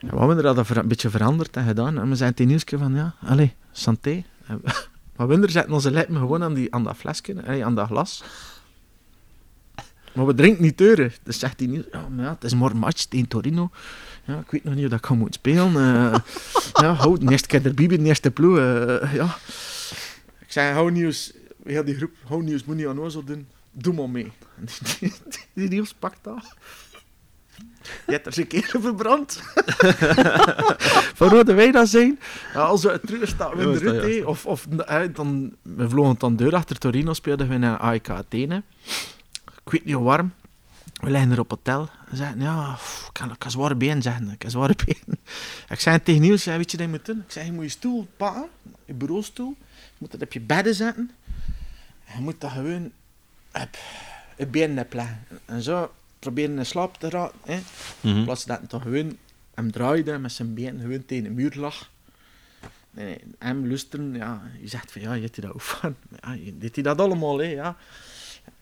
En we hebben er dat een beetje veranderd en gedaan. En we zijn ten nieuwsje van, ja, allez, santé. Maar <laughs> we zetten onze lippen gewoon aan, die, aan dat flesje, aan dat glas. Maar we drinken niet teuren. Dus zegt hij niet, ja, maar ja, het is morgen match tegen Torino. Ja, ik weet nog niet of dat ik ga moeten spelen. eh <laughs> ja, hou, de eerste keer erbij bij de eerste ploeg. eh, ja. Ik zei, hou nieuws, heel die groep, hou nieuws, moet niet aan ons doen. Doe maar mee. En die, die, die Niels pakt <laughs> dat. Je hebt er eens een keer verbrand. Van rode wijn dat zijn. Ja, als we terug staan we in de juist. Of, of hè, dan, we vlogen dan deur achter Torino, speelden we in AEK Athene. Ik weet niet hoe warm. We liggen er op hotel. En zeggen, ja, pff, ik kan, ik kan zware been zeggen. Ik kan zware <laughs> been. Ik zei tegen Niels, ja, weet je wat je moet doen? Ik zei, je moet je stoel pakken, je bureaustoel. Je moet dat op je bedden zetten. En je moet dat gewoon op je benen leggen. En zo proberen in slaap te raken. Hè. In plaats dat hij toch gewoon hem draaide met zijn been gewoon tegen de muur lag. Nee, nee, hem luisteren, ja, je zegt van ja, je hebt hij dat oefenen. Ja, je deed hij dat allemaal, hè, ja.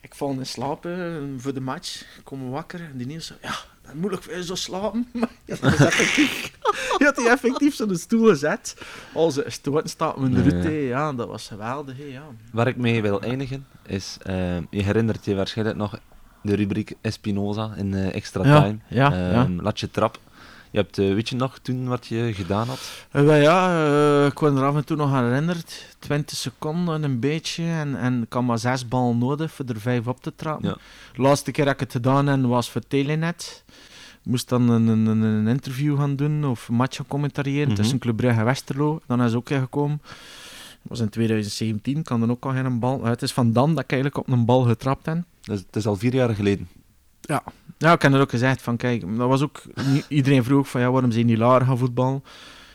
Ik val in slaap eh, voor de match, ik kom wakker en die Niels zo, ja, dat is moeilijk je zo slapen. <laughs> Had hij effectief, je had hij effectief zo'n stoel gezet. Al zijn stoten staat met de Ja, route, ja. ja, dat was geweldig, hè, ja. Waar ik mee wil eindigen is, eh, je herinnert je waarschijnlijk nog de rubriek Espinoza in eh, Extra Ja, Time. ja, ja. Ehm, Laat je trap. Je hebt, eh, weet je nog toen wat je gedaan had? Eh, ja, eh, ik word er af en toe nog aan herinnerd. 20 seconden, een beetje. En, en ik had maar zes ballen nodig voor er vijf op te trappen. Ja. De laatste keer dat ik het gedaan heb, was voor Telenet. Ik moest dan een, een, interview gaan doen of een match gaan commentariëren Mhm. tussen Club Brugge en Westerlo. Dan is ook gekomen. Dat was in 2017, kan dan ook al geen bal. Het is van dan dat ik eigenlijk op een bal getrapt. Dat is, het is al vier jaar geleden. Ja, ik heb er ook gezegd van, kijk, dat was ook, niet- iedereen vroeg van, ja, waarom zijn die lager gaan voetballen?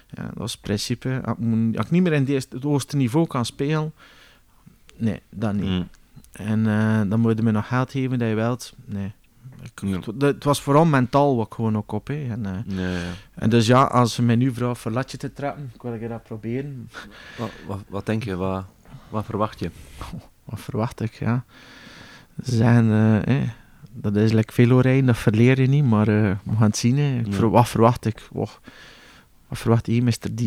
Ja, dat was het principe. Als ik, als ik niet meer in het eerste- het hoogste niveau kan spelen, nee, dat niet. Mm. En eh, dan moet je me nog geld geven dat je wilt. Nee. Ik, Ja. het, het was vooral mentaal wat ik gewoon ook op. Hè. En, eh, Nee, ja. en dus ja, als ze mij nu vragen voor latje te trappen, ik wil ik dat proberen. wat, wat, wat denk je? Wat, wat verwacht je? Wat verwacht ik, ja. Ze zeggen, eh, eh, dat is like veel rijden, dat verleer je niet, maar eh, we gaan het zien. Hè. Ik Ja. ver- wat verwacht ik? Wat, wat verwacht je, Mr. D?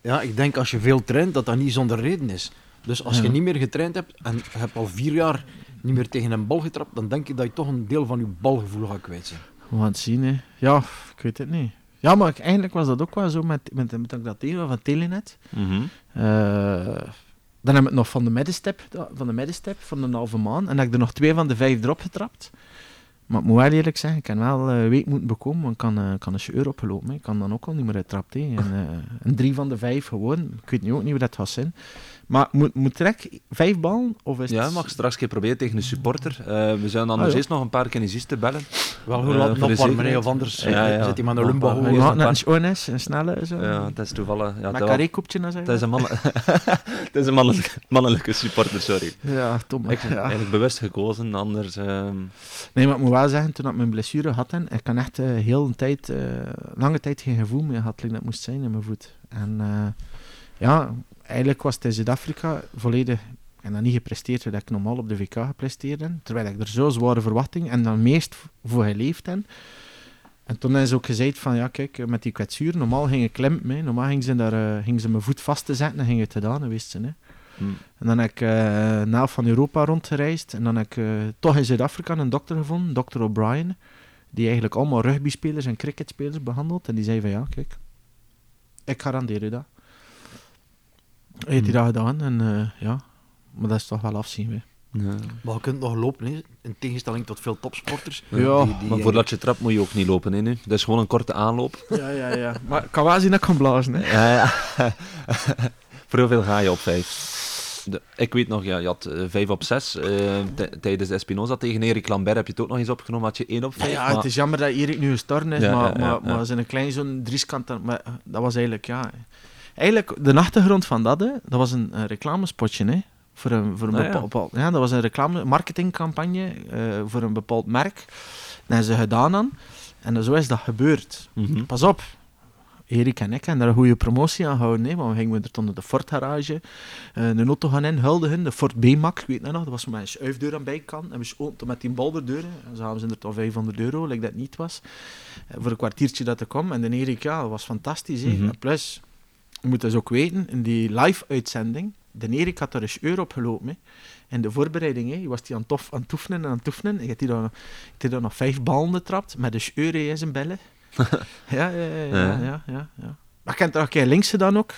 Ja, ik denk als je veel traint, dat dat niet zonder reden is. Dus als je niet meer getraind hebt en je hebt al vier jaar niet meer tegen een bal getrapt, dan denk ik dat je toch een deel van je balgevoel gaat kwijt zijn. We gaan het zien, hè. Ja, ik weet het niet. Ja, maar eigenlijk was dat ook wel zo met, met, met, dat van Telenet. Mhm. Eh, dan heb ik nog van de middenstep, van de middenstep, van een halve maan. En heb ik er nog twee van de vijf erop getrapt. Maar ik moet wel eerlijk zeggen, ik heb wel eh, weet moeten bekomen, want ik kan, eh, kan een euro opgelopen. Ik kan dan ook al niet meer uittrapt. hè. En, eh, en drie van de vijf gewoon. Ik weet nu ook niet hoe dat gaat zijn. Maar moet, moet trek vijf ballen? Of is Ja, het... mag straks een keer proberen tegen een supporter. Eh, we zijn anders Ah, ja. eerst nog een paar kinesisten bellen. Wel, hoe Eh, laat opwarmen, zekerheid. hè, of anders Ja, ja. zit hij met een Nog lumba een Ja, Eerst ja, een een ONS, een snelle. Zo. Ja, het is toevallig... Ja, Met dat, carré-koepje en zo. het is een, mannen, het <laughs> is een mannelijke, mannelijke supporter, sorry. Ja, Tom. Ik heb ja. eigenlijk bewust gekozen, anders... ehm, Nee, maar ik moet wel zeggen, toen ik mijn blessure had, en ik kan echt eh, heel een tijd, eh, lange tijd geen gevoel meer gehad, like dat moest zijn in mijn voet. En eh, ja, eigenlijk was het in Zuid-Afrika volledig, en dan niet gepresteerd zoals ik normaal op de VK gepresteerd heb, terwijl ik er zo zware verwachtingen en dan meest voor geleefd heb. En toen is ook gezegd van, ja kijk, met die kwetsuur, normaal ging ik hè. normaal ging ze, daar, eh, ging ze mijn voet vast te zetten en ging het gedaan, wist ze. Hè. hm. En dan heb ik eh een helft van Europa rondgereisd. En dan heb ik eh, toch in Zuid-Afrika een dokter gevonden, dokter O'Brien. Die eigenlijk allemaal rugbyspelers en cricketspelers behandelt. En die zei van ja, kijk, ik garandeer je dat. Hij heeft hij dat gedaan en eh, ja, maar dat is toch wel afzien. Hè. ja. Maar je kunt nog lopen, hè, in tegenstelling tot veel topsporters. Ja, die, die, Maar voordat je trapt moet je ook niet lopen, hè, nu. Dat is gewoon een korte aanloop. Ja, ja, ja. Maar ik kan wel zien dat ik kan blazen. Hè. Ja, ja. <laughs> Voor hoeveel ga je op vijf? De, ik weet nog, ja, je had eh, vijf op zes. eh, t- tijdens de Espinoza tegen Erik Lambert heb je het ook nog eens opgenomen. Had je één op Ja, vijf. ja, maar- het is jammer dat Erik nu gestorven is, Ja, maar, ja, ja, maar, ja. maar zijn klein zo'n drieskant, maar dat was eigenlijk, ja... Eigenlijk, de achtergrond van dat, hè, dat was een, een reclamespotje, hè. Voor een, voor een Ah, bepaald, ja. dat was een reclame, marketingcampagne eh, voor een bepaald merk. Dat hebben ze gedaan aan. En zo is dat gebeurd. Mhm. Pas op, Erik en ik hebben daar een goede promotie aan gehouden. Hè, want we gingen er toen de Ford garage eh, een auto gaan inhuldigen, de Ford B-Max, ik weet nog. Dat was met een schuifdeur aan bijkant. En we schoten met die bal deur. En zo hebben ze er toch 500 euro, like dat niet was. eh, voor een kwartiertje dat te kwam. En de Erik, ja, dat was fantastisch. En plus, je moet dus ook weten, in die live-uitzending, de Erik had er eens euro opgelopen. Hè. In de voorbereiding, hè, was hij aan, tof, aan het oefenen en aan het oefenen. Je had hij dan, hij dan nog vijf ballen getrapt, met een euro in zijn bellen. <laughs> ja, ja, ja, ja, Ja. ja. Maar ik heb het er een keer links gedaan ook.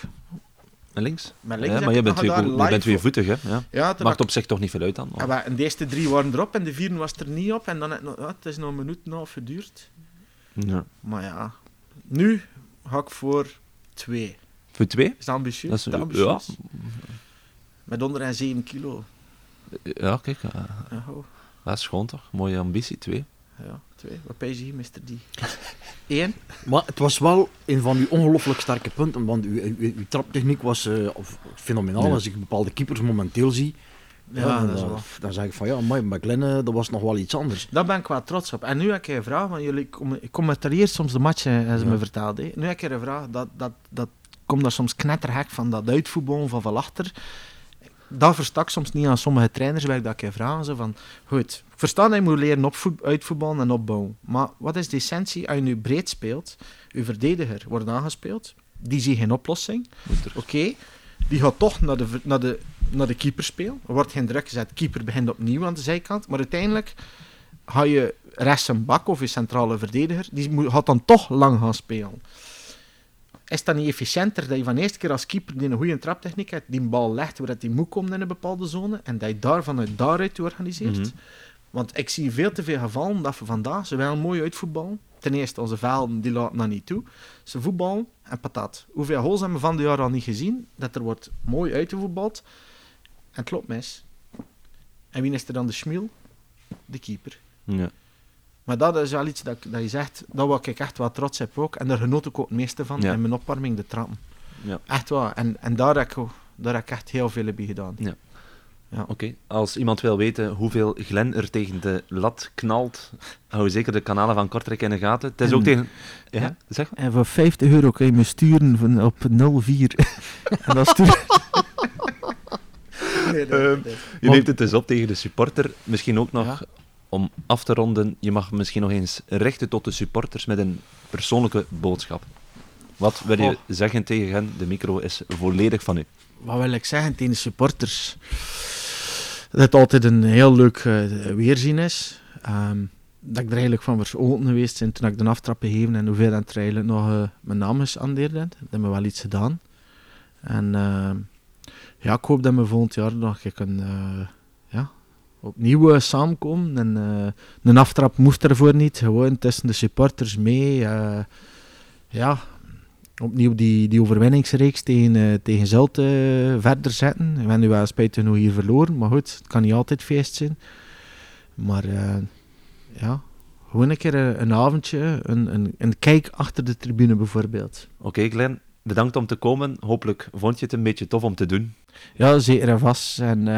En links? Met links maar je bent, weer, goed- je bent weer op- voetig, hè? Ja. Ja, Maakt op zich toch niet veel uit dan? Ja, maar en de eerste drie waren erop en de vierde was er niet op. En dan ik nog- ja, het is nog een minuut en een half geduurd. Ja. Maar ja, nu ga ik voor twee. Voor twee? Is dat ambitieus? Dat is- ambitieus? Met onder en 7 kilo. Ja, kijk. eh, Ja, oh, dat is gewoon toch? Mooie ambitie, twee. ja twee. Wat pijs je hier, Mr. D? <laughs> Eén? Maar het was wel een van uw ongelooflijk sterke punten, want uw, uw, uw traptechniek was eh, of, fenomenaal. Ja. Als ik bepaalde keepers momenteel zie, Ja, dan, dat is dan- wel. dan zeg ik van ja, maar McLean, eh, dat was nog wel iets anders. Daar ben ik wel trots op. En nu heb ik een vraag, want jullie commentarieer soms de matchen, hebben ze Ja. me verteld. Hè. Nu heb ik een vraag, dat, dat, dat komt daar soms knetterhek van dat uitvoetballen van van achter. Dat versta ik soms niet aan sommige trainers, waar ik dat ik vragen ze van, goed, ik versta dat je moet leren opvoet, uitvoetballen en opbouwen. Maar wat is de essentie als je nu breed speelt, je verdediger wordt aangespeeld, die ziet geen oplossing, Oké, die gaat toch naar de, naar, de, naar de keeper spelen. Er wordt geen druk gezet. Keeper begint opnieuw aan de zijkant. Maar uiteindelijk ga je rechts een bak of je centrale verdediger, die moet, gaat dan toch lang gaan spelen. Is dat niet efficiënter dat je van de eerste keer als keeper die een goede traptechniek hebt, die bal legt waar die moet komen in een bepaalde zone en dat je daar vanuit daaruit organiseert? Mhm. Want ik zie veel te veel gevallen dat we vandaag zowel mooi uitvoetballen. Ten eerste, onze velden die laten dat niet toe. Ze voetballen en patat. Hoeveel goals hebben we van de jaar al niet gezien? Dat er wordt mooi uitgevoetbald en het loopt mis. En wie is er dan de schmiel? De keeper. Ja. Maar dat is wel iets dat, dat je zegt, dat wat ik echt wel trots heb ook. En daar genoot ik ook het meeste van, Ja. in mijn opwarming, de trappen. Ja. Echt waar. En, en daar, heb ik, daar heb ik echt heel veel bij gedaan. Oké, als iemand wil weten hoeveel Glen er tegen de lat knalt, hou zeker de kanalen van Kortrijk in de gaten. Het is En- ook tegen... Ja, ja. zeg maar. En voor 50 euro kun je me sturen van, op 04. <laughs> en dan stuur nee, Ehm, Je neemt het dus op tegen de supporter. Misschien ook nog, Ja. Om af te ronden, je mag misschien nog eens richten tot de supporters met een persoonlijke boodschap. Wat wil je Oh. zeggen tegen hen? De micro is volledig van u. Wat wil ik zeggen tegen de supporters? Dat het altijd een heel leuk eh, weerzien is. Ehm, dat ik er eigenlijk van verschoten geweest ben toen ik de aftrap gegeven en hoeveel dat er eigenlijk nog eh, mijn naam is aandeerd. Dat heeft me wel iets gedaan. En ehm, ja, ik hoop dat we volgend jaar nog een keer een, eh, ja, opnieuw eh, samenkomen. En, eh, een aftrap moest ervoor niet, gewoon tussen de supporters mee. eh, ja, opnieuw die, die overwinningsreeks tegen, tegen Zulte eh, verder zetten. We hebben nu wel spijtig genoeg hier verloren, maar goed, het kan niet altijd feest zijn. Maar ja, gewoon een keer een, avondje, een, een, een kijk achter de tribune bijvoorbeeld. Oké, Glen, bedankt om te komen. Hopelijk vond je het een beetje tof om te doen. Ja, zeker en vast. En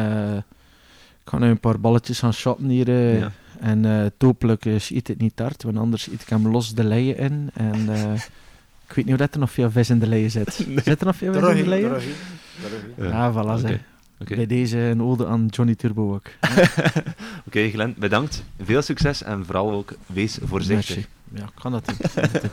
ik ga nu een paar balletjes gaan shotten hier. eh, Ja. En eh hopelijk eh, schiet het niet hard, want anders schiet ik hem los de leien in. En eh, <laughs> ik weet niet of dat er nog veel vis in de leien zit. Zit er nog veel vis in de leien? Ja. Ja, voilà. Oké. Bij deze een ode aan Johnny Turbo ook. <laughs> Oké, Glen, bedankt. Veel succes en vooral ook wees voorzichtig. Merci. Ja, ik kan dat doen. <laughs>